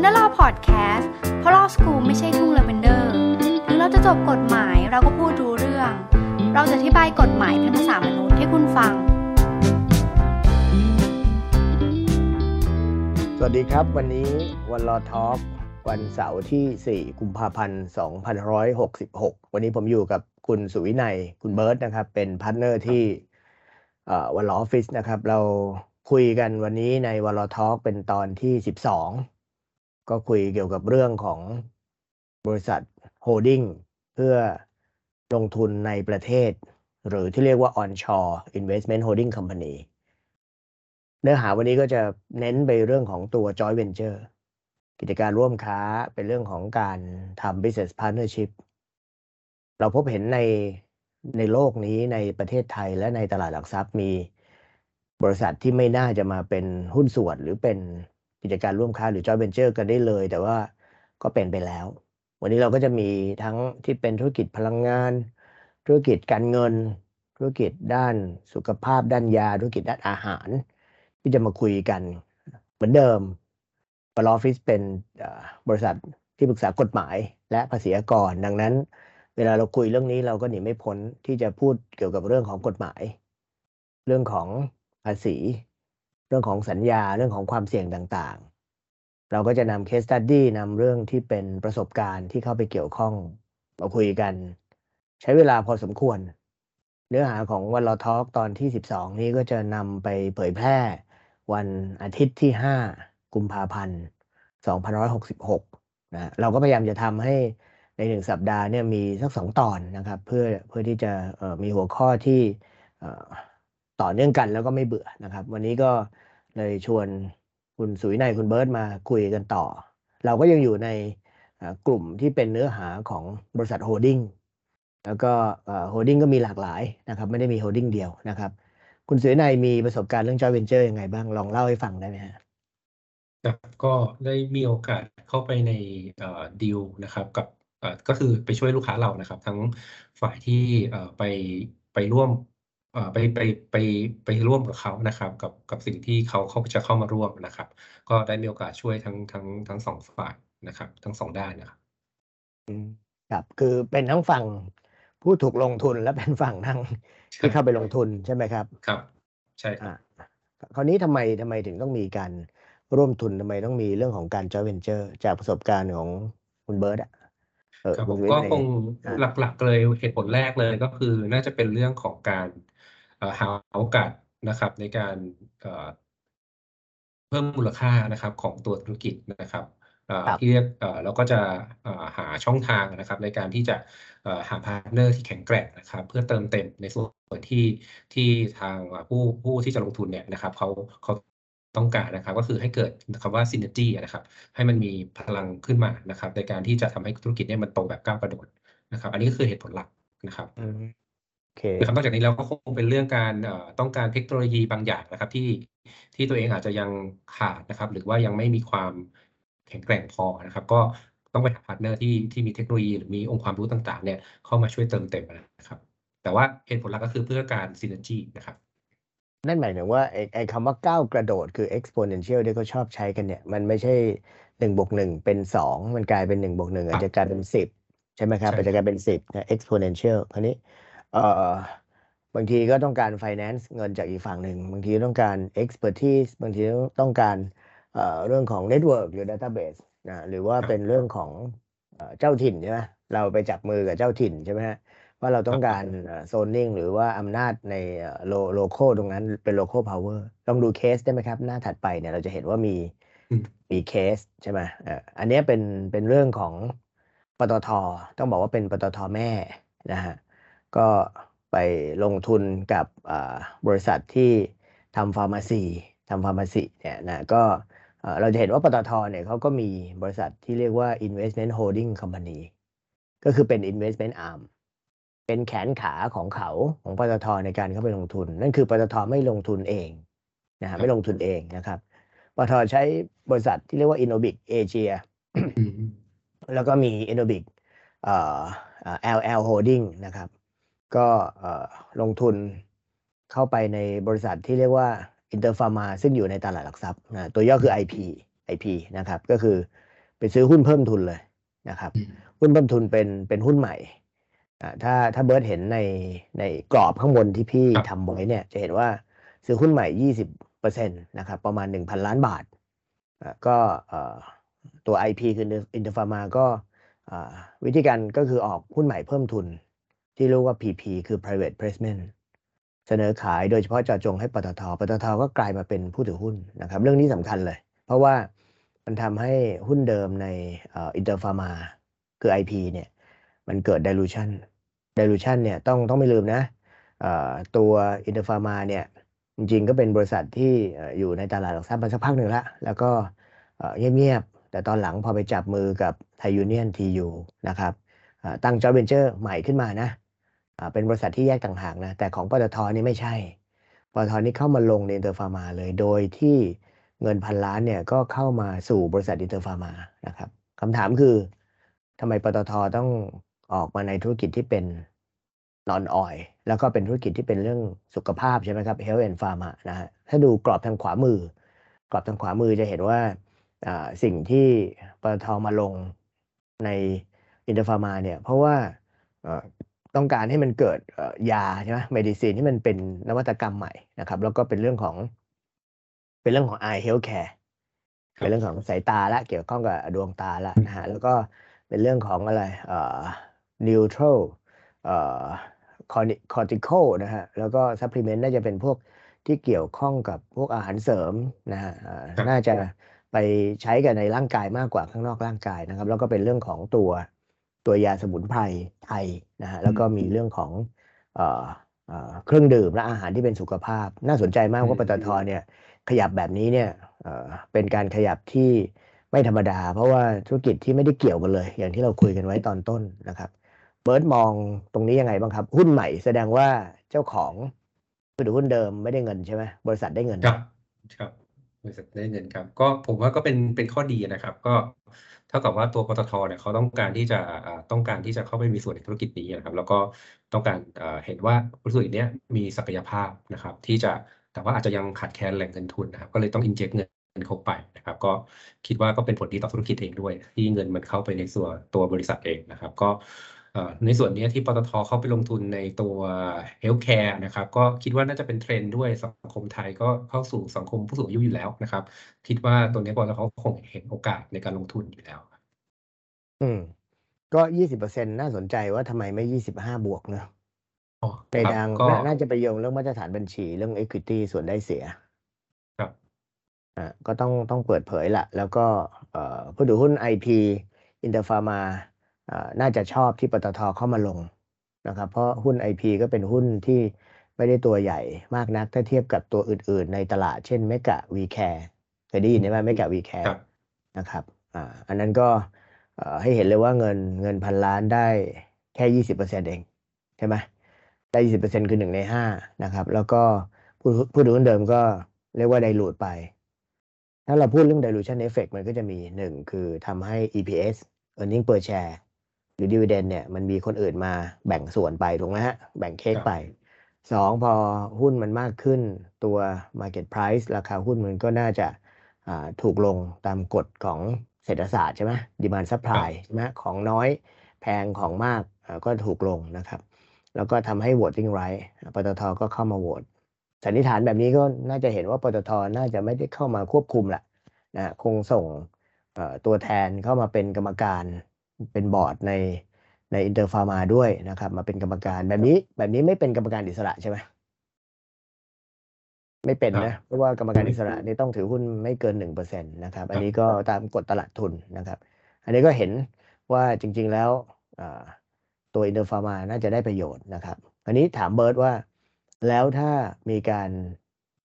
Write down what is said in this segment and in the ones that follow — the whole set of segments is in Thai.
Wonder Law Podcast เพราะ law school ไม่ใช่ทุ่งลาเวนเดอร์ถึงเราจะจบกฎหมายเราก็พูดรู้เรื่อง เราจะอธิบายกฎหมายเป็นภาษามนุษย์ให้คุณฟัง สวัสดีครับ วันนี้ One Law Talk วันเสาร์ที่ 4 กุมภาพันธ์ 2566 วันนี้ผมอยู่กับคุณสุวินัย คุณเบิร์ตนะครับ เป็น partner ที่ One Law Office นะครับ เราคุยกันวันนี้ใน One Law Talk เป็นตอนที่ 12 ก็คุยเกี่ยวกับเรื่องของบริษัท holding เพื่อลงทุนในประเทศ หรือที่เรียกว่า onshore investment holding company เนื้อหาวันนี้ก็จะเน้นไปเรื่องของตัว joint venture กิจการร่วมค้าเป็นเรื่องของการทำ business partnership เราพบเห็นในในโลกนี้ในประเทศไทยและในตลาดหลักทรัพย์มีบริษัทที่ไม่น่าจะมาเป็นหุ้นส่วนหรือเป็น กิจการร่วมค้าหรือ joint venture กันได้เลย แต่ว่าก็เป็นไปแล้ว วันนี้เราก็จะมีทั้งที่เป็นธุรกิจพลังงาน ธุรกิจการเงิน ธุรกิจด้านสุขภาพด้านยา ธุรกิจด้านอาหาร ที่จะมาคุยกันเหมือนเดิมปลอฟิสเป็นบริษัทที่ปรึกษากฎหมายและภาษีอากร ดังนั้น เวลาเราคุยเรื่องนี้เราก็หนีไม่พ้นที่จะพูดเกี่ยวกับเรื่องของกฎหมาย เรื่องของภาษี เรื่องของสัญญาเรื่องของความเสี่ยงต่างๆ เราก็จะนำ case study นำเรื่องที่เป็นประสบการณ์ที่เข้าไปเกี่ยวข้องมาคุยกัน ใช้เวลาพอสมควร เนื้อหาของ One Law Talk ตอนที่ 12 นี้ก็จะนำไปเผยแพร่ วันอาทิตย์ที่ 5 กุมภาพันธ์2566 นะเราก็พยายามจะทำให้ในหนึ่งสัปดาห์เนี่ยมีสักสองตอนนะครับ เพื่อเพื่อที่จะมีหัวข้อที่ ต่อเนื่องกันแล้วก็ไม่เบื่อนะครับ วันนี้ก็เลยชวนคุณสุวินัยคุณเบิร์ตมาคุยกันต่อ เราก็ยังอยู่ในกลุ่มที่เป็นเนื้อหาของบริษัท holding แล้วก็ holding ก็มีหลากหลายนะครับ ไม่ได้มี holding เดียวนะครับ คุณสุวินัยมีประสบการณ์เรื่องจอยเวนเจอร์ยังไงบ้างลองเล่าให้ฟังได้ไหมฮะครับก็ได้มีโอกาสเข้าไปในดีลนะครับกับก็คือไปช่วยลูกค้าเรานะครับ ทั้งฝ่ายที่ไปไปร่วม ไปไปไปไปร่วมกับเขานะครับกับกับสิ่งที่เขาเขาจะเข้ามาร่วมนะครับ ก็ได้มีโอกาสช่วยทั้งทั้งทั้งสองฝ่ายนะครับ ทั้งสองด้านนะครับอืมครับคือเป็นทั้งฝั่งผู้ถูกลงทุนและเป็นฝั่งทั้งที่เข้าไปลงทุนใช่ไหมครับ ครับ ใช่ครับคราวนี้ทำไมทำไมถึงต้องมีการร่วมทุนทำไมต้องมีเรื่องของการจอยเวนเจอร์ จากประสบการณ์ของคุณเบิร์ตอะครับผมก็คงหลักๆเลยเหตุผลแรกเลยก็คือน่าจะเป็นเรื่องของการ หาโอกาสนะครับในการเพิ่มมูลค่านะครับของตัวธุรกิจนะครับที่เรียกเราก็จะหาช่องทางนะครับ ในการที่จะหา partner ที่แข็งแกร่งนะครับ เพื่อเติมเต็มในส่วนที่ที่ทางผู้ผู้ที่จะลงทุนเนี่ยนะครับเขาเขาต้องการนะครับ ก็คือให้เกิดคำว่า synergy นะครับ ให้มันมีพลังขึ้นมานะครับ ในการที่จะทำให้ธุรกิจเนี่ยมันโตแบบก้าวกระโดดนะครับ อันนี้ก็คือเหตุผลหลักนะครับโอเค นะครับนอกจากนี้แล้วก็คงเป็นเรื่องการต้องการเทคโนโลยีบางอย่างนะครับ ที่ที่ตัวเองอาจจะยังขาดนะครับ หรือว่ายังไม่มีความแข็งแกร่งพอนะครับ ก็ต้องไปหา partner ที่ที่มีเทคโนโลยีหรือมีองค์ความรู้ต่างๆ เนี่ยเข้ามาช่วยเติมเต็มนะครับ แต่ว่าเหตุผลหลักก็คือเพื่อการ synergy นะครับนั่นหมายถึงว่าไอ้ไอ้คำว่าก้าวกระโดดคือ exponential ที่เขาชอบใช้กันเนี่ย มันไม่ใช่หนึ่งบวกหนึ่งเป็นสองมันกลายเป็นหนึ่งบวกหนึ่งอาจจะกลายเป็นสิบใช่ไหมครับอาจจะกลายเป็นสิบนะ exponential คราวนี้ เอ่อบางทีก็ต้องการ finance เงินจากอีกฝั่งหนึ่ง บางทีต้องการ expertise บางทีต้องการเอ่อเรื่องของ network หรือ database นะหรือว่าเป็นเรื่องของเจ้าถิ่นใช่ไหมเราไปจับมือกับเจ้าถิ่นใช่ไหมฮะว่าเราต้องการโซนนิ่งหรือว่าอำนาจในโล local ตรงนั้นเป็น local power ลองดูเคสได้ไหมครับ หน้าถัดไปเนี่ยเราจะเห็นว่ามีมีเคสใช่ไหมอันนี้เป็นเป็นเรื่องของปตทต้องบอกว่าเป็นปตทแม่นะฮะ ก็ไปลงทุนกับบริษัทที่ทำฟาร์มาซีทำฟาร์มาซีเนี่ยนะก็เราจะเห็นว่าปตทเนี่ยเขาก็มีบริษัทที่เรียกว่า investment holding company ก็คือเป็น investment arm เป็นแขนขาของเขาของปตทในการเข้าไปลงทุน นั่นคือปตทไม่ลงทุนเองนะฮะไม่ลงทุนเองนะครับปตทใช้บริษัทที่เรียกว่า Innobic Asia แล้วก็มี Innobic เอ่อ LL Holding นะครับ ก็ลงทุนเข้าไปในบริษัทที่เรียกว่า Interpharma ซึ่งอยู่ในตลาดหลักทรัพย์นะตัวย่อคือ IP IP นะครับ ก็คือไปซื้อหุ้นเพิ่มทุนเลยนะครับอืมหุ้นเพิ่มทุนเป็นเป็นหุ้นใหม่อ่าถ้าถ้าเบิร์ตเห็นในในกรอบข้างบนที่พี่ครับทำไว้เนี่ยจะเห็นว่าซื้อหุ้นใหม่ยี่สิบเปอร์เซ็นต์นะครับ ประมาณหนึ่งพันล้านบาทอ่าก็เอ่อตัว IP คือ Interpharma ก็อ่าวิธีการก็คือออกหุ้นใหม่เพิ่มทุน ที่เรียกว่า PP คือ private placement เสนอขายโดยเฉพาะเจาะจงให้ปตท ปตท ก็กลายมาเป็นผู้ถือหุ้นนะครับ เรื่องนี้สำคัญเลย เพราะว่ามันทำให้หุ้นเดิมใน Interpharma คือ IP เนี่ย มันเกิด dilution dilution เนี่ยต้องต้องไม่ลืมนะตัว Interpharma เนี่ย จริงๆ ก็เป็นบริษัทที่อยู่ในตลาดหลักทรัพย์มาสักพักหนึ่งละแล้วก็เงียบๆ แต่ตอนหลังพอไปจับมือกับ Thai Union TU นะครับตั้ง joint venture ใหม่ขึ้นมานะ เป็นบริษัทที่แยกต่างหากนะแต่ของปตทนี่ไม่ใช่ปตทนี่เข้ามาลงใน Interpharma เลย โดยที่เงินพันล้านเนี่ยก็เข้ามาสู่บริษัท Interpharmaนะครับคำถามคือทำไมปตทต้องออกมาในธุรกิจที่เป็น non oil แล้วก็เป็นธุรกิจที่เป็นเรื่องสุขภาพใช่ไหมครับ health and pharma นะฮะถ้าดูกรอบทางขวามือ กรอบทางขวามือจะเห็นว่าอ่าสิ่งที่ปตทมาลงใน Interpharma เนี่ย เพราะว่า ต้องการให้มันเกิดเอ่อยาใช่ไหม medicine ที่มันเป็นนวัตกรรมใหม่นะครับ แล้วก็เป็นเรื่องของ เป็นเรื่องของ eye health care ครับเป็นเรื่องของสายตาละเกี่ยวข้องกับดวงตาละนะฮะแล้วก็เป็นเรื่องของอะไรเอ่อ neutral เอ่อ corti- cortical นะฮะแล้วก็ supplement น่าจะเป็นพวกที่เกี่ยวข้องกับพวกอาหารเสริมนะฮะอ่าครับน่าจะไปใช้กันในร่างกายมากกว่าข้างนอกร่างกายนะครับ แล้วก็เป็นเรื่องของตัว ตัวยาสมุนไพรไทยนะฮะแล้วก็มีเรื่องของเอ่อเอ่อเครื่องดื่มและอาหารที่เป็นสุขภาพ น่าสนใจมากว่าปตทเนี่ยขยับแบบนี้เนี่ยเอ่อเป็นการขยับที่ไม่ธรรมดา เพราะว่าธุรกิจที่ไม่ได้เกี่ยวกันเลย อย่างที่เราคุยกันไว้ตอนต้นนะครับเบิร์ตมองตรงนี้ยังไงบ้างครับ หุ้นใหม่แสดงว่าเจ้าของผู้ถือหุ้นเดิมไม่ได้เงินใช่ไหมบริษัทได้เงินครับครับบริษัทได้เงินครับ ก็ผมว่าก็เป็นเป็นข้อดีนะครับ ก็ เท่ากับว่าตัวปตทเนี่ยเขาต้องการที่จะต้องการที่จะเข้าไปมีส่วนในธุรกิจนี้นะครับ แล้วก็ต้องการเห็นว่าธุรกิจเนี้ยมีศักยภาพนะครับ ที่จะแต่ว่าอาจจะยังขาดแคลนแหล่งเงินทุนนะครับ ก็เลยต้อง inject เงินเข้าไปนะครับ ก็คิดว่าก็เป็นผลดีต่อธุรกิจเองด้วย ที่เงินมันเข้าไปในส่วนตัวบริษัทเองนะครับ ก็ ในส่วนเนี้ยที่ปตทเข้าไปลงทุนในตัว healthcare นะครับก็คิดว่าน่าจะเป็นเทรนด์ด้วยสังคมไทยก็เข้าสู่สังคมผู้สูงอายุอยู่แล้วนะครับ คิดว่าตัวเนี้ยปตทคงเห็นโอกาสในการลงทุนอยู่แล้วครับอืม ก็ยี่สิบเปอร์เซ็นน่าสนใจว่าทำไมไม่ยี่สิบห้าบวกเนอะอ๋อในครับทางก็นาน่าจะไปโยงเรื่องมาตรฐานบัญชีเรื่อง equity ส่วนได้เสียครับอ่าก็ต้องต้องเปิดเผยละแล้วก็เอ่อผู้ถือหุ้น IP อินเตอร์ฟาร์มาอ่า น่าจะชอบที่ปตทเข้ามาลงนะครับ เพราะหุ้น IP ก็เป็นหุ้นที่ไม่ได้ตัวใหญ่มากนักถ้าเทียบกับตัวอื่นๆ ในตลาดเช่น Mega We Careเคยได้ยินไหมเมกะวีแคคร์รับนะครับอ่าอันนั้นก็เอ่อให้เห็นเลยว่าเงินเงินพันล้านได้แค่ยี่สิบเปอร์เซ็นต์เองใช่ไหมได้ยี่สิบเปอร์เซ็นต์คือหนึ่งในห้านะครับ แล้วก็ผู้ผู้ถือหุ้นเดิมก็เรียกว่าไดรูดไป ถ้าเราพูดเรื่อง dilution effect มันก็จะมีหนึ่งคือทำให้ EPS earning per share ห รือ dividend เนี่ยมันมีคนอื่นมาแบ่งส่วนไปถูกไหมฮะ แบ่งเค้กครับไปสองพอหุ้นมันมากขึ้นตัว market price ราคาหุ้นมันก็น่าจะอ่าถูกลงตามกฎของเศรษฐศาสตร์ใช่ไหม demand supply ใช่ไหมของน้อยแพงของมากอ่าก็ถูกลงนะครับ แล้วก็ทำให้ voting right ปตทก็เข้ามาโหวตสันนิษฐานแบบนี้ก็น่าจะเห็นว่าปตทน่าจะไม่ได้เข้ามาควบคุมแหละนะคงส่งเอ่อตัวแทนเข้ามาเป็นกรรมการ เป็นบอร์ดในใน Interpharma ด้วยนะครับ มาเป็นกรรมการแบบนี้แบบนี้ไม่เป็นกรรมการอิสระใช่ไหมไม่เป็นครับนะเพราะว่ากรรมการอิสระนี่ต้องถือหุ้นไม่เกินหนึ่งเปอร์เซ็นต์นะครับ อันนี้ก็ตามกฎตลาดทุนนะครับ อันนี้ก็เห็นว่าจริง ๆแล้วอ่าตัว Interpharma น่าจะได้ประโยชน์นะครับ อันนี้ถามเบิร์ตว่า แล้วถ้ามีการ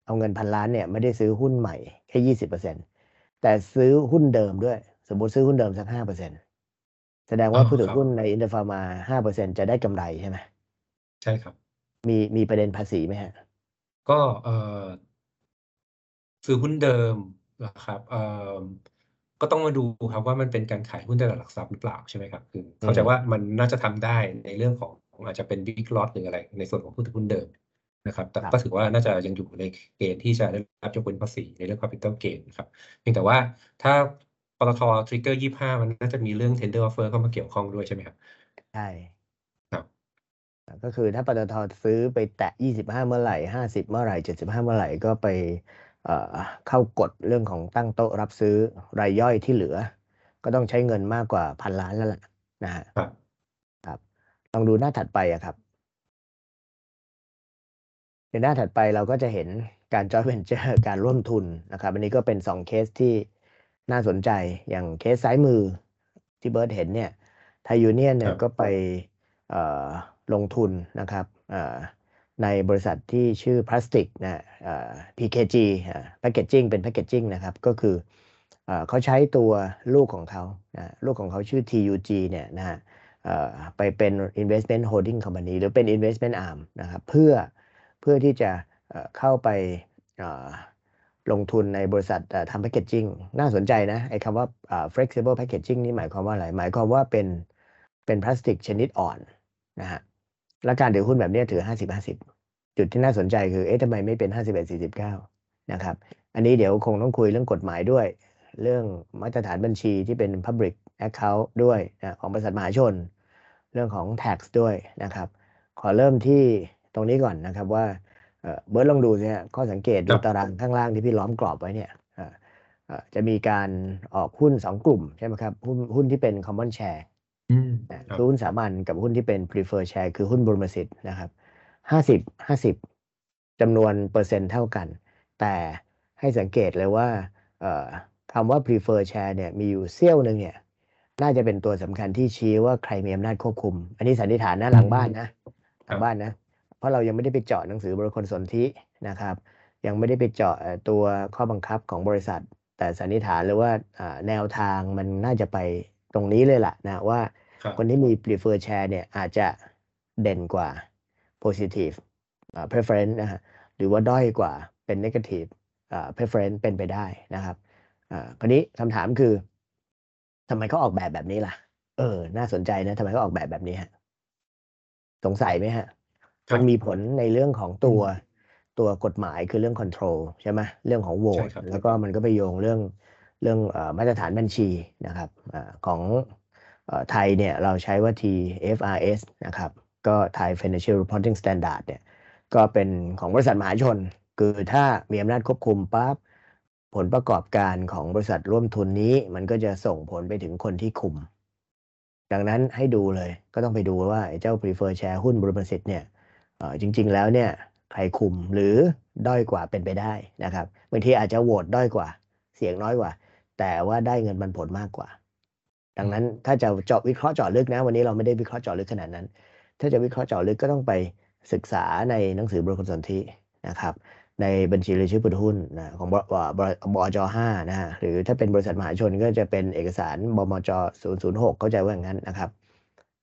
เอาเงินพันล้านเนี่ยไม่ได้ซื้อหุ้นใหม่แค่ยี่สิบเปอร์เซ็นแต่ซื้อหุ้นเดิมด้วย สมมติซื้อหุ้นเดิมสักห้าเปอร์เซ็น แสดงว่าอ๋อผู้ถือครับหุ้นในอินเตอร์ฟาร์มาห้าเปอร์เซ็นจะได้กำไรใช่ไหมใช่ครับ มีมีประเด็นภาษีไหมฮะ ก็เอ่อซื้อหุ้นเดิมนะครับเอ่อก็ต้องมาดูครับว่ามันเป็นการขายหุ้นในตลาดหลักทรัพย์หรือเปล่าใช่ไหมครับคือเข้าใจอืมว่ามันน่าจะทำได้ในเรื่องของอาจจะเป็น big lot หรืออะไร ในส่วนของผู้ถือหุ้นเดิมนะครับแต่ก็ถือว่าน่าจะยังอยู่ในเกณฑ์ที่จะได้รับยกเว้นภาษีในเรื่อง capital gain นะครับเพียงแต่ว่าถ้า ปตททริกเกอร์ยี่ห้ามันน่าจะมีเรื่อง tender offer เข้ามาเกี่ยวข้องด้วยใช่ไหมครับใช่ครับก็คือถ้าปตทซื้อไปแตะ25เมื่อไหร่50เมื่อไหร่75เมื่อไหร่ก็ไปเอ่อเข้ากฎเรื่องของตั้งโต๊ะรับซื้อรายย่อยที่เหลือ ก็ต้องใช้เงินมากกว่าพันล้านแล้วล่ะนะฮะครับครับลองดูหน้าถัดไปอะครับในหน้าถัดไปเราก็จะเห็นการ joint venture การร่วมทุนนะครับ อันนี้ก็เป็นสองเคสที่ น่าสนใจอย่างเคสซ้ายมือที่เบิร์ดเห็นเนี่ยไทยยูเนียนเนี่คยรับก็ไปเอ่อลงทุนนะครับเอ่อในบริษัทที่ชื่อพลาสติกนะเอ่อ PKG อ่า packaging เป็น packaging นะครับ ก็คือเอ่อเขาใช้ตัวลูกของเขานะลูกของเขาชื่อ TUG เนี่ยนะฮะเอ่อไปเป็น investment holding company หรือเป็น investment arm นะครับ เพื่อเพื่อที่จะเอ่อเข้าไปเอ่อ ลงทุนในบริษัทเอ่อทำ packaging น่าสนใจนะไอ้คำว่า flexible packaging นี่หมายความว่าอะไร หมายความว่าเป็นเป็นพลาสติกชนิดอ่อนนะฮะและการถือหุ้นแบบนี้ถือ 50-50 จุดที่น่าสนใจคือเอ๊ะทำไมไม่เป็น 51-49 นะครับ อันนี้เดี๋ยวคงต้องคุยเรื่องกฎหมายด้วย เรื่องมาตรฐานบัญชีที่เป็น Public Account ด้วยนะของบริษัทมหาชน เรื่องของ tax ด้วยนะครับ ขอเริ่มที่ตรงนี้ก่อนนะครับว่า เอ่อเบิร์ดลองดูสิฮะข้อสังเกตคดูรับตารางข้างล่างที่พี่ล้อมกรอบไว้เนี่ยเอ่อเอ่อจะมีการออกหุ้น2กลุ่มใช่ไหมครับ หุ้นหุ้นที่เป็น common share อืมนะครับคือหุ้นสามัญกับหุ้นที่เป็น prefer share คือหุ้นบรมสิทธิ์นะครับห้าสิบห้าสิบจำนวนเปอร์เซ็นต์เท่ากัน แต่ให้สังเกตเลยว่าเอ่อคำว่า prefer share เนี่ยมีอยู่เสี้ยวหนึ่งเนี่ยน่าจะเป็นตัวสำคัญที่ชี้ว่าใครมีอำนาจควบคุม อันนี้สันนิษฐานนะหลังบ้านนะหลังบ้านนะ เพราะเรายังไม่ได้ไปเจาะหนังสือบริคลสนธินะครับ ยังไม่ได้ไปเจาะเอ่อตัวข้อบังคับของบริษัท แต่สันนิษฐานเลยว่าอ่าแนวทางมันน่าจะไปตรงนี้เลยล่ะนะว่าครับคนที่มี prefer share เนี่ยอาจจะเด่นกว่า positive อ่า preference นะฮะหรือว่าด้อยกว่าเป็น negative อ่า preference เป็นไปได้นะครับอ่าคราวนี้คำถามคือทำไมเขาออกแบบแบบนี้ล่ะ เออ น่าสนใจนะทำไมเขาออกแบบแบบนี้ฮะ สงสัยไหมฮะครั มับนมีผลในเรื่องของตัวตัวกฎหมายคือเรื่อง control ใช่ไหมเรื่องของโหวใช่ตครับแล้วก็มันก็ไปโยงเรื่องเรื่องเอ่อมาตรฐานบัญชีนะครับอาของเอ่อไทยเนี่ยเราใช้ว่า TFRS นะครับก็ Thai Financial Reporting Standard เนี่ยก็เป็นของบริษัทมหาชน คือถ้ามีอำนาจควบคุมปั๊บผลประกอบการของบริษัทร่วมทุนนี้ มันก็จะส่งผลไปถึงคนที่คุม ดังนั้นให้ดูเลยก็ต้องไปดูว่าไอ้เจ้า prefer share หุ้นบริษัทเนี่ยเอ่อ จริง ๆ แล้วเนี่ยใครคุมหรือด้อยกว่าเป็นไปได้นะครับบางทีอาจจะโหวตด้อยกว่า เสียงน้อยกว่า แต่ว่าได้เงินปันผลมากกว่า ดังนั้นถ้าจะเจาะวิเคราะห์เจาะลึกนะ วันนี้เราไม่ได้วิเคราะห์เจาะลึกขนาดนั้น ถ้าจะวิเคราะห์เจาะลึกก็ต้องไปศึกษาในหนังสือบริคลสนธินะครับ ในบัญชีรายชื่อผู้ถือหุ้นนะของบอบอบจห้านะฮะหรือถ้าเป็นบริษัทมหาชนก็จะเป็นเอกสารบมจศูนย์ศูนย์หกเข้าใจว่าอย่างนั้นนะครับ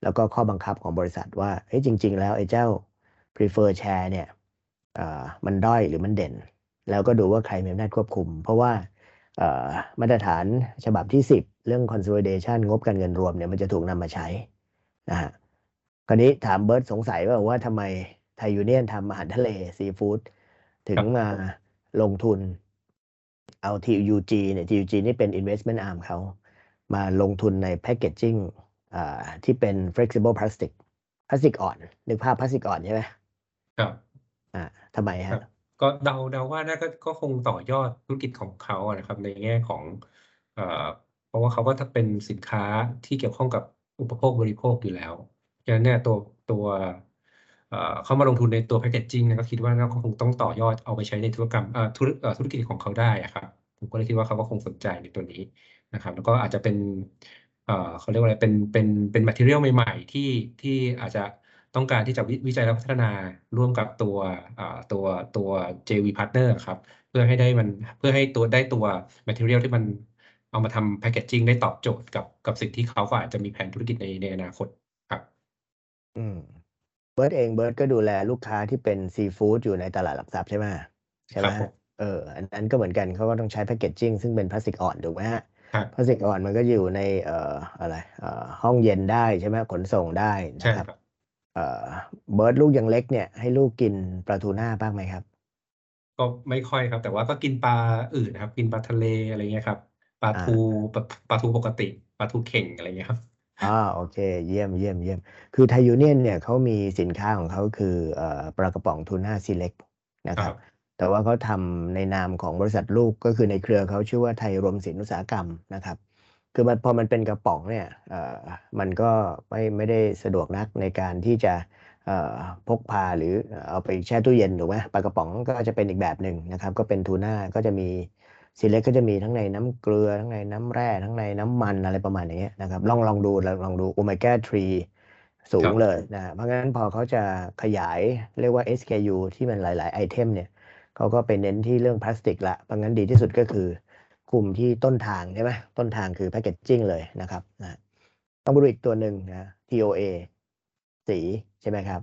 แล้วก็ข้อบังคับของบริษัทว่าเฮ้ยจริง ๆ แล้วไอ้เจ้า prefer share เนี่ยอ่ามันด้อยหรือมันเด่น แล้วก็ดูว่าใครมีอำนาจควบคุม เพราะว่าอ่อมาตรฐานฉบับที่ 10 เรื่อง consolidation งบการเงินรวมเนี่ยมันจะถูกนำมาใช้นะฮะคราวนี้ถามเบิร์ตสงสัยว่าว่าทำไมไทยยูเนียนทำอาหารทะเลซีฟู้ดถึงมาลงทุนเอา TUG เนี่ย TUG นี่เป็น investment arm เขามาลงทุนใน packaging อ่าที่เป็น flexible plastic พลาสติกอ่อนนึกภาพพลาสติกอ่อนใช่ไหม ครับ อ่าทำไมครัฮะ บ ก็เดาเดาว่าน่าก็ก็คงต่อยอดธุรกิจของเขาอะนะครับ ในแง่ของเอ่อเพราะว่าเขาก็ถ้าเป็นสินค้าที่เกี่ยวข้องกับอุปโภคบริโภคอยู่แล้วฉะนั้นเนี่ยตัวตัวเอ่อเขามาลงทุนในตัวแพ c เกจจิ้งเนี่ยก็คิดว่าน่าก็คงต้องต่อยอดเอาไปใช้ในธุรกรรมเอ่อธุรเอ่อธุรกิจของเขาได้อะครับผมก็เลยคิดว่าเขาก็คงสนใจในตัวนี้นะครับ แล้วก็อาจจะเป็น เอ่อเขาเรียกว่าอะไรเป็นเป็นเป็น material ใหม่ ๆ ที่ที่อาจจะ ต้องการที่จะวิวิจัยและพัฒนาร่วมกับตัวอ่าตัวตัว JV Partner ครับ เพื่อให้ได้มันเพื่อให้ตัวได้ตัว material ที่มันเอามาทำแพ c เกจจิ้งได้ตอบโจทย์กับกับสิ่งที่เขาก็อาจจะมีแผนธุรกิจในในอนาคตครับ อืมเบิร์ดเองเบิร์ดก็ดูแลลูกค้าที่เป็นซีฟู้ดอยู่ในตลาดหลักทรัพย์ใช่ไหมใช่ไหมครับผมเอออันนั้นก็เหมือนกันเขาก็ต้องใช้แพคเกจจิ้งซึ่งเป็นพลาสติกอ่อนถูกไหมฮะครับพลาสติกอ่อนมันก็อยู่ในเอ่ออะไรเอ่อห้องเย็นได้ใช่ไหมขนส่งได้ใช่นะครับครับ เอ่อเบิร์ดลูกยังเล็กเนี่ยให้ลูกกินปลาทูน่าบ้างไหมครับ ก็ไม่ค่อยครับ แต่ว่าก็กินปลาอื่นนะครับ กินปลาทะเลอะไรเงี้ยครับปลาอ่าทูปลาปลาทูปกติปลาทูเข่งอะไรเงี้ยครับอ่าโอเค เยี่ยมเยี่ยมเยี่ยมคือไทยยูเนียนเนี่ยเขามีสินค้าของเขาคือเอ่อปลากระป๋องทูน่าซีเล็คนะครับครับแต่ว่าเขาทำในนามของบริษัทลูกก็คือในเครือเขาชื่อว่าไทยรวมสินอุตสาหกรรมนะครับ คือมันพอมันเป็นกระป๋องเนี่ยเอ่อมันก็ไม่ไม่ได้สะดวกนักในการที่จะเอ่อพกพาหรือเอาไปแช่ตู้เย็นถูกไหมปลากระป๋องก็จะเป็นอีกแบบหนึ่งนะครับ ก็เป็นทูน่าก็จะมีซีเล็กก็จะมีทั้งในน้ำเกลือทั้งในน้ำแร่ทั้งในน้ำมันอะไรประมาณอย่างเงี้ยนะครับ ลองลองดูลองลองดูโอเมก้า3สูครังบเลยนะเพราะงั้นพอเขาจะขยายเรียกว่า SKU ที่มันหลาย ๆ ไอเทมเนี่ยเขาก็ไปเน้นที่เรื่องพลาสติกละเพราะงั้นดีที่สุดก็คือ กลุ่มที่ต้นทางใช่ไหมต้นทางคือแพ c เกจจิ้งเลยนะครับนะต้องไปดูอีกตัวหนึ่งนะ TOA สีใช่ไหมครับ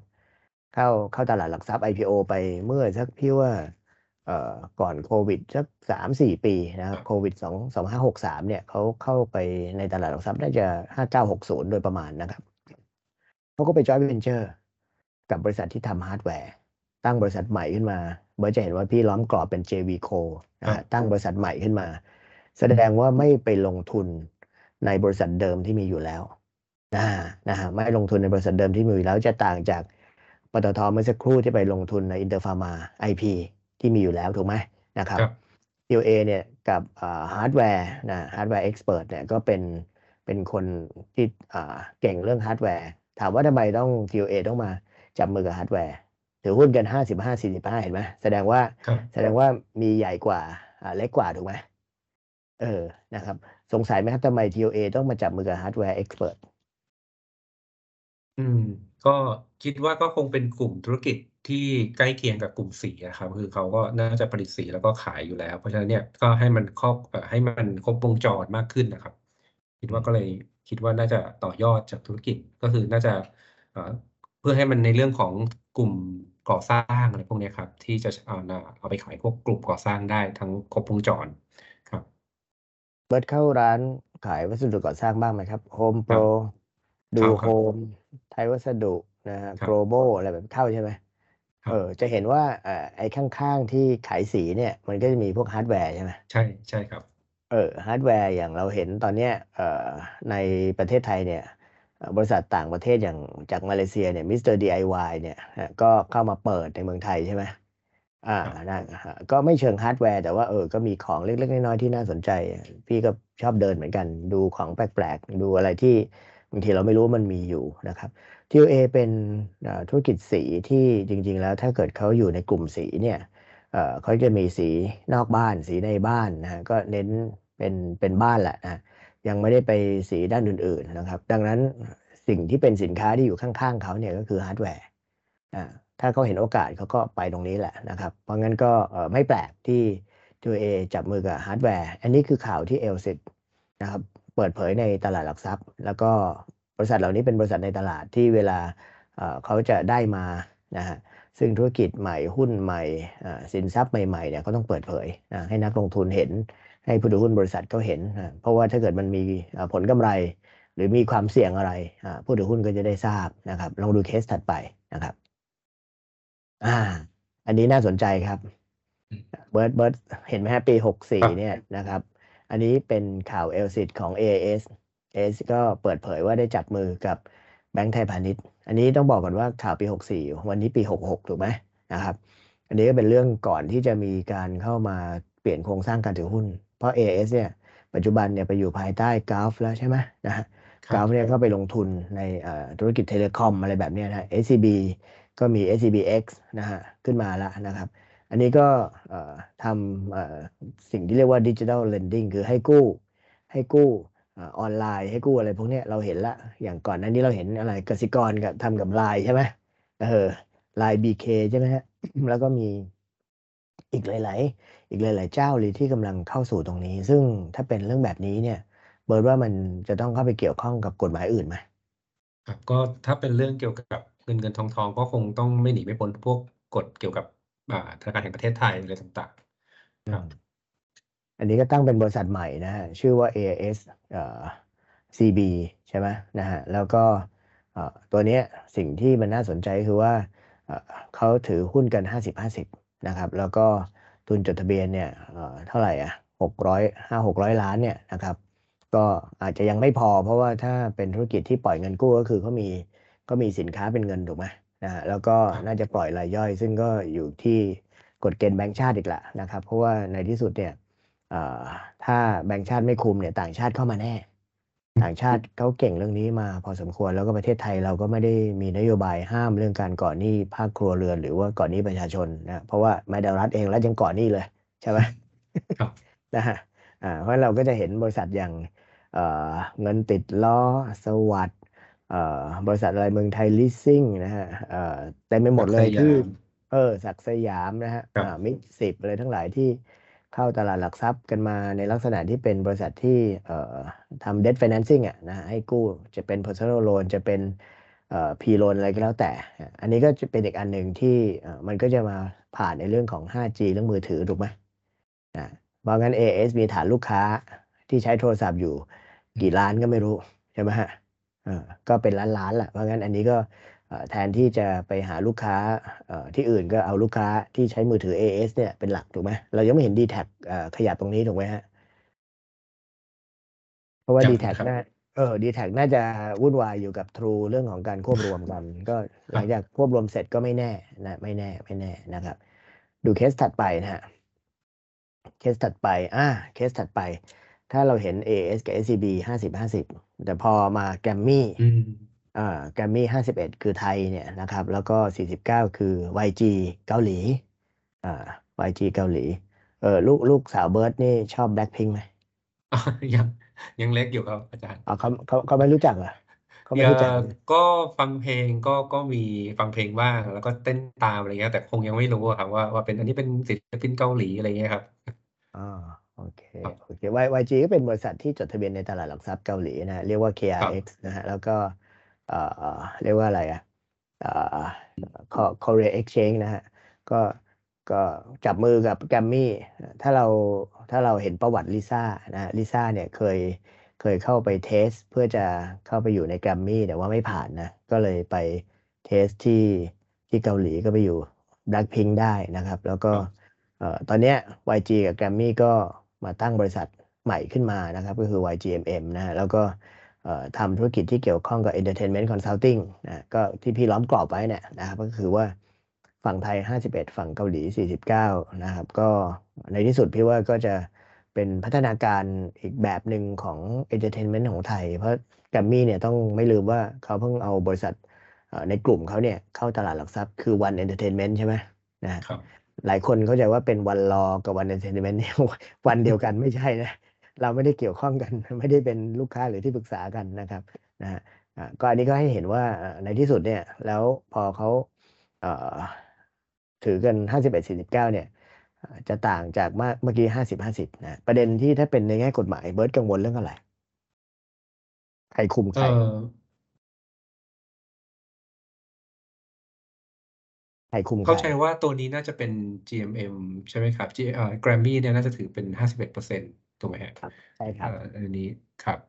เข้าเข้าตลาดหลักทรัพย์ IPO ไปเมื่อสักพี่ว่าเอ่อก่อนโควิดสักสามสี่ปีนะครับโควิดสองสองห้าหกสามเนี่ยเขาเข้าไปในตลาดหลักทรัพย์น่าจะห้าเก้าหกศูนย์โดยประมาณนะครับเขาก็ไปจอยเวนเจอร์กับบริษัทที่ทำฮาร์ดแวร์ ตั้งบริษัทใหม่ขึ้นมาเบิร์ดจะเห็นว่าพี่ล้อมกรอบเป็น JV Co นะฮะตั้งบริษัทใหม่ขึ้นมา แสดงว่าไม่ไปลงทุนในบริษัทเดิมที่มีอยู่แล้วนะนะฮะไม่ลงทุนในบริษัทเดิมที่มีอยู่แล้วจะต่างจากปตทเมื่อสักครู่ที่ไปลงทุนในอินเตอร์ฟาร์มา IP ที่มีอยู่แล้วถูกไหมนะครับครับ TOA เนี่ยกับฮาร์ดแวร์นะฮาร์ดแวร์เอ็กซ์เพรสเนี่ยก็เป็นเป็นคนที่อ่าเก่งเรื่องฮาร์ดแวร์ ถามว่าทำไมต้อง TOA ต้องมาจับมือกับฮาร์ดแวร์ถือหุ้นกันห้าสิบห้าสี่สิบห้าเห็นไหมแสดงว่าครับแสดงว่ามีใหญ่กว่าอ่าเล็กกว่าถูกไหม เออนะครับ สงสัยไหมครับทำไม TOA ต้องมาจับมือกับฮาร์ดแวร์เอ็กซ์เพรสอืม ก็คิดว่าก็คงเป็นกลุ่มธุรกิจที่ใกล้เคียงกับกลุ่มสีนะครับ คือเขาก็น่าจะผลิตสีแล้วก็ขายอยู่แล้ว เพราะฉะนั้นเนี่ยก็ให้มันครอบให้มันครบวงจรมากขึ้นนะครับ คิดว่าก็เลยคิดว่าน่าจะต่อยอดจากธุรกิจก็คือน่าจะเพื่อให้มันในเรื่องของกลุ่มก่อสร้างอะไรพวกนี้ครับ ที่จะเอาเอาไปขายพวกกลุ่มก่อสร้างได้ทั้งครบวงจร เบิร์ดเข้าร้านขายวัสดุก่อสร้างบ้างไหมครับโฮมโปรดูเข้าโฮมครับไทยวัสดุนะฮะครับโกลบอลอะไรแบบเข้าใช่ไหมครับเออจะเห็นว่าเอ่อไอ้ข้างๆที่ขายสีเนี่ย มันก็จะมีพวกฮาร์ดแวร์ใช่ไหมใช่ใช่ครับ เออฮาร์ดแวร์อย่างเราเห็นตอนเนี้ยเอ่อในประเทศไทยเนี่ยเอ่อบริษัทต่างประเทศอย่างจากมาเลเซียเนี่ยมิสเตอร์ DIY เนี่ยฮะก็เข้ามาเปิดในเมืองไทยใช่ไหม อ่าครับนั่นฮะก็ไม่เชิงฮาร์ดแวร์แต่ว่าเออก็มีของเล็กๆน้อยๆที่น่าสนใจ พี่ก็ชอบเดินเหมือนกัน ดูของแปลกๆ ดูอะไรที่บางทีเราไม่รู้ว่ามันมีอยู่นะครับ TOA เป็นเอ่อธุรกิจสีที่จริง ๆ แล้วถ้าเกิดเขาอยู่ในกลุ่มสีเนี่ยเอ่อเขาจะมีสีนอกบ้านสีในบ้านนะฮะก็เน้นเป็นเป็นบ้านแหละนะยังไม่ได้ไปสีด้านอื่น ๆ นะครับ ดังนั้นสิ่งที่เป็นสินค้าที่อยู่ข้าง ๆเขาเนี่ยก็คือฮาร์ดแวร์อ่า ถ้าเขาเห็นโอกาสเขาก็ไปตรงนี้แหละนะครับ เพราะงั้นก็ไม่แปลกที่ TOA จับมือกับฮาร์ดแวร์ อันนี้คือข่าวที่ ELCID นะครับเปิดเผยในตลาดหลักทรัพย์ แล้วก็บริษัทเหล่านี้เป็นบริษัทในตลาดที่เวลาเขาจะได้มานะฮะซึ่งธุรกิจใหม่หุ้นใหม่สินทรัพย์ใหม่ๆเนี่ยเขาต้องเปิดเผยนะให้นักลงทุนเห็น ให้ผู้ถือหุ้นบริษัทเขาเห็นนะเพราะว่าถ้าเกิดมันมีผลกำไร หรือมีความเสี่ยงอะไร ผู้ถือหุ้นก็จะได้ทราบนะครับลองดูเคสถัดไปนะครับ อ่า อันนี้น่าสนใจครับอืมเบิร์ดเบิร์ดเห็นไหมฮะปีหกสี่ครับเนี่ยนะครับ อันนี้เป็นข่าว ELCID ของ AIS AIS ก็เปิดเผยว่าได้จับมือกับแบงก์ไทยพาณิชย์ อันนี้ต้องบอกก่อนว่าข่าวปี64วันนี้ปี66ถูกไหมนะครับ อันนี้ก็เป็นเรื่องก่อนที่จะมีการเข้ามาเปลี่ยนโครงสร้างการถือหุ้น เพราะ AIS เนี่ยปัจจุบันเนี่ยไปอยู่ภายใต้กัลฟ์แล้วใช่ไหมนะฮะครับกัลฟ์เนี่ยก็ไปลงทุนในเอ่อธุรกิจ telecom อะไรแบบเนี้ยนะ SCB ก็มี SCBX นะฮะขึ้นมาแล้วนะครับ อันนี้ก็ทำสิ่งที่เรียกว่าดิจิ t a ลเลนดิ้งคือให้กู้ ให้กู้ออนไลน์ให้กู้อะไรพวกนี้เราเห็นละ อย่างก่อนหน้านี้เราเห็นอะไรกสิกรกับทำกับไลน์ใช่ไหมเออ LINE BK ใช่ไหมฮะแล้วก็มีอีกหลาย ๆ อีกหลาย ๆ เจ้าเลยที่กำลังเข้าสู่ตรงนี้ ซึ่งถ้าเป็นเรื่องแบบนี้เนี่ย เบิร์ดว่ามันจะต้องเข้าไปเกี่ยวข้องกับกฎหมายอื่นไหมครับก็ถ้าเป็นเรื่องเกี่ยวกับ เงินเงินทองทองก็คงต้องไม่หนีไม่พ้นพวกกฎเกี่ยวกับธนาคารแห่งประเทศไทยอะไรต่างๆครับอันนี้ก็ตั้งเป็นบริษัทใหม่นะฮะชื่อว่า AIS เอ่อ CB ใช่ไหมนะฮะแล้วก็ตัวเนี้ยสิ่งที่มันน่าสนใจคือว่าเขาถือหุ้นกัน 50-50 นะครับ แล้วก็ทุนจดทะเบียนเนี่ยเอ่อเท่าไหร่อะหกร้อยห้าหกร้อยล้านเนี่ยนะครับ ก็อาจจะยังไม่พอเพราะว่าถ้าเป็นธุรกิจที่ปล่อยเงินกู้ก็คือเขามี ก็มีสินค้าเป็นเงินถูกไหมนะฮะแล้วก็น่าจะปล่อยรายย่อย ซึ่งก็อยู่ที่กฎเกณฑ์แบงก์ชาติอีกแหละนะครับ เพราะว่าในที่สุดเนี่ยถ้าแบงก์ชาติไม่คุมเนี่ยต่างชาติเข้ามาแน่ ต่างชาติเขาเก่งเรื่องนี้มาพอสมควรแล้วก็ประเทศไทยเราก็ไม่ได้มีนโยบายห้ามเรื่องการก่อหนี้ภาคครัวเรือนหรือว่าก่อหนี้ประชาชนนะเพราะว่าแม้แต่รัฐเองรัฐยังก่อหนี้เลยใช่ไหมนะฮะอ่าเพราะเราก็จะเห็นบริษัทอย่างเอ่อเงินติดล้อสวัสด์เอ่อ บริษัทอะไรเมืองไทยลิสซิ่งนะฮะเอ่อเต็มไปหมดเลยที่เออศักสยามนะฮะอ่ามิสิบอะไรทั้งหลายที่เข้าตลาดหลักทรัพย์กันมาในลักษณะที่เป็นบริษัทที่เอ่อทำ debt financing อะนะให้กู้จะเป็น personal loan จะเป็นเอ่อ P loan อะไรก็แล้วแต่ อันนี้ก็จะเป็นอีกอันหนึ่งที่มันก็จะมาผ่านในเรื่องของ 5G เรื่องมือถือถูกไหมนะเพราะงั้น AS มีฐานลูกค้าที่ใช้โทรศัพท์อยู่ กี่ล้านก็ไม่รู้ใช่ไหมฮะ ก็เป็นล้านล้านแหละเพราะงั้นอันนี้ก็แทนที่จะไปหาลูกค้าที่อื่นก็เอาลูกค้าที่ใช้มือถือ AS เนี่ยเป็นหลักถูกไหมเรายังไม่เห็น d t แทขยับตรงนี้ถูกไหมฮะ เพราะว่า d t แทน่าเออ d t แทน่าจะวุ่นวายอยู่กับ True เรื่องของการควบรวมกัน ก็หลังจากควบรวมเสร็จก็ไม่แน่นะไม่แน่ไม่แน่นะครับ ดูเคสถัดไปนะฮะเคสถัดไปอ่าเคสถัดไป ถ้าเราเห็น AS กับ SCB ห้าสิบห้าสิบ แต่พอมาแกรมมี่อ่าแกรมมี่ห้าสิบเอ็ดคือไทยเนี่ยนะครับ แล้วก็สี่สิบเก้าคือ YG เกาหลีอ่า YG เกาหลี เออลูกลูกสาวเบิร์ดนี่ชอบแบล็คพิงไหมยังยังเล็กอยู่ครับอาจารย์อ๋อเขาเขาเขาไม่รู้จักเหรอเขาไม่รู้จักก็ฟังเพลงก็ก็มีฟังเพลงบ้างแล้วก็เต้นตามอะไรเงี้ยแต่คงยังไม่รู้ครับว่าว่าเป็นอันนี้เป็นศิลปินเกาหลีอะไรเงี้ยครับอ๋อ โอเคโอเค Y YG ก็เป็นบริษัทที่จดทะเบียนในตลาดหลักทรัพย์เกาหลีนะ เรียกว่า KRX นะฮะ แล้วก็เอ่อเรียกว่าอะไรอะเอ่อ Korea Exchange นะฮะ ก็ก็จับมือกับแกรมมี่ ถ้าเราถ้าเราเห็นประวัติลิซ่านะลิซ่าเนี่ยเคยเคยเข้าไป test เพื่อจะเข้าไปอยู่ในแกรมมี่แต่ว่าไม่ผ่านนะ ก็เลยไป test ที่ที่เกาหลีก็ไปอยู่ Blackpink ได้นะครับ แล้วก็เอ่อตอนเนี้ย YG กับแกรมมี่ก็ มาตั้งบริษัทใหม่ขึ้นมานะครับ ก็คือ YGMM นะฮะแล้วก็ทำธุรกิจที่เกี่ยวข้องกับ Entertainment Consulting นะก็ที่พี่ล้อมกรอบไว้เนี่ยนะครับก็คือว่าฝั่งไทย 51 ฝั่งเกาหลี 49 นะครับ ก็ในที่สุดพี่ว่าก็จะเป็นพัฒนาการอีกแบบหนึ่งของ Entertainment ของไทย เพราะแกรมมี่เนี่ยต้องไม่ลืมว่าเขาเพิ่งเอาบริษัทในกลุ่มเขาเนี่ยเข้าตลาดหลักทรัพย์คือ One Entertainment ใช่ไหมนะครับ หลายคนเข้าใจว่าเป็นวันรอกับวันเอนเตอร์เทนเมนต์เนี่ยวันเดียวกันไม่ใช่นะ เราไม่ได้เกี่ยวข้องกัน ไม่ได้เป็นลูกค้าหรือที่ปรึกษากันนะครับนะฮะก็อันนี้ก็ให้เห็นว่าในที่สุดเนี่ย แล้วพอเขาถือกันห้าสิบเอ็ดสี่สิบเก้าเนี่ย จะต่างจากเมื่อกี้ห้าสิบห้าสิบนะ ประเด็นที่ถ้าเป็นในแง่กฎหมายเบิร์ดกังวลเรื่องอะไร ใครคุมใคร ใครคุมเข้าใจว่าตัวนี้น่าจะเป็น GMM ใช่ไหมครับ G เอ่อ Grammy เนี่ยน่าจะถือเป็นห้าสิบเอ็ดเปอร์เซ็นต์ถูกไหมครับใช่ครับอันนี้ครับ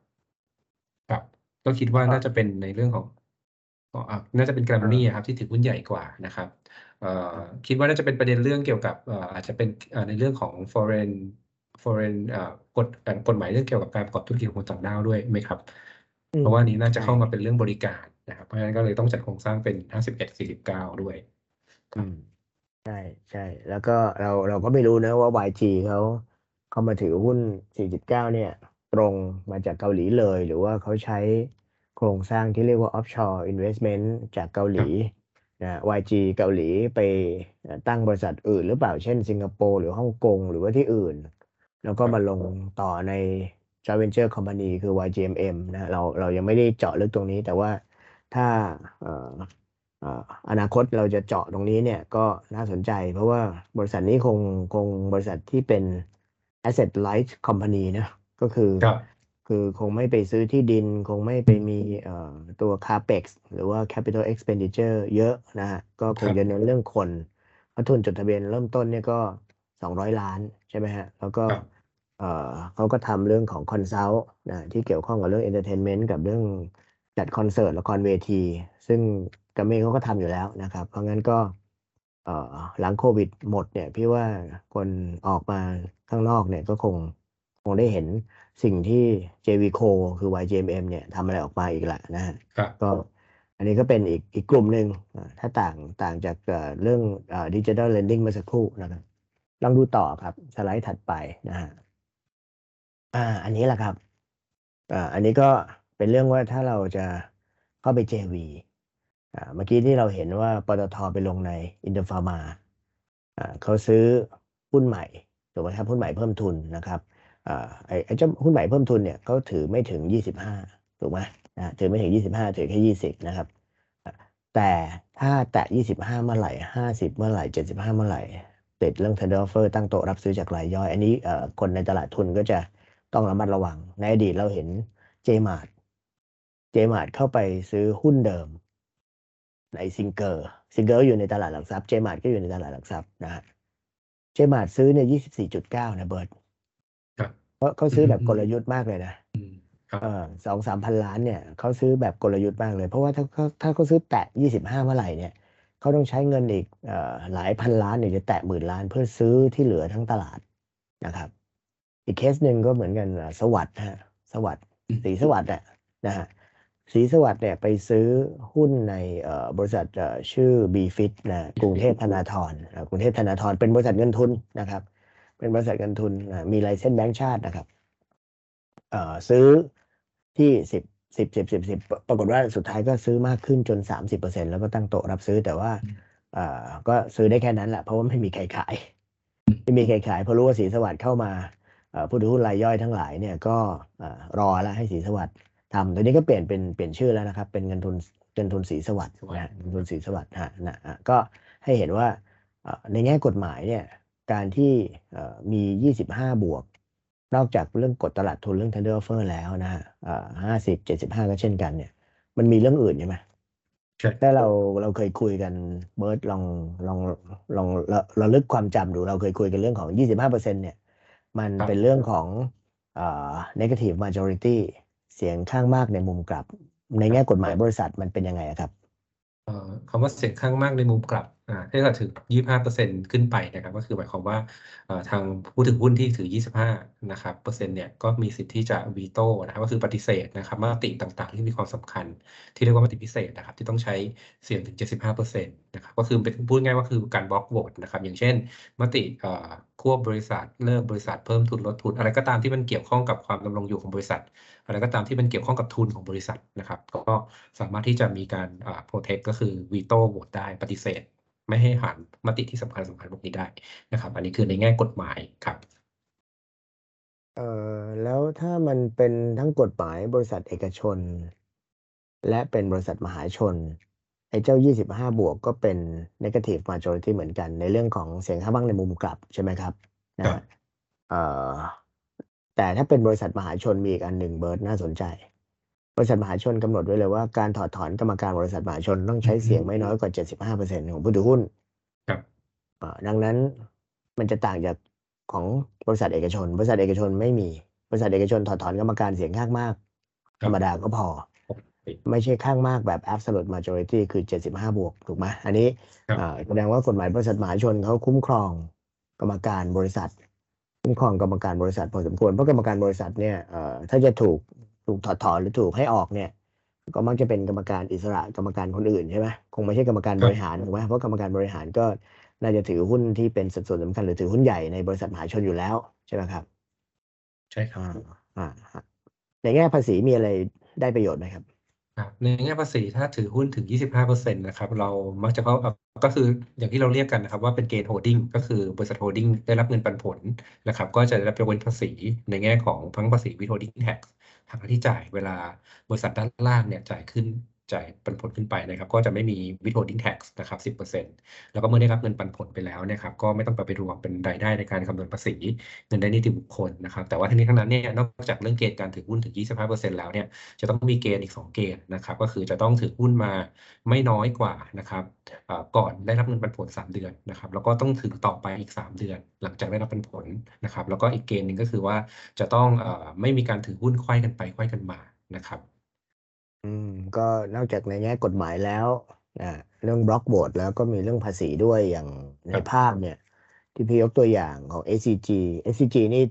ครับก็คิดว่าน่าจะเป็นในเรื่องของก็น่าจะเป็นแกรมมี่ครับที่ถือหุ้นใหญ่กว่านะครับเอ่อคิดว่าน่าจะเป็นประเด็นเรื่องเกี่ยวกับเอ่ออาจจะเป็นในเรื่องของ foreign foreign เอ่อกฎกฎหมายเรื่องเกี่ยวกับการประกอบธุรกิจของคนต่างด้าวด้วยไหมครับ เพราะว่านี้น่าจะเข้ามาเป็นเรื่องบริการนะครับ เพราะฉะนั้นก็เลยต้องจัดโครงสร้างเป็นห้าสิบเอ็ดสี่สิบเก้าด้วย อืมใช่ใช่ แล้วก็เราเราก็ไม่รู้นะว่า YG เขาเขามาถือหุ้น 49 เนี่ย ตรงมาจากเกาหลีเลย หรือว่าเขาใช้โครงสร้างที่เรียกว่า offshore investment จากเกาหลีนะ YG เกาหลีไปตั้งบริษัทอื่นหรือเปล่า เช่น สิงคโปร์หรือฮ่องกงหรือว่าที่อื่น แล้วก็มาลงต่อใน joint venture company คือ YGMM นะเราเรายังไม่ได้เจาะลึกตรงนี้ แต่ว่าถ้าเอ่ออนาคตเราจะเจาะตรงนี้เนี่ยก็น่าสนใจ เพราะว่าบริษัทนี้คงคงบริษัทที่เป็น asset light company นะก็คือคือคงไม่ไปซื้อที่ดิน คงไม่ไปมีตัว capex หรือว่า capital expenditure เยอะนะฮะก็คงจะเน้นเรื่องคอนเทนต์ทุนจดทะเบียนเริ่มต้นเนี่ยก็สองร้อยล้านใช่ไหมฮะ แล้วก็เขาก็ทำเรื่องของ consultนะที่เกี่ยวข้องกับเรื่อง entertainment กับเรื่อง จัดคอนเสิร์ตละครเวที ซึ่งแกรมมี่เขาก็ทำอยู่แล้วนะครับ เพราะงั้นก็หลังโควิดหมดเนี่ย พี่ว่าคนออกมาข้างนอกเนี่ยก็คงคงได้เห็นสิ่งที่ JV Co คือ YGMM เนี่ยทำอะไรออกมาอีกแหละนะฮะครับก็อันนี้ก็เป็นอีกอีกกลุ่มหนึ่งอ่าถ้าต่างต่างจากเอ่อเรื่อง digital lending เมื่อสักครู่นะครับลองดูต่อครับ สไลด์ถัดไปนะฮะอ่า อันนี้แหละครับอ่าอันนี้ก็ เป็นเรื่องว่าถ้าเราจะเข้าไป JV อ่าเมื่อกี้ที่เราเห็นว่าปตทไปลงในอินเตอร์ฟาร์มาอ่าเขาซื้อหุ้นใหม่ถูกไหมครับหุ้นใหม่เพิ่มทุนนะครับอ่าไอ้เจ้าหุ้นใหม่เพิ่มทุนเนี่ยเขาถือไม่ถึงยี่สิบห้าถูกไหมอ่าถือไม่ถึงยี่สิบห้าถือแค่ยี่สิบนะครับ แต่ถ้าแตะยี่สิบห้าเมื่อไหร่ห้าสิบเมื่อไหร่เจ็ดสิบห้าเมื่อไหร่ติดเรื่อง tender offer ตั้งโต๊ะรับซื้อจากรายย่อย อันนี้เอ่อคนในตลาดทุนก็จะต้องระมัดระวัง ในอดีตเราเห็น JMart JMart เข้าไปซื้อหุ้นเดิม ในซิงเกอร์ซิงเกอร์อยู่ในตลาดหลักทรัพย์ JMart ก็อยู่ในตลาดหลักทรัพย์นะฮะ JMart ซื้อเนี่ยยี่สิบสี่จุดเก้านะเบิร์ดครับเพราะเขาซื้อแบบอืมกลยุทธ์มากเลยนะอืมครับเออสองสามพันล้านเนี่ยเขาซื้อแบบกลยุทธ์มากเลย เพราะว่าถ้าเขาถ้าเขาซื้อแตะยี่สิบห้าเมื่อไหร่เนี่ยเขาต้องใช้เงินอีกเอ่อหลายพันล้านเนี่ยจะแตะหมื่นล้านเพื่อซื้อที่เหลือทั้งตลาดนะครับ อีกเคสหนึ่งก็เหมือนกันอะสวัสด์ฮะสวัสด์อืมสีสวัสด์อะนะฮะ สีสวัสด์เนี่ยไปซื้อหุ้นในเอ่อบริษัทเอ่อชื่อ b f i t นะกรุงเทพธนาธรอะกรุงเทพธนาธรเป็นบริษัทเงินทุนนะครับ เป็นบริษัทเงินทุนอะมีไลเซนส์แบงก์ชาตินะครับเอ่อซื้อที่สิบสิบสิบสิบสิบปรากฏว่าสุดท้ายก็ซื้อมากขึ้นจนสามสิบเปอร์เซ็นแล้วก็ตั้งโต๊ะรับซื้อแต่ว่าเอ่อก็ซื้อได้แค่นั้นแหละเพราะว่าไม่มีใครขายไม่มีใครขายเพราะรู้ว่าสีสวัสดิ์เข้ามาเอ่อผู้ถือหุ้นรายย่อยทั้งหลายเนี่ยก็เอ่อรอแล้วให้สีสวัสดิ์ ทำตอนนี้ก็เปลี่ยนเป็นเปลี่ยนชื่อแล้วนะครับ เป็นเงินทุนเงินทุนสีสวัสดิ์นะฮะเงินทุนสีสวัสดิ์ฮะนะฮะก็ให้เห็นว่าเอ่อในแง่กฎหมายเนี่ยการที่เอ่อมี 25 บวก นอกจากเรื่องกฎตลาดทุนเรื่อง tender offer แล้วนะฮะห้าสิบเจ็ดสิบห้าก็เช่นกันเนี่ย มันมีเรื่องอื่นใช่ไหมใช่ถ้าเราเราเคยคุยกันเบิร์ตลองลองลองเราเราลึกความจำดูเราเคยคุยกันเรื่องของยี่สิบห้าเปอร์เซ็นเนี่ย มันครับเป็นเรื่องของเอ่อ negative majority เสียงข้างมากในมุมกลับ ในแง่กฎหมายบริษัทมันเป็นยังไงครับคำว่าเสียงข้างมากในมุมกลับ ถ้าเกิดถึง 25%ขึ้นไปนะครับ ก็คือหมายความว่าทางผู้ถือหุ้นที่ถือ 25 นะครับเปอร์เซ็นต์เนี่ยก็มีสิทธิ์ที่จะวีโต้นะครับก็คือปฏิเสธนะครับมติต่างๆ ที่มีความสำคัญ ที่เรียกว่ามติพิเศษนะครับ ที่ต้องใช้เสียงถึง 75%นะครับก็คือเป็นพูดง่ายว่าคือการบล็อกโหวตนะครับ อย่างเช่น มติควบบริษัทเลิกบริษัทเพิ่มทุนลดทุน อะไรก็ตามที่มันเกี่ยวข้องกับความดำรงอยู่ของบริษัท อะไรก็ตามที่มันเกี่ยวข้องกับทุนของบริษัทนะครับ ก็สามารถที่จะมีการอ่า protect ก็คือวีโต้โหวตได้ปฏิเสธ ไม่ให้ผ่านมติที่สำคัญสำคัญพวกนี้ได้นะครับ อันนี้คือในแง่กฎหมายครับเอ่อแล้วถ้ามันเป็นทั้งกฎหมายบริษัทเอกชน และเป็นบริษัทมหาชนไอ้เจ้า 25 บวกก็เป็น negative majority เหมือนกัน ในเรื่องของเสียงข้างมากในมุมกลับใช่ไหมครับนะครับฮะเอ่อแต่ถ้าเป็นบริษัทมหาชนมีอีกอันหนึ่งเบิร์ดน่าสนใจบ ริษัทมหาชนกำหนดไว้เลยว่าการถอดถอนกรรมการบริษัทมหาชนต้องใช้เสียงไม่น้อยกว่า 75%ของผู้ถือหุ้น ครับอ่าดังนั้นมันจะต่างจากของบริษัทเอกชน บริษัทเอกชนไม่มี บริษัทเอกชนถอดถอนกรรมการเสียงข้างมาก ธรรมดาก็พอ ไม่ใช่ข้างมากแบบ absolute majority คือ 75 บวก ถูกไหมอันนี้ครับอ่าแสดงว่ากฎหมายบริษัทมหาชนเขาคุ้มครองกรรมการบริษัท คุ้มครองกรรมการบริษัทพอสมควร เพราะกรรมการบริษัทเนี่ยเอ่อถ้าจะถูก ถูกถอดถอนหรือถูกให้ออกเนี่ย ก็มักจะเป็นกรรมการอิสระกรรมการคนอื่นใช่ไหมคงไม่ใช่กรรมการบริหารถูกไหมเพราะกรรมการบริหารก็น่าจะถือหุ้นที่เป็นสัดส่วนสำคัญหรือถือหุ้นใหญ่ในบริษัทมหาชนอยู่แล้วใช่ไหมครับ ใช่ครับอ่าอ่าฮะในแง่ภาษีมีอะไรได้ประโยชน์ไหมครับครับในแง่ภาษีถ้าถือหุ้นถึง 25%นะครับ เรามักจะเข้าก็คืออย่างที่เราเรียกกันนะครับว่าเป็นเกณฑ์ holding ก็คือบริษัท holding ได้รับเงินปันผลนะครับ ก็จะได้รับยกเว้นภาษีในแง่ของทั้งภาษีวิ t โฮดดิ้งแท็ก หักค่าที่จ่ายเวลาบริษัทด้านล่างเนี่ยจ่ายขึ้น จ่ายปันผลขึ้นไปนะครับ ก็จะไม่มีวิ t โฮดดิ้งแท็กนะครับ 10%แล้วก็เมื่อได้รับเงินปันผลไปแล้วนะครับ ก็ไม่ต้องไปรวมเป็นรายได้ในการคำนวณภาษีเงินได้นิติบุคคลนะครับ แต่ว่าทั้งนี้ทั้งนั้นเนี่ยนอกจากเรื่องเกณฑ์การถือหุ้นถึง 25%แล้วเนี่ยจะต้องมีเกณฑ์อีก 2 เกณฑ์นะครับ ก็คือจะต้องถือหุ้นมาไม่น้อยกว่านะครับก่อนได้รับเงินปันผล 3 เดือนนะครับ แล้วก็ต้องถือต่อไปอีก 3 เดือน หลังจากได้รับปันผลนะครับ แล้วก็อีกเกณฑ์หนึ่งก็คือว่าจะต้องอไม่มีการถือหุ้นไขว้กันไปไขว้กันมานะครับ อืม ก็นอกจากในแง่กฎหมายแล้วอ่าเรื่องบล็อกโหวตแล้วก็มีเรื่องภาษีด้วยอย่างในครับภาพเนี่ย ที่พี่ยกตัวอย่างของ SCG SCG นี่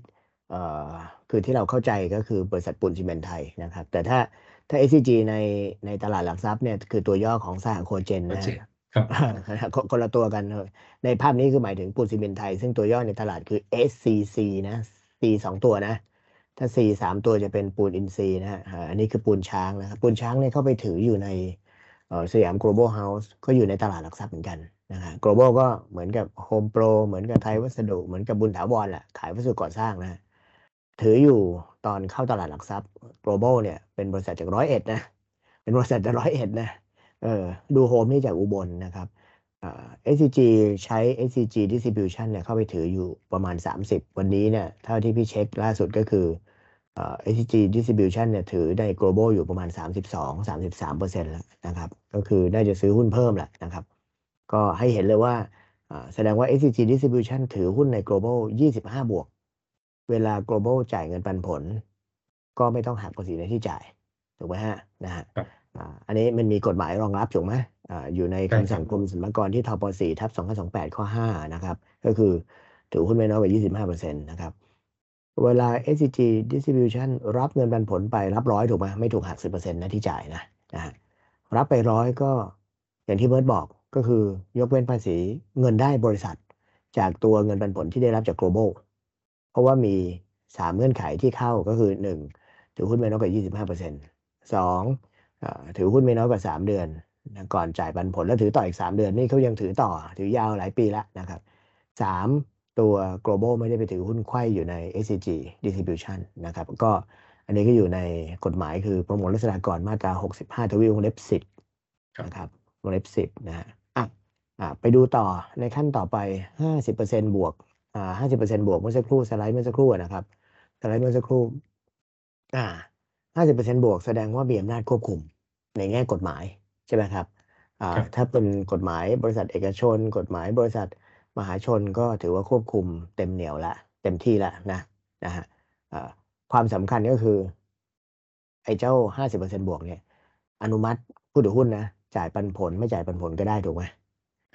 เอ่อคือที่เราเข้าใจก็คือบริษัทปูนซีเมนต์ไทยนะครับ แต่ถ้าถ้า SCG ในในตลาดหลักทรัพย์เนี่ยคือตัวย่อของสหโคเจนนะครับคนคนละตัวกันเลยในภาพนี้คือหมายถึงปูนซีเมนต์ไทย ซึ่งตัวย่อในตลาดคือ SCC นะ C สองตัวนะ ถ้า C สามตัวจะเป็นปูนอินซีนะฮะอันนี้คือปูนช้างนะครับปูนช้างเนี่ยเข้าไปถืออยู่ในสยาม global house ก็อยู่ในตลาดหลักทรัพย์เหมือนกันนะฮะ global ก็เหมือนกับ home pro เหมือนกับไทยวัสดุ เหมือนกับบุญถาวรแหละขายวัสดุก่อสร้างนะถืออยู่ตอนเข้าตลาดหลักทรัพย์ global เนี่ยเป็นบริษัทจากร้อยเอ็ดนะเป็นบริษัทจากร้อยเอ็ดนะเออดูโฮมนี่จากอุบลนะครับอ่า SCG ใช้ SCG distribution เนี่ยเข้าไปถืออยู่ประมาณ 30 วันนี้เนี่ยเท่าที่พี่เช็คล่าสุดก็คือ อ่า SCG distribution เนี่ยถือใน global อยู่ประมาณ 32-33%แล้วนะครับ ก็คือน่าจะซื้อหุ้นเพิ่มแหละนะครับ ก็ให้เห็นเลยว่าอ่าแสดงว่า SCG distribution ถือหุ้นใน global 25 บวก เวลา global จ่ายเงินปันผล ก็ไม่ต้องหักภาษีในที่จ่าย ถูกไหมฮะนะฮะครับอ่าอันนี้มันมีกฎหมายรองรับถูกไหมอ่าอยู่ในใช่ครับคำสั่งกรมสรรพากรที่ทป4ทับ2528 ข้อ 5 นะครับ ก็คือถือหุ้นไม่น้อยกว่า 25%นะครับ เวลา SCG distribution รับเงินปันผลไปรับร้อยถูกไหมไม่ถูกหัก10%นต์นะที่จ่ายนะนะรับไปร้อยก็อย่างที่เบิร์ตบอกก็คือยกเว้นภาษีเงินได้บริษัท จากตัวเงินปันผลที่ได้รับจาก global เพราะว่ามี3เงื่อนไขที่เข้าก็คือ1ถือหุ้นไม่น้อยกว่า25%สองเอ่องถือหุ้นไม่น้อยกว่า3เดือนก่อนจ่ายปันผลแล้วถือต่ออีก3เดือนนี่เขายังถือต่อถือยาวหลายปีแล้วนะครับสาม ตัว global ไม่ได้ไปถือหุ้นไขว้อยู่ใน SCG distribution นะครับ ก็อันนี้ก็อยู่ในกฎหมายคือประมวลรัษฎากรมาตรา 65 ทวีวงเล็บ 10ครับนะครับวงเล็บ 10 นะฮะอะอะไปดูต่อในขั้นต่อไป 50%บวกอ่า50%บวกเมื่อสักครู่สไลด์เมื่อสักครู่อะนะครับสไลด์เมื่อสักครู่อ่าห้าสิบเปอร์เซ็นบวกแสดงว่ามีอำนาจควบคุมในแง่กฎหมายใช่ไหมครับอ่าครับถ้าเป็นกฎหมายบริษัทเอกชน กฎหมายบริษัท มหาชนก็ถือว่าควบคุมเต็มเหนียวละเต็มที่ละนะนะฮะอ่าความสำคัญก็คือ ไอ้เจ้าห้าสิบเปอร์เซ็นบวกเนี่ย อนุมัติผู้ถือหุ้นนะจ่ายปันผลไม่จ่ายปันผลก็ได้ถูกไหม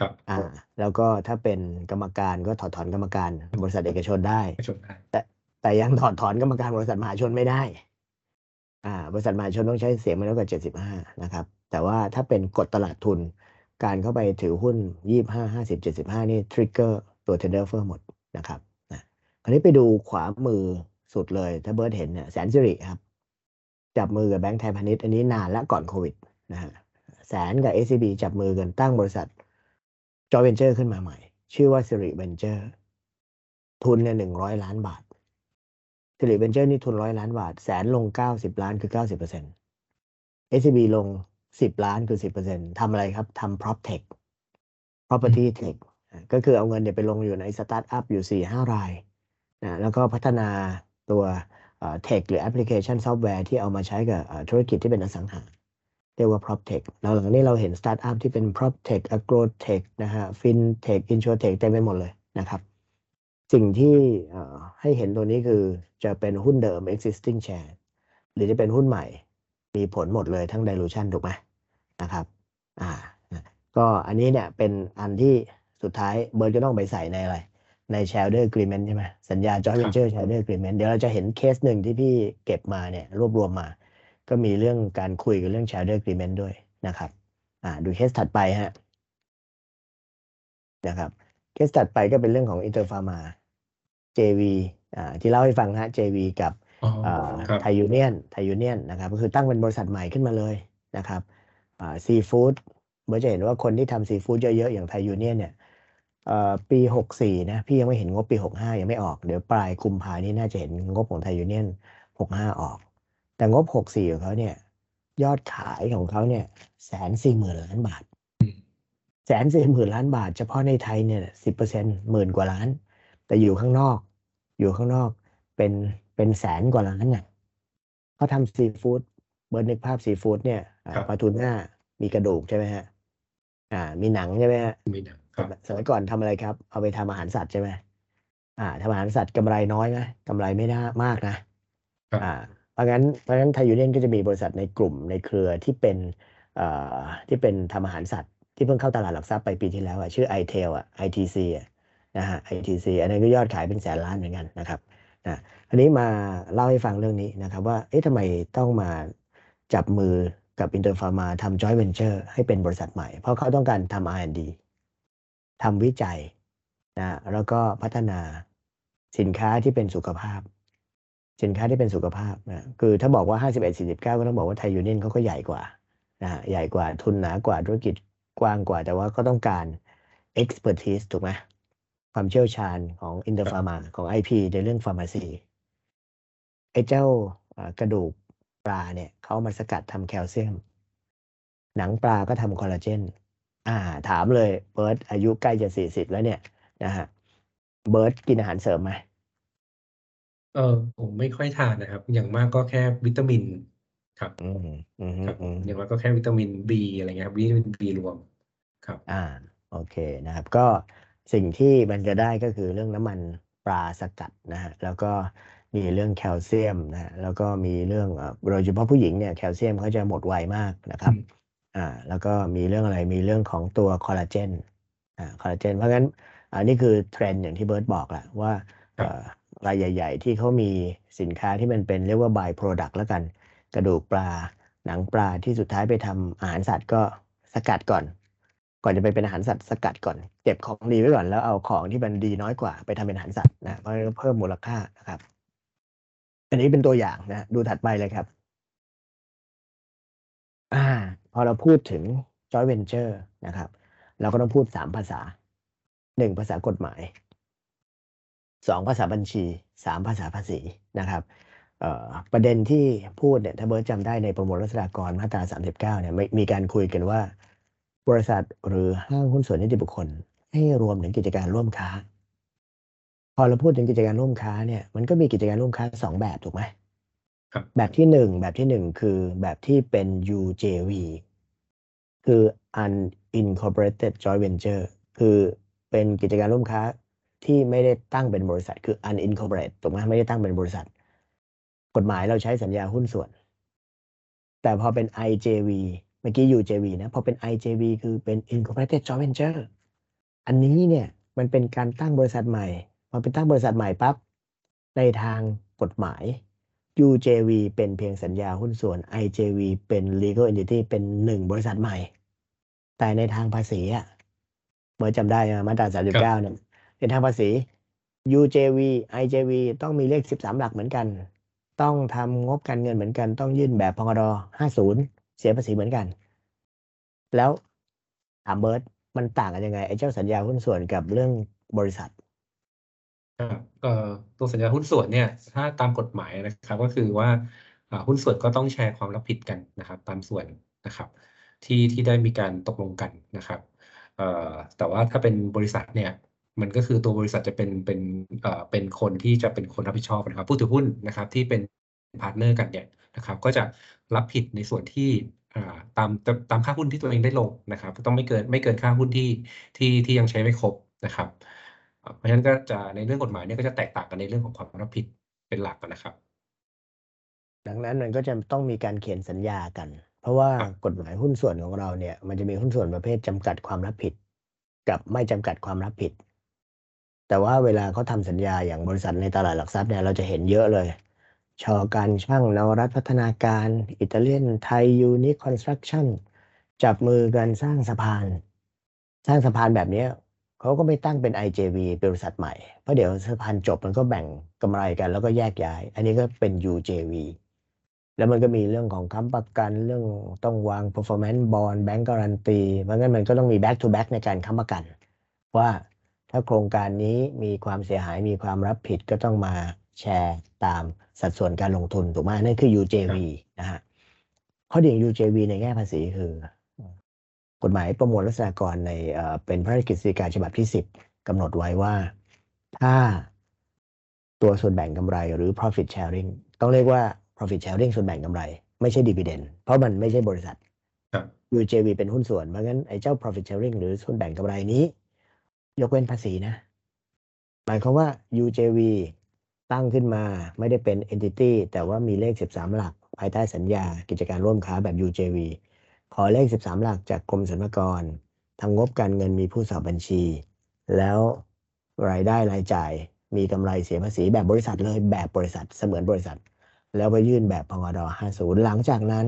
ครับอ่า แล้วก็ถ้าเป็นกรรมการก็ถอดถอนกรรมการบริษัทเอกชนได้ไม่ชนได้แต่แต่ยังถอดถอนกรรมการบริษัทมหาชนไม่ได้ อ่า บริษัทมหาชนต้องใช้เสียงไม่น้อยกว่าเจ็ดสิบห้านะครับ แต่ว่าถ้าเป็นกฎตลาดทุน การเข้าไปถือหุ้นยี่ห้าห้าสิบเจ็ดสิบห้านี่ทริกเกอร์ตัวเทนเดอร์เฟอร์หมดนะครับนะคราวนี้ไปดูขวามือสุดเลย ถ้าเบิร์ดเห็นเนี่ยแสนสิริครับ จับมือกับแบงก์ไทยพาณิชย์อันนี้นานแล้วก่อนโควิดนะฮะแสนกับ SCB จับมือกันตั้งบริษัทจอยเวนเจอร์ขึ้นมาใหม่ ชื่อว่าสิริเวนเจอร์ทุนเนี่ยหนึ่งร้อยล้านบาทสิริเวนเจอร์นี่ทุนร้อยล้านบาท แสนลงเก้าสิบล้านคือเก้าสิบเปอร์เซ็นต์ SCB ลง สิบล้านคือสิบเปอร์เซ็นต์ทำอะไรครับทำ prop tech property tech อะก็คือเอาเงินเนี่ยไปลงอยู่ในสตาร์ทอัพอยู่สี่ห้ารายนะแล้วก็พัฒนาตัว tech หรือแอปพลิเคชันซอฟต์แวร์ที่เอามาใช้กับเอ่อธุรกิจที่เป็นอสังหาเรียกว่า prop tech แล้วหลังนี้เราเห็นสตาร์ทอัพที่เป็น prop tech agro tech นะฮะ fintech insurtech เต็มไปหมดเลยนะครับ สิ่งที่เอ่อให้เห็นตัวนี้คือจะเป็นหุ้นเดิม existing share หรือจะเป็นหุ้นใหม่ มีผลหมดเลยทั้ง dilution ถูกไหม นะครับอ่านะก็อันนี้เนี่ยเป็นอันที่สุดท้ายเบิร์ดก็ต้องไปใส่ในอะไร ใน shareholder agreement ใช่ไหมสัญญา joint ครับ venture shareholder agreement เดี๋ยวเราจะเห็นเคสหนึ่งที่พี่เก็บมาเนี่ยรวบรวมมา ก็มีเรื่องการคุยกันเรื่อง shareholder agreement ด้วยนะครับอ่าดูเคสถัดไปฮะนะครับเคสถัดไปก็เป็นเรื่องของ Interpharma JV อ่าที่เล่าให้ฟังฮะ JV กับอ๋ออ่าครับไทยูเนียนไทยูเนียนนะครับก็คือตั้งเป็นบริษัทใหม่ขึ้นมาเลยนะครับอ่า ซีฟู้ดเมื่อจะเห็นว่าคนที่ทำซีฟู้ดเยอะ ๆ อย่างไทยูเนียนเนี่ยเอ่อปีหกสี่นะ พี่ยังไม่เห็นงบปีหกห้ายังไม่ออก เดี๋ยวปลายกุมภานี้น่าจะเห็นงบของไทยูเนียนหกห้าออก แต่งบหกสี่ของเขาเนี่ย ยอดขายของเขาเนี่ยแสนสี่หมื่นล้านบาทแสนสี่หมื่นล้านบาท เฉพาะในไทยเนี่ยสิบเปอร์เซ็นหมื่นกว่าล้าน แต่อยู่ข้างนอก อยู่ข้างนอกเป็นเป็นแสนกว่าล้านน่ะเขาทำซีฟู้ดเบิร์ดนึกภาพซีฟู้ดเนี่ยอ่าครับปลาทูน่า มีกระดูกใช่ไหมฮะ อ่า มีหนังใช่ไหมฮะมีหนังครับสมัยก่อนทำอะไรครับ เอาไปทำอาหารสัตว์ใช่ไหมอ่าทำอาหารสัตว์กำไรน้อยไหมกำไรไม่ได้มากนะครับอ่า เพราะงั้นเพราะงั้นไทยยูเนียนก็จะมีบริษัทในกลุ่มในเครือที่เป็นเอ่อที่เป็นทำอาหารสัตว์ ที่เพิ่งเข้าตลาดหลักทรัพย์ไปปีที่แล้วอะชื่อ iTail อะ ITC อะนะฮะ ITC อันนั้นก็ยอดขายเป็นแสนล้านเหมือนกันนะครับนะอันนี้มาเล่าให้ฟังเรื่องนี้นะครับ ว่าเอ๊ะทำไมต้องมาจับมือ กับอินเตอร์ฟาร์มาทำ joint venture ให้เป็นบริษัทใหม่ เพราะเขาต้องการทำ R&D ทำวิจัยนะแล้วก็พัฒนาสินค้าที่เป็นสุขภาพ สินค้าที่เป็นสุขภาพนะคือถ้าบอกว่า 51 49 ก็ต้องบอกว่าไทยูเนี่ยนเขาก็ใหญ่กว่านะใหญ่กว่าทุนหนากว่าธุรกิจกว้างกว่า แต่ว่าก็ต้องการ expertise ถูกไหมความเชี่ยวชาญของอินเตอร์ฟาร์มาของ IP ในเรื่อง pharmacy ไอ้เจ้ากระดูก ปลาเนี่ยเขามาสกัดทำแคลเซียม หนังปลาก็ทำคอลลาเจนอ่า ถามเลยเบิร์ดอายุใกล้จะสี่สิบแล้วเนี่ยนะฮะเบิร์ดกินอาหารเสริมไหมเออผมไม่ค่อยทานนะครับ อย่างมากก็แค่วิตามิน ครับอืมอืมครับอืมอย่างมากก็แค่วิตามินบีอะไรเงี้ยครับวิตามินบีรวม ครับ อ่า โอเคนะครับ ก็สิ่งที่มันจะได้ก็คือเรื่องน้ำมันปลาสกัดนะฮะแล้วก็ มีเรื่องแคลเซียมนะฮะแล้วก็มีเรื่องเอ่อโดยเฉพาะผู้หญิงเนี่ยแคลเซียมเขาจะหมดไวมากนะครับอืมอ่าแล้วก็มีเรื่องอะไรมีเรื่องของตัวคอลลาเจนอ่าคอลลาเจนเพราะงั้นอันนี้คือเทรนด์อย่างที่เบิร์ตบอกแหละว่าครัเอ่บอรายใหญ่ ๆ ที่เขามีสินค้าที่มันเป็นเรียกว่า by product แล้วกัน กระดูกปลาหนังปลาที่สุดท้ายไปทำอาหารสัตว์ก็สกัดก่อน ก่อนจะไปเป็นอาหารสัตว์สกัดก่อน เก็บของดีไว้ก่อนแล้วเอาของที่มันดีน้อยกว่าไปทำเป็นอาหารสัตว์นะเพราะฉะนั้นเพิ่มมูลค่านะครับ อันนี้เป็นตัวอย่างนะดูถัดไปเลยครับ อ่า พอเราพูดถึง joint venture นะครับ เราก็ต้องพูดสามภาษาหนึ่งภาษากฎหมายสองภาษาบัญชีสามภาษาภาษีนะครับเออประเด็นที่พูดเนี่ยถ้าเบิร์ตจำได้ในประมวลรัษฎากรมาตรา 39เนี่ยม,มีการคุยกันว่า บริษัทหรือห้างหุ้นส่วนนิติบุคคล ให้รวมถึงกิจการร่วมค้า พอเราพูดถึงกิจการร่วมค้าเนี่ยมันก็มีกิจการร่วมค้าสองแบบถูกไหมครับแบบที่หนึ่งแบบที่หนึ่งคือแบบที่เป็น UJV คือ unincorporated joint venture คือเป็นกิจการร่วมค้าที่ไม่ได้ตั้งเป็นบริษัท คือ unincorporated ถูกไหมไม่ได้ตั้งเป็นบริษัท กฎหมายเราใช้สัญญาหุ้นส่วน แต่พอเป็น IJV เมื่อกี้ UJV นะพอเป็น IJV คือเป็น incorporated joint venture อันนี้เนี่ยมันเป็นการตั้งบริษัทใหม่ พอเป็นตั้งบริษัทใหม่ปั๊บในทางกฎหมาย UJV เป็นเพียงสัญญาหุ้นส่วน IJV เป็น legal entity เป็นหนึ่งบริษัทใหม่ แต่ในทางภาษีอะเมื่อจำได้ไหมมาตรา 39 เนี่ยในทางภาษี UJV IJV ต้องมีเลข 13 หลักเหมือนกัน ต้องทำงบการเงินเหมือนกัน ต้องยื่นแบบพงด50 เสียภาษีเหมือนกัน แล้วถามเบิร์ตมันต่างกันยังไงไอ้เจ้าสัญญาหุ้นส่วนกับเรื่องบริษัท ครับเอ่อตัวสัญญาหุ้นส่วนเนี่ย ถ้าตามกฎหมายนะครับ ก็คือว่าอ่าหุ้นส่วนก็ต้องแชร์ความรับผิดกันนะครับ ตามส่วนนะครับ ที่ที่ได้มีการตกลงกันนะครับเอ่อแต่ว่าถ้าเป็นบริษัทเนี่ย มันก็คือตัวบริษัทจะเป็นเป็นเอ่อเป็นคนที่จะเป็นคนรับผิดชอบนะครับผู้ถือหุ้นนะครับ ที่เป็น partner กันเนี่ยนะครับ ก็จะรับผิดในส่วนที่ตามตามค่าหุ้นที่ตัวเองได้ลงนะครับ ต้องไม่เกินไม่เกินค่าหุ้นที่ที่ที่ยังใช้ไม่ครบนะครับ เพราะฉะนั้นก็จะในเรื่องกฎหมายเนี่ยก็จะแตกต่างกันในเรื่องของความรับผิดเป็นหลักนะครับ ดังนั้นมันก็จะต้องมีการเขียนสัญญากัน เพราะว่าครับกฎหมายหุ้นส่วนของเราเนี่ย มันจะมีหุ้นส่วนประเภทจำกัดความรับผิด กับไม่จำกัดความรับผิด แต่ว่าเวลาเขาทำสัญญาอย่างบริษัทในตลาดหลักทรัพย์เนี่ยเราจะเห็นเยอะเลยชอการช่างนวรัฐพัฒนาการอิตาเลียนไทยยูนิคคอนสตรักชั่นจับมือกันสร้างสะพาน สร้างสะพานแบบเนี้ย เขาก็ไม่ตั้งเป็น IJV เป็นบริษัทใหม่ เพราะเดี๋ยวสะพานจบมันก็แบ่งกำไรกันแล้วก็แยกย้าย อันนี้ก็เป็น UJV แล้วมันก็มีเรื่องของค้ำประกันเรื่องต้องวาง performance bond bank guarantee เพราะงั้นมันก็ต้องมี back to back ในการค้ำประกัน ว่าถ้าโครงการนี้มีความเสียหายมีความรับผิดก็ต้องมาแชร์ตามสัดส่วนการลงทุนถูกไหมนั่นคือ UJV นะฮะข้อดีของ UJV ในแง่ภาษีคือ กฎหมายประมวลรัษฎากรในเอ่อเป็นพระราชกฤษฎีกาฉบับที่ 10กำหนดไว้ว่า ถ้าตัวส่วนแบ่งกำไรหรือ profit sharing ต้องเรียกว่า profit sharing ส่วนแบ่งกำไร ไม่ใช่ dividend เพราะมันไม่ใช่บริษัทครับ UJV เป็นหุ้นส่วน เพราะงั้นไอ้เจ้า profit sharing หรือส่วนแบ่งกำไรนี้ ยกเว้นภาษีนะ หมายความว่า UJV ตั้งขึ้นมาไม่ได้เป็น entity แต่ว่ามีเลข 13 หลัก ภายใต้สัญญากิจการร่วมค้าแบบ UJV ขอเลข 13 หลักจากกรมสรรพากรทำงบการเงินมีผู้สอบบัญชี แล้วรายได้รายจ่ายมีกำไรเสียภาษีแบบบริษัทเลยแบบบริษัทเสมือนบริษัท แล้วไปยื่นแบบพงด50 หลังจากนั้น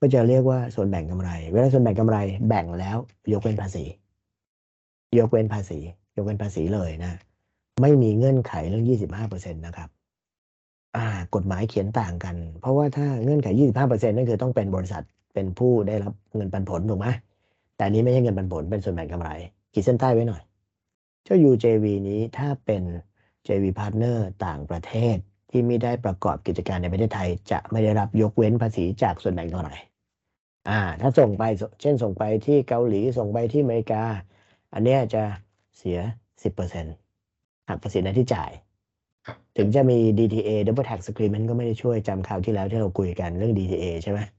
ก็จะเรียกว่าส่วนแบ่งกำไร เวลาส่วนแบ่งกำไรแบ่งแล้วยกเว้นภาษี ยกเว้นภาษี ยกเว้นภาษีเลยนะ ไม่มีเงื่อนไขเรื่อง 25%นะครับกฎหมายเขียนต่างกัน เพราะว่าถ้าเงื่อนไข 25%นั่นคือต้องเป็นบริษัท เป็นผู้ได้รับเงินปันผลถูกไหมแต่อันนี้ไม่ใช่เงินปันผลเป็นส่วนแบ่งกำไรขีดเส้นใต้ไว้หน่อย เจ้า UJV นี้ถ้าเป็น JV Partner ต่างประเทศที่ไม่ได้ประกอบกิจการในประเทศไทย จะไม่ได้รับยกเว้นภาษีจากส่วนแบ่งกำไรอ่า ถ้าส่งไปเช่นส่งไปที่เกาหลีส่งไปที่อเมริกา อันเนี้ยจะเสีย 10%หักภาษีหน้าที่จ่ายครับถึงจะมี DTA Double Tax Agreement ก็ไม่ได้ช่วยจำคราวที่แล้วที่เราคุยกันเรื่อง DTA ใช่ไหมครับ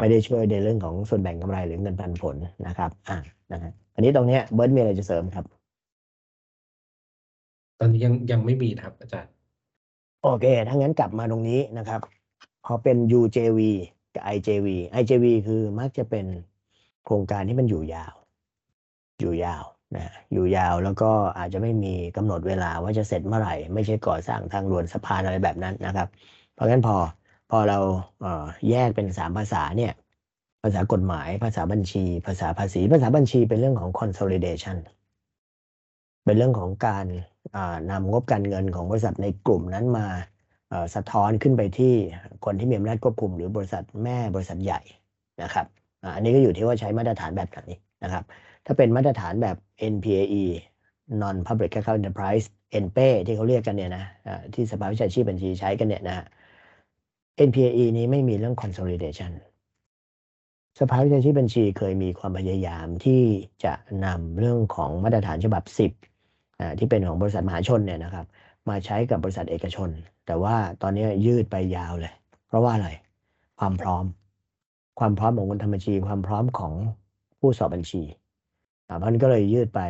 ไม่ได้ช่วยในเรื่องของส่วนแบ่งกำไรหรือเงินปันผลนะครับ อ่านะฮะอันนี้ตรงเนี้ยเบิร์ดมีอะไรจะเสริมครับ ตอนนี้ยังยังไม่มีนะครับ อาจารย์ โอเคถ้างั้นกลับมาตรงนี้นะครับ พอเป็น UJV กับ IJV IJV คือมักจะเป็นโครงการที่มันอยู่ยาว อยู่ยาวนะอยู่ยาวแล้วก็อาจจะไม่มีกำหนดเวลาว่าจะเสร็จเมื่อไหร่ ไม่ใช่ก่อสร้างทางด่วนสะพานอะไรแบบนั้นนะครับ เพราะงั้นพอ พอเราเแยกเป็นสามภาษาเนี่ยภาษากฎหมายภาษาบัญชี ภาษาภาษี ภาษาบัญชีเป็นเรื่องของ consolidation เป็นเรื่องของการนำงบการเงินของบริษัทในกลุ่มนั้นมาสะท้อนขึ้นไปที่คนที่มีอำนาจควบคุมหรือบริษัทแม่บริษัทใหญ่นะครับอันนี้ก็อยู่ที่ว่าใช้มาตรฐานแบบไหนนะครับ ถ้าเป็นมาตรฐานแบบ NPAE Non Public Account Enterprise NPE ที่เขาเรียกกันเนี่ยนะที่สภาวิชาชีพบัญชีใช้กันเนี่ยนะ NPAE นี้ไม่มีเรื่อง consolidation สภาวิชาชีพบัญชีเคยมีความพยายามที่จะนำเรื่องของมาตรฐานฉบับ 10 ที่เป็นของบริษัทมหาชนเนี่ยนะครับมาใช้กับบริษัทเอกชน แต่ว่าตอนนี้ยืดไปยาวเลย เพราะว่าอะไร ความพร้อม ความพร้อมของคนทำบัญชี ความพร้อมของผู้สอบบัญชีเพราะฉะนั้นก็เลยยืดไป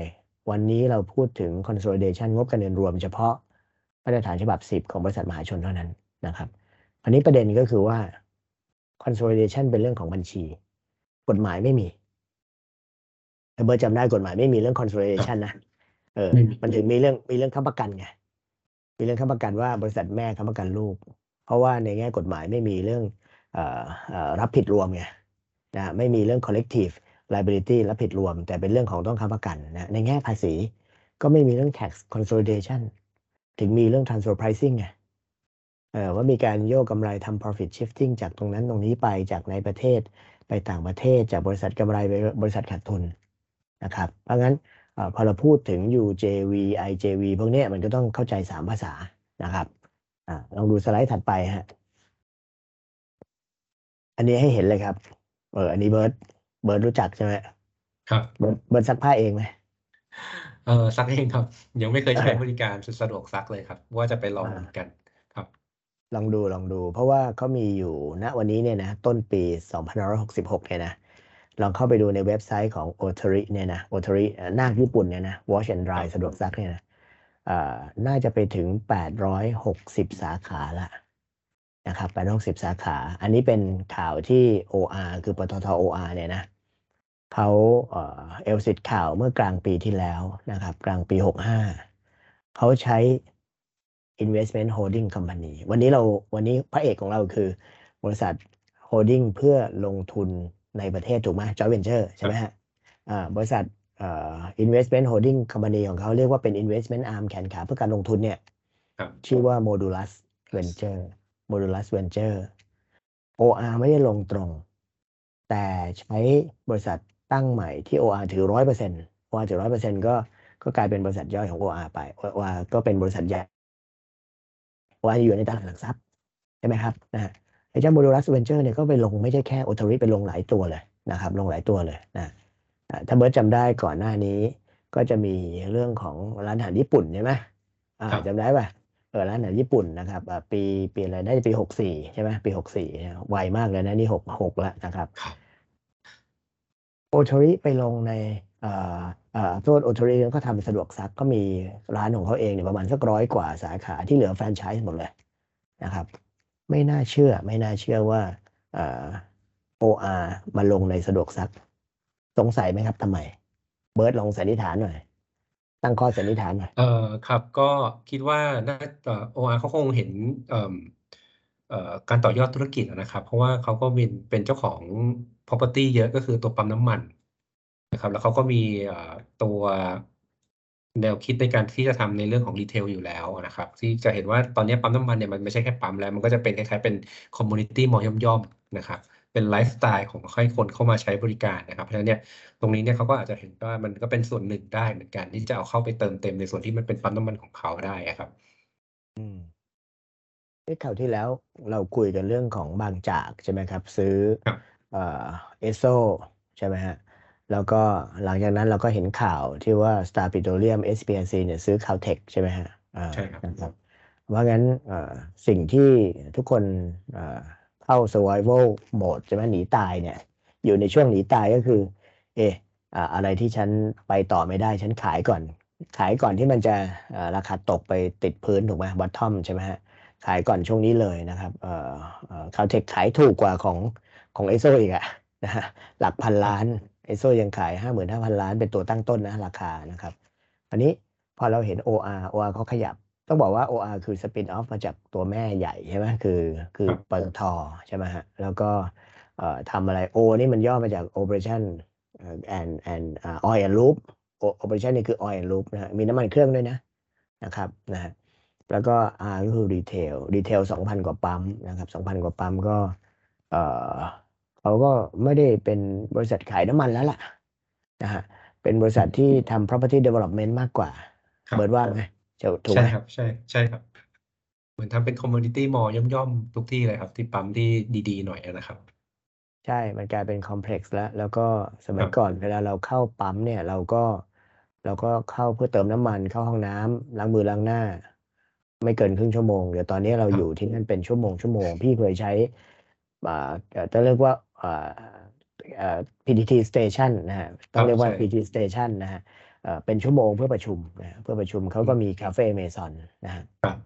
วันนี้เราพูดถึง consolidation งบการเงินรวมเฉพาะมาตรฐานฉบับ 10 ของบริษัทมหาชนเท่านั้นนะครับ อันนี้ประเด็นก็คือว่า consolidation เป็นเรื่องของบัญชี กฎหมายไม่มีถ้าเบิร์ตจำได้กฎหมายไม่มีเรื่อง consolidation นะเออไม่มีมันถึงมีเรื่องมีเรื่องค้ำประกันไงมีเรื่องค้ำประกันว่าบริษัทแม่ค้ำประกันลูก เพราะว่าในแง่กฎหมายไม่มีเรื่องเอ่อเอ่อรับผิดรวมไงนะไม่มีเรื่อง collective liability รับผิดรวม แต่เป็นเรื่องของต้องค้ำประกันนะในแง่ภาษีก็ไม่มีเรื่อง tax consolidation ถึงมีเรื่อง transfer pricing ไงเออ ว่ามีการโยกกำไรทำ profit shifting จากตรงนั้นตรงนี้ไปจากในประเทศไปต่างประเทศจากบริษัทกำไรไปบริษัทขาดทุนนะครับ เพราะงั้นเอ่อพอเราพูดถึง UJV IJV พวกเนี้ยมันก็ต้องเข้าใจสามภาษานะครับอ่าลองดูสไลด์ถัดไปฮะอันนี้ให้เห็นเลยครับ เอออันนี้เบิร์ดเบิร์ดรู้จักใช่ไหมครับ เบิร์ดเบิร์ดซักผ้าเองไหมเออซักเองครับ ยังไม่เคยใช้เออบริการสะดวกซักเลยครับ ว่าจะไปลองเหมือนกันครับ ลองดูลองดู เพราะว่าเขามีอยู่ณวันนี้เนี่ยนะต้นปี 2566 เนี่ยนะลองเข้าไปดูในเว็บไซต์ของ o t o r i เนี่ยนะ o t o r i นาคญี่ปุ่นเนี่ยนะ Wash and Dry สะดวกซักเนี่ยนะน่าจะไปถึง 860 สาขาละนะครับ860 สาขา อันนี้เป็นข่าวที่ OR คือปตท OR เนี่ยนะเขาเอ่อเอลสิทข่าวเมื่อกลางปีที่แล้วนะครับ กลางปี 65เขาใช้ investment holding company วันนี้เราวันนี้พระเอกของเราคือบริษัท holding เพื่อลงทุนในประเทศถูกไหม joint venture ใช่ไหมฮะอ่าบริษัทเอ่อ investment holding company ของเขาเรียกว่าเป็น investment arm แขนขาเพื่อการลงทุนเนี่ยครับชื่อว่า modulus venture modulus venture OR ไม่ได้ลงตรง แต่ใช้บริษัทตั้งใหม่ที่ OR ถือร้อยเปอร์เซ็นต์ OR ถือร้อยเปอร์เซ็นต์ก็ก็กลายเป็นบริษัทย่อยของ OR ไป OR ก็เป็นบริษัทใหญ่ OR อยู่ในตลาดหลักทรัพย์ใช่ไหมครับนะฮะไอ้เจ้า modulus venture เนี่ยก็ไปลงไม่ใช่แค่ o t o r i ไปลงหลายตัวเลยนะครับ ลงหลายตัวเลยนะอ่าถ้าเบิร์ตจำได้ก่อนหน้านี้ ก็จะมีเรื่องของร้านอาหารญี่ปุ่นใช่ไหมอ่าครับจำได้ป่ะเออร้านอาหารญี่ปุ่นนะครับอ่าปีปีอะไรน่าจะปีหกสี่ใช่ไหมปีหกสี่ไวมากเลยนะนี่หกหกแล้วนะครับครับโอ t o r i ไปลงใน เอ่อเอ่อโทษโอ t o r i ก็ทำสะดวกซักก็มีร้านของเขาเองเนี่ยประมาณสักร้อยกว่าสาขาที่เหลือแฟรนไชส์หมดเลยนะครับ ไม่น่าเชื่อไม่น่าเชื่อว่าเอ่อ OR มาลงในสะดวกซัก สงสัยไหมครับทำไม เบิร์ดลองสันนิษฐานหน่อย ตั้งข้อสันนิษฐานหน่อยเอ่อครับ ก็คิดว่าน่าเอ่อ OR เขาคงเห็นเอ่อการต่อยอดธุรกิจนะครับ เพราะว่าเขาก็เป็นเป็นเจ้าของ property เยอะก็คือตัวปั๊มน้ำมัน นะครับ แล้วเขาก็มีเอ่อตัวแนวคิดในการที่จะทำในเรื่องของ retail อยู่แล้วนะครับ ที่จะเห็นว่าตอนนี้ปั๊มน้ำมันเนี่ยมันไม่ใช่แค่ปั๊มแล้ว มันก็จะเป็นคล้ายๆเป็น community mall ย่อมๆนะครับเป็นไลฟ์สไตล์ของให้คนเข้ามาใช้บริการนะครับ เพราะฉะนั้นเนี่ยตรงนี้เนี่ยเขาก็อาจจะเห็นว่ามันก็เป็นส่วนหนึ่งได้เหมือนกัน ที่จะเอาเข้าไปเติมเต็มในส่วนที่มันเป็นปั๊มน้ำมันของเขาได้อะครับ อืมเอ้ข่าวที่แล้วเราคุยกันเรื่องของบางจากใช่ไหมครับ ซื้อครับเอ่อเอสโซใช่ไหมฮะ แล้วก็หลังจากนั้นเราก็เห็นข่าวที่ว่า Star Petroleum SPLC เนี่ยซื้อ Caltex ใช่ไหมฮะอ่าใช่ครับนะครับเพราะงั้นเอ่อสิ่งที่ทุกคนเอ่อเข้า survival mode ใช่ไหมหนีตายเนี่ย อยู่ในช่วงหนีตายก็คือ เอะอ่าอะไรที่ฉันไปต่อไม่ได้ฉันขายก่อน ขายก่อนที่มันจะเอ่อราคาตกไปติดพื้นถูกไหม bottom ใช่ไหมฮะขายก่อนช่วงนี้เลยนะครับเอ่อเอ่อ Caltex ขายถูกกว่าของของเอโซอีกอะนะฮะหลักพันล้าน เอโซยังขายห้าหมื่นห้าพันล้านเป็นตัวตั้งต้นนะราคานะครับอันนี้พอเราเห็น OR OR เขาขยับ ต้องบอกว่า OR คือสปินออฟมาจากตัวแม่ใหญ่ใช่ไหมคือคือครับปตทใช่ไหมฮะแล้วก็เอ่อทำอะไร O นี่มันย่อมาจาก Operation เอ่อ and and อ่า Oil and Loop O- Operation นี่คือ Oil and Loop นะฮะมีน้ำมันเครื่องด้วยนะนะครับนะฮะแล้วก็ R ก็คือ Retail Retail 2,000 กว่าปั๊มนะครับ2,000 กว่าปั๊มก็เอ่อ เขาก็ไม่ได้เป็นบริษัทขายน้ำมันแล้วล่ะนะฮะเป็นบริษัทที่ทำ property development มากกว่าครับเบิร์ดว่าไหมจะถูกใช่ไหมครับ ใช่ใช่ครับ เหมือนทำเป็น community mall ย่อมๆ ทุกที่เลยครับ ที่ปั๊มที่ดีๆ หน่อยนะครับ ใช่ มันกลายเป็น complex แล้ว แล้วก็สมัคยรับก่อนเวลาเราเข้าปั๊มเนี่ย เราก็เราก็เข้าเพื่อเติมน้ำมันเข้าห้องน้ำล้างมือล้างหน้า ไม่เกินครึ่งชั่วโมง เดี๋ยวตอนนี้เราครับอยู่ที่นั่นเป็นชั่วโมงชั่วโมง พี่เคยใช้อ่าเอ่อต้องเรียกว่าอ่าเอ่อ PTT station นะฮะต้องเรียกว่าใช่ PTT station นะฮะเอ่อเป็นชั่วโมงเพื่อประชุมนะฮะเพื่อประชุมเขาก็มีคาเฟ่เมซอนนะฮะครับ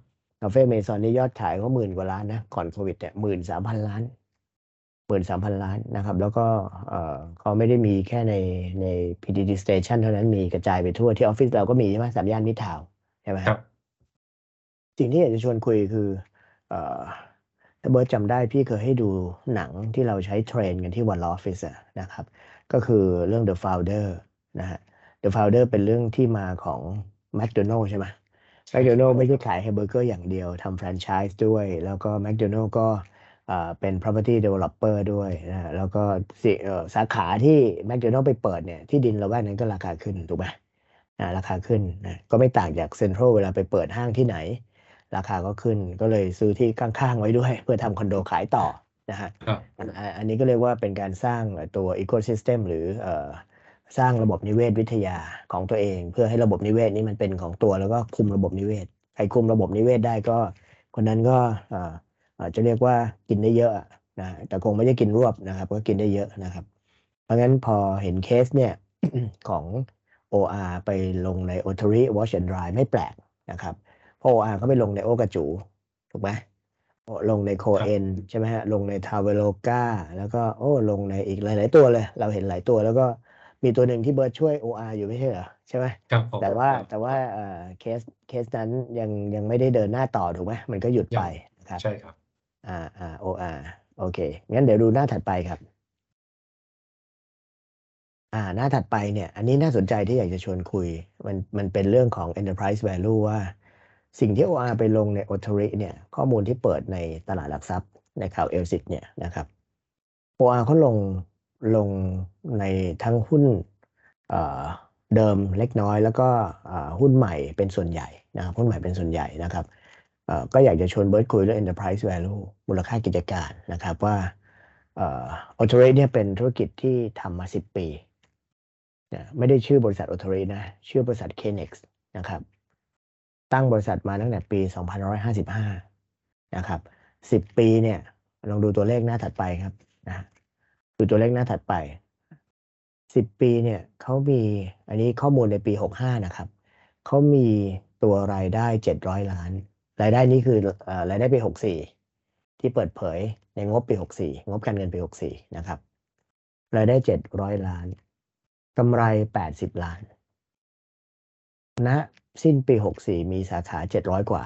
คาเฟ่เมซอนนี่ยอดขายเขาหมื่นกว่าล้านนะก่อนโควิดเนี่ยหมื่นสามพันล้านหมื่นสามพันล้านนะครับ แล้วก็เอ่อเขาไม่ได้มีแค่ในใน PTT Station เท่านั้นมีกระจายไปทั่วที่ออฟฟิศเราก็มีใช่ไหมสามย่านมิตรทาวน์ใช่ไหมครับสิ่งที่อยากจะชวนคุยคือเอ่อ ถ้าเบิร์ดจำได้พี่เคยให้ดูหนังที่เราใช้ train กันที่ One Law Office นะครับ ก็คือเรื่อง The Founder นะฮะ The Founder เป็นเรื่องที่มาของ McDonald ใช่ไหมใช่แมคโดนัลไม่ใช่ขายแฮมเบอร์เกอร์อย่างเดียวทำแฟรนไชส์ด้วย แล้วก็แมคโดนัลก็เอ่อเป็น property developer ด้วยนะฮะแล้วก็สิเอ่อสาขาที่แมคโดนัลไปเปิดเนี่ยที่ดินละแวกนั้นก็ราคาขึ้น ถูกไหมอ่าราคาขึ้นนะก็ไม่ต่างจากเซ็นทรัลเวลาไปเปิดห้างที่ไหน ราคาก็ขึ้นก็เลยซื้อที่ข้างๆไว้ด้วย เพื่อทำคอนโดขายต่อนะฮะครับอันอันอันนี้ก็เรียกว่าเป็นการสร้างตัว ecosystem หรือเอ่อสร้างระบบนิเวศวิทยาของตัวเอง เพื่อให้ระบบนิเวศนี้มันเป็นของตัวแล้วก็คุมระบบนิเวศใครคุมระบบนิเวศได้ก็คนนั้นก็เอ่ออาจจะเรียกว่ากินได้เยอะอะนะแต่คงไม่ได้กินรวบนะครับ ก็กินได้เยอะนะครับ เพราะงั้นพอเห็นเคสเนี่ยของ OR ไปลงใน o t o r i Watch and Drive ไม่แปลกนะครับเพราะ OR เขาไปลงในโอ้กะจู๋ถูกไหมโอ้ลงในโคเอ็นใช่ไหมฮะลงใน Traveloka แล้วก็โอ้ลงในอีกหลาย ๆ ตัวเลย เราเห็นหลายตัวแล้วก็มีตัวหนึ่งที่เบิร์ดช่วย OR อยู่ไม่ใช่เหรอใช่ไหมครับผมแต่ว่าครับแต่ว่าเอ่อ case case นั้นยังยังไม่ได้เดินหน้าต่อถูกไหมมันก็หยุดยั้งไปนะครับใช่ครับอ่าอ่า OR โอเค งั้นเดี๋ยวดูหน้าถัดไปครับ อ่าหน้าถัดไปเนี่ย อันนี้น่าสนใจที่อยากจะชวนคุย มันมันเป็นเรื่องของ enterprise value ว่า สิ่งที่ OR ไปลงใน o t o r i เนี่ยข้อมูลที่เปิดในตลาดหลักทรัพย์ในข่าวเอลซิตเนี่ยนะครับ OR เขาลงลงในทั้งหุ้นเเดิมเล็กน้อย แล้วก็หุ้นใหม่เป็นส่วนใหญ่นะครับหุ้นใหม่เป็นส่วนใหญ่นะครับก็อยากจะชวนเบิร์ดคุยเรื่อง enterprise value มูลค่ากิจการนะครับว่าออ o t o r i เนี่ยเป็นธุรกิจที่ทำมา 10 ปีนะไม่ได้ชื่อบริษัท o t o r i นะ ชื่อบริษัท Kenex นะครับ ตั้งบริษัทมาตั้งแต่ปี 2555 นะครับ 10 ปีเนี่ย ลองดูตัวเลขหน้าถัดไปครับนะดูตัวเลขหน้าถัดไป 10 ปีเนี่ยเขามีอันนี้ข้อมูลในปี 65 นะครับเขามีตัวรายได้ 700 ล้าน รายได้นี้คืออ่อรายได้ปี 64 ที่เปิดเผยในงบปี 64 งบการเงินปี 64 นะครับ รายได้ 700 ล้านกำไร 80 ล้าน ณสิ้นปีหกสี่มีสาขาเจ็ดร้อยกว่า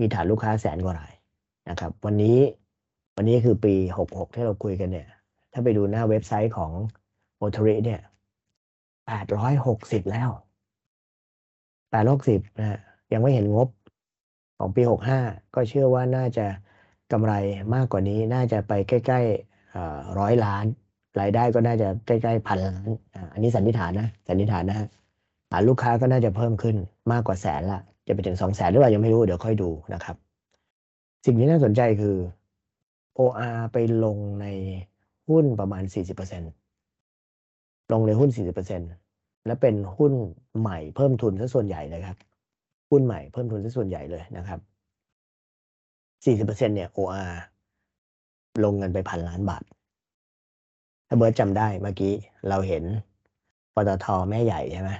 มีฐานลูกค้าแสนกว่ารายนะครับ วันนี้วันนี้คือปีหกหกที่เราคุยกันเนี่ย ถ้าไปดูหน้าเว็บไซต์ของโอทริเนี่ยแปดร้อยหกสิบแล้วแปดร้อยสิบนะฮะยังไม่เห็นงบของปีหกห้าก็เชื่อว่าน่าจะกำไรมากกว่านี้ น่าจะไปใกล้ๆร้อยล้าน รายได้ก็น่าจะใกล้ๆพันล้าน อันนี้สันนิษฐานนะ สันนิษฐานนะานลูกค้าก็น่าจะเพิ่มขึ้นมากกว่าแสนละจะไปถึงสองแสนหรือเปล่ายังไม่รู้เดี๋ยวค่อยดูนะครับ สิ่งที่น่าสนใจคือ OR ไปลงในหุ้นประมาณ 40%ลงในหุ้น 40%และเป็นหุ้นใหม่เพิ่มทุนซะส่วนใหญ่เลยครับ หุ้นใหม่เพิ่มทุนซะส่วนใหญ่เลยนะครับ 40%เนี่ย OR ลงเงินไปพันล้านบาท ถ้าเบิร์ตจำได้เมื่อกี้เราเห็นปตทแม่ใหญ่ใช่ไหม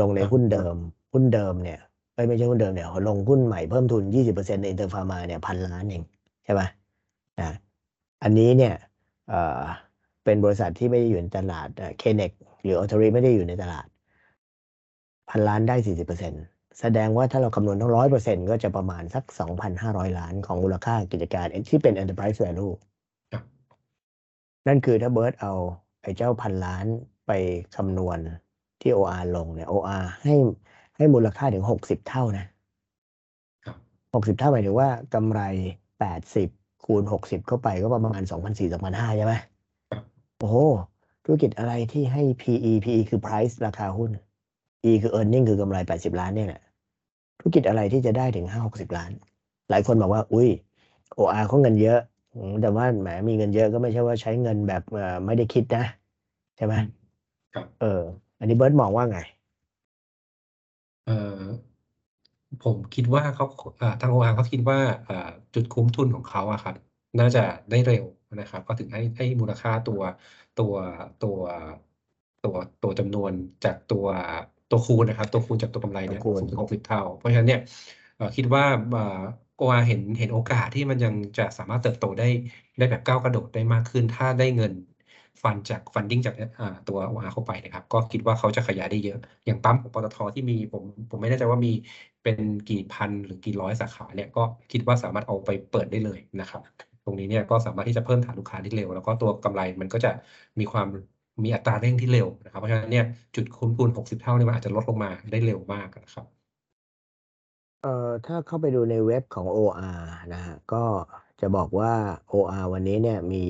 ลงในหุ้นเดิม หุ้นเดิมเนี่ยเอ้ยไม่ใช่หุ้นเดิมเนี่ยลงหุ้นใหม่เพิ่มทุน 20%ในอินเตอร์ฟาร์มาเนี่ยพันล้านเองใช่ไหมนะอันนี้เนี่ยเอ่อเป็นบริษัทที่ไม่ได้อยู่ในตลาด K-Nex หรือ Otteri ไม่ได้อยู่ในตลาด พันล้านได้ 40%แสดงว่าถ้าเราคำนวณทั้งร้อยเปอร์เซ็นต์ก็จะประมาณสัก 2,500 ล้านของมูลค่ากิจการที่เป็น enterprise value ครับนั่นคือถ้าเบิร์ดเอาไอ้เจ้าพันล้านไปคำนวณ ที่ OR ลงเนี่ย OR ให้ให้มูลค่าถึง60เท่านะครับ60เท่าหมายถึงว่ากำไร80คูณ60เข้าไปก็ประมาณ2,400 2,500ใช่ไหมครับโอ้โหธุรกิจอะไรที่ให้ PE PE คือ price ราคาหุ้น E คือ earning คือกำไร80ล้านเนี่ยแหละธุรกิจอะไรที่จะได้ถึง5 60ล้าน หลายคนบอกว่า อุ้ย OR เขาเงินเยอะอืมแต่ว่าแหมมีเงินเยอะก็ไม่ใช่ว่าใช้เงินแบบเอ่อไม่ได้คิดนะ ใช่ไหมครับเออ อันนี้เบิร์ตมองว่าไง เอ่อผมคิดว่าเขาอ่าทางโออาเขาคิดว่าอ่าจุดคุ้มทุนของเขาอะครับ น่าจะได้เร็วนะครับ ก็ถึงให้ให้มูลค่าตัวตัวตัวตัวตัวจำนวนจากตัวตัวคูณนะครับ ตัวคูณจากตัวกำไรเนี่ยตัวคูณสูงถึงหกสิบเท่า เพราะฉะนั้นเนี่ยเอ่อคิดว่าโออาเห็นเห็นโอกาสที่มันยังจะสามารถเติบโตได้ได้แบบก้าวกระโดดได้มากขึ้น ถ้าได้เงิน ฟันจากฟันดิ้งจากตัวโออาเข้าไปนะครับ ก็คิดว่าเขาจะขยายได้เยอะ อย่างปั๊มของปตทที่มีผมผมไม่แน่ใจว่ามีเป็นกี่พันหรือกี่ร้อยสาขาเนี่ยก็คิดว่าสามารถเอาไปเปิดได้เลยนะครับ ตรงนี้เนี่ยก็สามารถที่จะเพิ่มฐานลูกค้าได้เร็ว แล้วก็ตัวกำไรมันก็จะมีความมีอัตราเร่งที่เร็วนะครับ เพราะฉะนั้นเนี่ยจุดคุ้มทุน60 เท่าเนี่ยมันอาจจะลดลงมาได้เร็วมากนะครับเอ่อถ้าเข้าไปดูในเว็บของ OR นะฮะก็จะบอกว่า OR วันนี้เนี่ยมี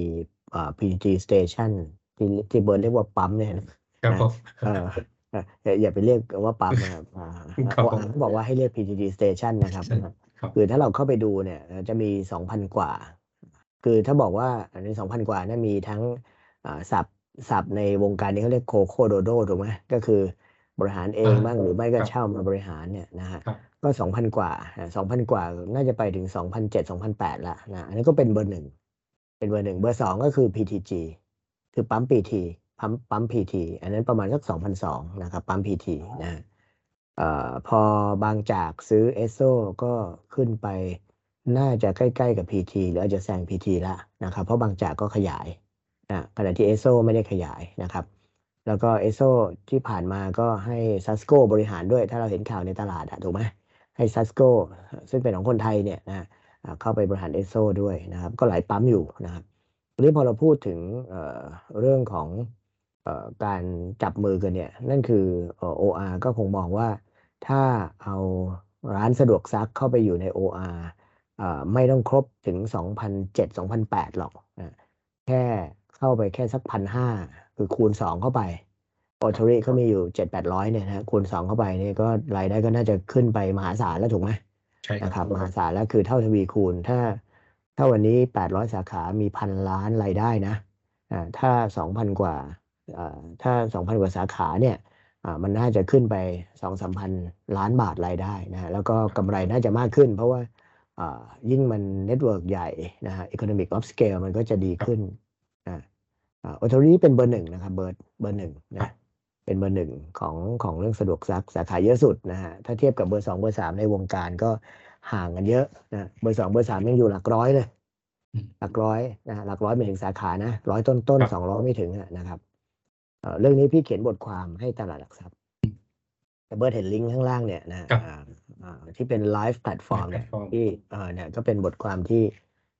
PG Station ที่ที่เบิร์ดเรียกว่าปั๊มเนี่ยนะครับผมเออเอออย่าอย่าไปเรียกว่าปั๊มนะครับอ่าครับผม OR เขาบอกว่าให้เรียก PG Station นะครับใช่ครับคือถ้าเราเข้าไปดูเนี่ย จะมี2,000กว่า คือถ้าบอกว่าใน2,000กว่าเนี่ยมีทั้งอ่าศัพท์ศัพท์ในวงการนี้เขาเรียก COCO DODO ถูกไหมก็คือบริหารเองอ่าบ้างหรือไม่ก็ครับเช่ามาบริหารเนี่ยนะฮะครับก็สองพันกว่าสองพันกว่าน่าจะไปถึงสองพันเจ็ดสองพันแปดละนะอันนี้ก็เป็นเบอร์หนึ่ง เป็นเบอร์หนึ่งเบอร์สองก็คือ PTG คือปั๊ม PT ปั๊มปั๊ม PT อันนั้นประมาณสักสองพันสองนะครับ ปั๊ม PT นะฮะเอ่อพอบางจากซื้อเอสโซก็ขึ้นไปน่าจะใกล้ๆกับ PT หรืออาจจะแซง PT ละนะครับ เพราะบางจากก็ขยายนะขณะที่เอสโซไม่ได้ขยายนะครับ แล้วก็เอสโซที่ผ่านมาก็ให้ซัสโกบริหารด้วย ถ้าเราเห็นข่าวในตลาดอะถูกไหมให้ซัสโกซึ่งเป็นของคนไทยเนี่ยนะ เข้าไปบริหารเอสโซด้วยนะครับ ก็หลายปั๊มอยู่นะครับทีนี้พอเราพูดถึงเรื่องของเอ่อการจับมือกันเนี่ย นั่นคือเอ่อ OR ก็คงมองว่าถ้าเอาร้านสะดวกซักเข้าไปอยู่ใน OR ไม่ต้องครบถึง 2,007 2,008 หรอกนะแค่เข้าไปแค่สักพันห้าคือคูณ 2 เข้าไปโอทอรี่เขามีอยู่เจ็ดแปดร้อยเนี่ยนะคูณสองเข้าไปนี่ก็รายได้ก็น่าจะขึ้นไปมหาศาลแล้วถูกไหม นะครัรับบมหาศาลแล้วคือเท่าทวีคูณ ถ้า ถ้าวันนี้แปดร้อยสาขามีพันล้านรายได้นะอ่าถ้าสองพันกว่าอ่าถ้าสองพันกว่าสาขาเนี่ยอ่ามันน่าจะขึ้นไปสองสามพันล้านบาทรายได้นะฮะแล้วก็กำไรน่าจะมากขึ้น เพราะว่าอ่ายิ่งมัน network ใหญ่นะฮะ economic of scale มันก็จะดีขึ้นนะอ่า Otteri เป็นเบอร์หนึ่งนะครับ เบอร์เบอร์หนึ่งนะ เป็นเบอร์หนึ่งของของเรื่องสะดวกซักสาขาเยอะสุดนะฮะถ้าเทียบกับเบอร์สองเบอร์สามในวงการก็ห่างกันเยอะนะเบอร์สองเบอร์สามยังอยู่หลักร้อยเลยอืมหลักร้อยนะหลักร้อยไม่ถึงสาขานะร้อยต้นต้นครับสองร้อยไม่ถึงอะนะครับเอ่อเรื่องนี้พี่เขียนบทความให้ตลาดหลักทรัพย์แต่เบิร์ดเห็นลิงก์ข้างล่างเนี่ยนะครับอ่าอ่าที่เป็น LiVE Platform เนี่ย platform ที่เอ่อเนี่ยก็เป็นบทความที่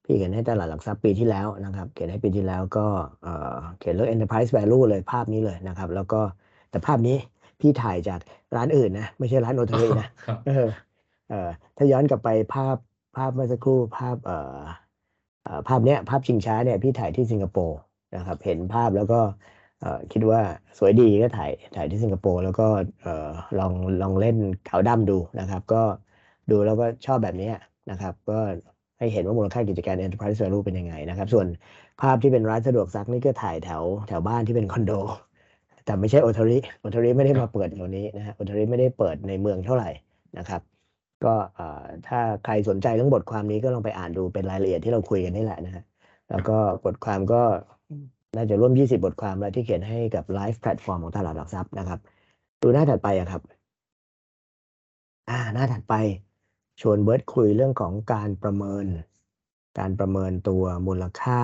พี่เขียนให้ตลาดหลักทรัพย์ปีที่แล้วนะครับ เขียนให้ปีที่แล้วก็เอ่อเขียนเรื่อง enterprise value เลยภาพนี้เลยนะครับ แล้วก็ แต่ภาพนี้พี่ถ่ายจากร้านอื่นนะไม่ใช่ร้าน Otteri นะครับเออเออถ้าย้อนกลับไปภาพภาพเมื่อสักครู่ภาพเอ่อเอ่อภาพเนี้ยภาพชิงช้าเนี่ยพี่ถ่ายที่สิงคโปร์นะครับ เห็นภาพแล้วก็เอ่อคิดว่าสวยดีก็ถ่ายถ่ายที่สิงคโปร์แล้วก็เอ่อลองลองเล่นขาวดำดูนะครับ ก็ดูแล้วก็ชอบแบบเนี้ยนะครับ ก็ให้เห็นว่ามูลค่ากิจการ enterprise value เป็นยังไงนะครับ ส่วนภาพที่เป็นร้านสะดวกซักนี่ก็ถ่ายแถวแถวบ้านที่เป็นคอนโด แต่ไม่ใช่โอทอริโอทอริไม่ได้มาเปิดแถวนี้นะฮะโอทอริไม่ได้เปิดในเมืองเท่าไหร่นะครับ ก็ถ้าใครสนใจเรื่องบทความนี้ก็ลองไปอ่านดูเป็นรายละเอียดที่เราคุยกันนี่แหละนะฮะแล้วก็บทความก็น่าจะร่วม 20 บทความแล้วที่เขียนให้กับ LiVE Platform ของตลาดหลักทรัพย์นะครับ ดูหน้าถัดไปอะครับ อ่าหน้าถัดไป ชวนเบิร์ดคุยเรื่องของการประเมิน การประเมินตัวมูลค่า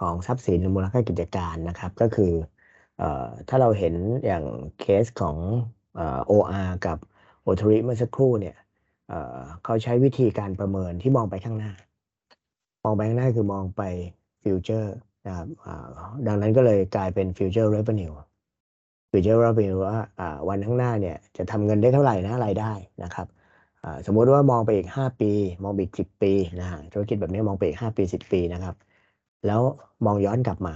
ของทรัพย์สินหรือมูลค่ากิจการนะครับ ก็คือ ถ้าเราเห็นอย่างเคสของเอ่อ OR กับ Otteri เมื่อสักครู่เนี่ยเขาใช้วิธีการประเมินที่มองไปข้างหน้า มองไปข้างหน้าคือมองไปฟิวเจอร์นะครับดังนั้นก็เลยกลายเป็นฟิวเจอร์ revenue future revenue ว่าอ่าวันข้างหน้าเนี่ยจะทำเงินได้เท่าไหร่นะรายได้นะครับสมมุติว่ามองไปอีก 5 ปี มองไปอีก 10 ปีนะฮะธุรกิจแบบนี้มองไปอีก 5 ปี 10 ปีนะครับ แล้วมองย้อนกลับมา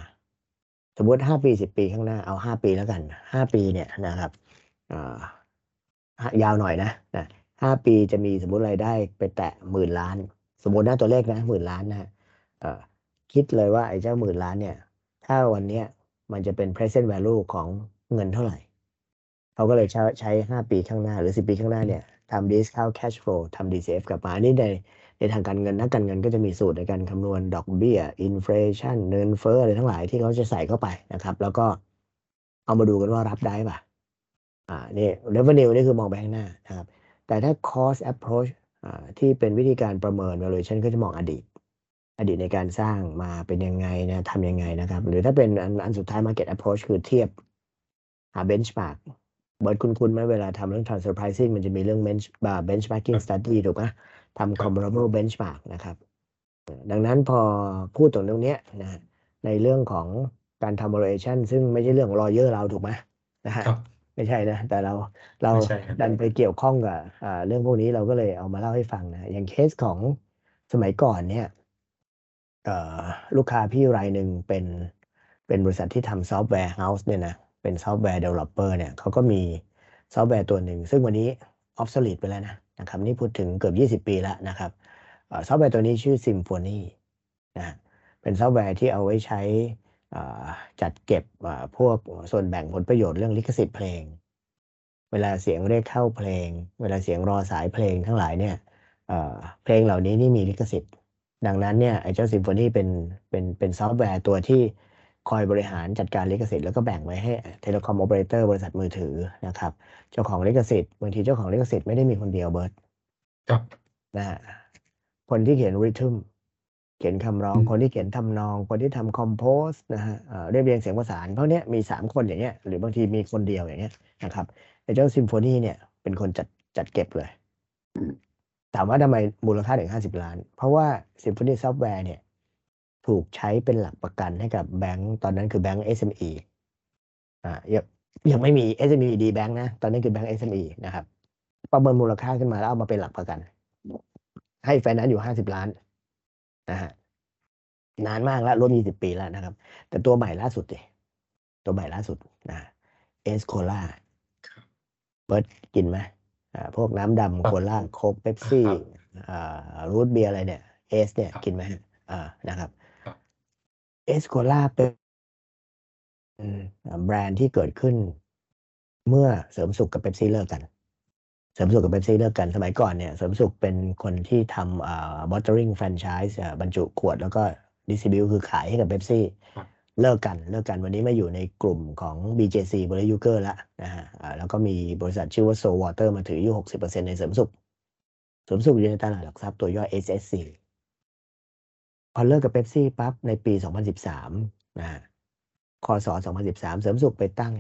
สมมติ5ปี10ปีข้างหน้าเอา5ปีแล้วกัน5ปีเนี่ยนะครับยาวหน่อยนะนะ5ปีจะมีสมมติรายได้ไปแตะหมื่นล้าน สมมติหนะตัวเลขนะหมื่นล้านนะคิดเลยว่าไอ้เจ้าหมื่นล้านเนี่ย ถ้าวันเนี้ยมันจะเป็น present value ของเงินเท่าไหร่ เขาก็เลยใช้ใช้ห้าปีข้างหน้าหรือสิบปีข้างหน้าเนี่ย ทำ discount cash flow ทำ DCF กลับมาอันนี้ในในทางการเงินนักการเงินก็จะมีสูตรในการคำนวณดอกเบี้ย inflation เงินเฟ้ออะไรทั้งหลายที่เขาจะใส่เข้าไปนะครับ แล้วก็เอามาดูกันว่ารับได้ป่ะอ่านี่ revenue นี่คือมองไปข้างหน้านะครับ แต่ถ้า cost approach อ่าที่เป็นวิธีการประเมิน valuation ก็จะมองอดีต อดีตในการสร้างมาเป็นยังไงนะทำยังไงนะครับ หรือถ้าเป็นอันอันสุดท้าย market approach คือเทียบหา benchmark เบิร์ดคุณคุณไหมเวลาทำเรื่อง transfer pricing มันจะมีเรื่อง bench อ่า benchmarking study ถูกไหมทำ comparable benchmark นะครับเอ่อดังนั้นพอพูดตรงตรงเนี้ยนะฮะในเรื่องของการทำ valuation ซึ่งไม่ใช่เรื่องของ lawyer เราถูกไหมนะฮะครับไม่ใช่นะ แต่เราเราไม่ใช่ครับดันไปเกี่ยวข้องกับอ่าเรื่องพวกนี้เราก็เลยเอามาเล่าให้ฟังนะ อย่างเคสของสมัยก่อนเนี่ยเอ่อลูกค้าพี่รายหนึ่งเป็นเป็นบริษัทที่ทำ software house เนี่ยนะ เป็น software developer เนี่ยเขาก็มีซอฟต์แวร์ตัวหนึ่ง ซึ่งวันนี้ obsolete ไปแล้วนะนะครับนี่พูดถึงเกือบ 20 ปีแล้วนะครับซอฟต์แวร์ตัวนี้ชื่อ Symphony นะเป็นซอฟต์แวร์ที่เอาไว้ใช้จัดเก็บพวกส่วนแบ่งผลประโยชน์เรื่องลิขสิทธิ์เพลง เวลาเสียงเรียกเข้าเพลง เวลาเสียงรอสายเพลงทั้งหลายเนี่ยเอ่อเพลงเหล่านี้นี่มีลิขสิทธิ์ ดังนั้นเนี่ยไอ้เจ้า Symphony เป็นเป็นเป็นซอฟต์แวร์ตัวที่ คอยบริหารจัดการลิขสิทธิ์แล้วก็แบ่งไว้ให้ telecom operator บริษัทมือถือนะครับเจ้าของลิขสิทธิ์บางทีเจ้าของลิขสิทธิ์ไม่ได้มีคนเดียวเบิร์ดครับนะฮะคนที่เขียน rhythm เขียนคำร้องอืมคนที่เขียนทำนอง คนที่ทำ compose นะฮะเอ่อเรียบเรียงเสียงประสานเพราะเนี้ยมีสามคนอย่างเงี้ยหรือบางทีมีคนเดียวอย่างเงี้ยนะครับไอ้เจ้า Symphony เนี่ยเป็นคนจัดจัดเก็บเลยถามว่าทำไมมูลค่าถึงห้าสิบล้าน เพราะว่า Symphony Software เนี่ย ถูกใช้เป็นหลักประกันให้กับแบงก์ตอนนั้นคือแบงก์ SME อ่ายังยังไม่มี SME ดีแบงก์นะ ตอนนั้นคือแบงก์ SME นะครับ ประเมินมูลค่าขึ้นมาแล้วเอามาเป็นหลักประกัน ให้ไฟแนนซ์อยู่ห้าสิบล้านนะฮะนานมากแล้วรวมยี่สิบปีแล้วนะครับ แต่ตัวใหม่ล่าสุดดิตัวใหม่ล่าสุดนะเอสโคล่าครับเบิร์ดกินไหมอ่าพวกน้ำดำครับโคลาโค้กเป๊ปซี่ครับอ่ารูทเบียร์อะไรเนี่ยเอสเนี่ยครับกินไหมฮะอ่านะครับครับ เอสโคล่าเป็นแบรนด์ที่เกิดขึ้น เมื่อเสริมสุขกับเป๊ปซี่เลิกกัน เสริมสุขกับเป๊ปซี่เลิกกัน สมัยก่อนเนี่ย เสริมสุขเป็นคนที่ทำอ่า bottling franchise อ่าบรรจุขวดแล้วก็ distribute คือขายให้กับเป๊ปซี่ครับเลิกกันเลิกกันวันนี้มาอยู่ในกลุ่มของ BJC เบอร์ลี่ยุคเกอร์แล้วนะฮะอ่าแล้วก็มีบริษัทชื่อว่า Soul Water มาถืออยู่ 60%ในเสริมสุข เสริมสุขอยู่ในตลาดหลักทรัพย์ตัวย่อ SSC พอเลิกกับเป๊ปซี่ปั๊บในปี 2013นะคศ2013 เสริมสุขไปตั้ง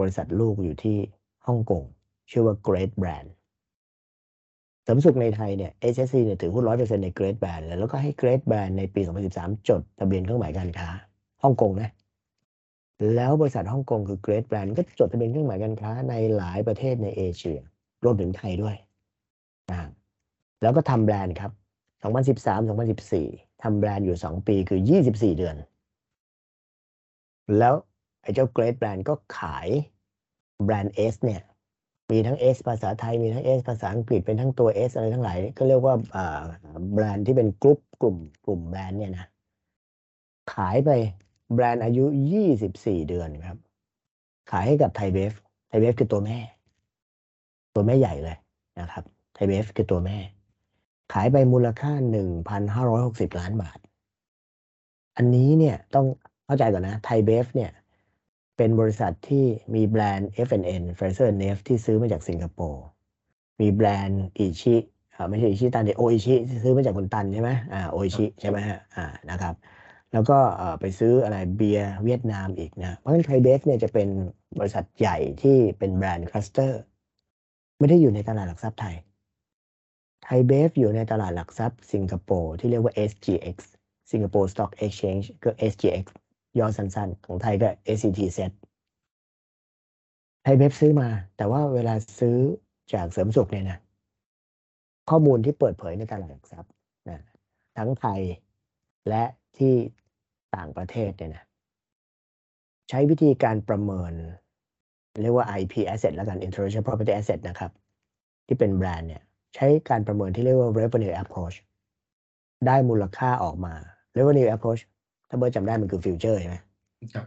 บริษัทลูกอยู่ที่ฮ่องกงชื่อว่า Great Brand เสริมสุขในไทยเนี่ย HSC เนี่ยถือหุ้นร้อยเปอร์เซ็นต์ใน Great Brand แล้วก็ให้ Great Brand ในปี 2013 จดทะเบียนเครื่องหมายการค้าฮ่องกงนะ แล้วบริษัทฮ่องกงคือ Great Brand ก็จดทะเบียนเครื่องหมายการค้าในหลายประเทศในเอเชียรวมถึงไทยด้วยนะแล้วก็ทำแบรนด์ครับ 2013 2014ทำแบรนด์อยู่ 2 ปีคือ 24 เดือน แล้วไอ้เจ้า Great Brand ก็ขายแบรนด์ S เนี่ย มีทั้ง S ภาษาไทย มีทั้ง S ภาษาอังกฤษเป็นทั้งตัว S อะไรทั้งหลาย ก็เรียกว่าแบรนด์ที่เป็นกลุ่มกลุ่มกลุ่มแบรนด์เนี่ยนะ ขายไปแบรนด์อายุ 24 เดือนครับ ขายให้กับไทเบฟไทเบฟคือตัวแม่ ตัวแม่ใหญ่เลยนะครับไทเบฟคือตัวแม่ ขายไปมูลค่า 1,560 ล้านบาท อันนี้เนี่ยต้องเข้าใจก่อนนะไทยเบฟเนี่ยเป็นบริษัทที่มีแบรนด์ F&N Fraser n e f ที่ซื้อมาจากสิงคโปร์ มีแบรนด์อิชิอ่าไม่ใช่อิชิตันเดโออิชิซื้อมาจากคุณตันใช่ไหมอ่าโออิชิใช่ไหมฮะอ่านะครับ แล้วก็ไปซื้ออะไรเบียร์เวียดนามอีกนะเพราะฉะนั้นไทยเบฟเนี่ยจะเป็นบริษัทใหญ่ที่เป็นแบรนด์ cluster ไม่ได้อยู่ในตลาดหลักทรัพย์ไทย ไทยเบฟอยู่ในตลาดหลักทรัพย์สิงคโปร์ที่เรียกว่า SGX Singapore Stock Exchange ก็ SGX ย่อสั้นๆ ของไทยก็ SET ไทยเบฟซื้อมา แต่ว่าเวลาซื้อจากเสริมสุขเนี่ยนะ ข้อมูลที่เปิดเผยในตลาดหลักทรัพย์นะทั้งไทยและที่ต่างประเทศเนี่ยนะ ใช้วิธีการประเมิน เรียกว่า IP asset แล้วกัน intellectual property asset นะครับ ที่เป็นแบรนด์เนี่ย ใช้การประเมินที่เรียกว่า revenue approach ได้มูลค่าออกมา revenue approach ถ้าเบิร์ดจำได้มันคือ future ใช่ไหมครับ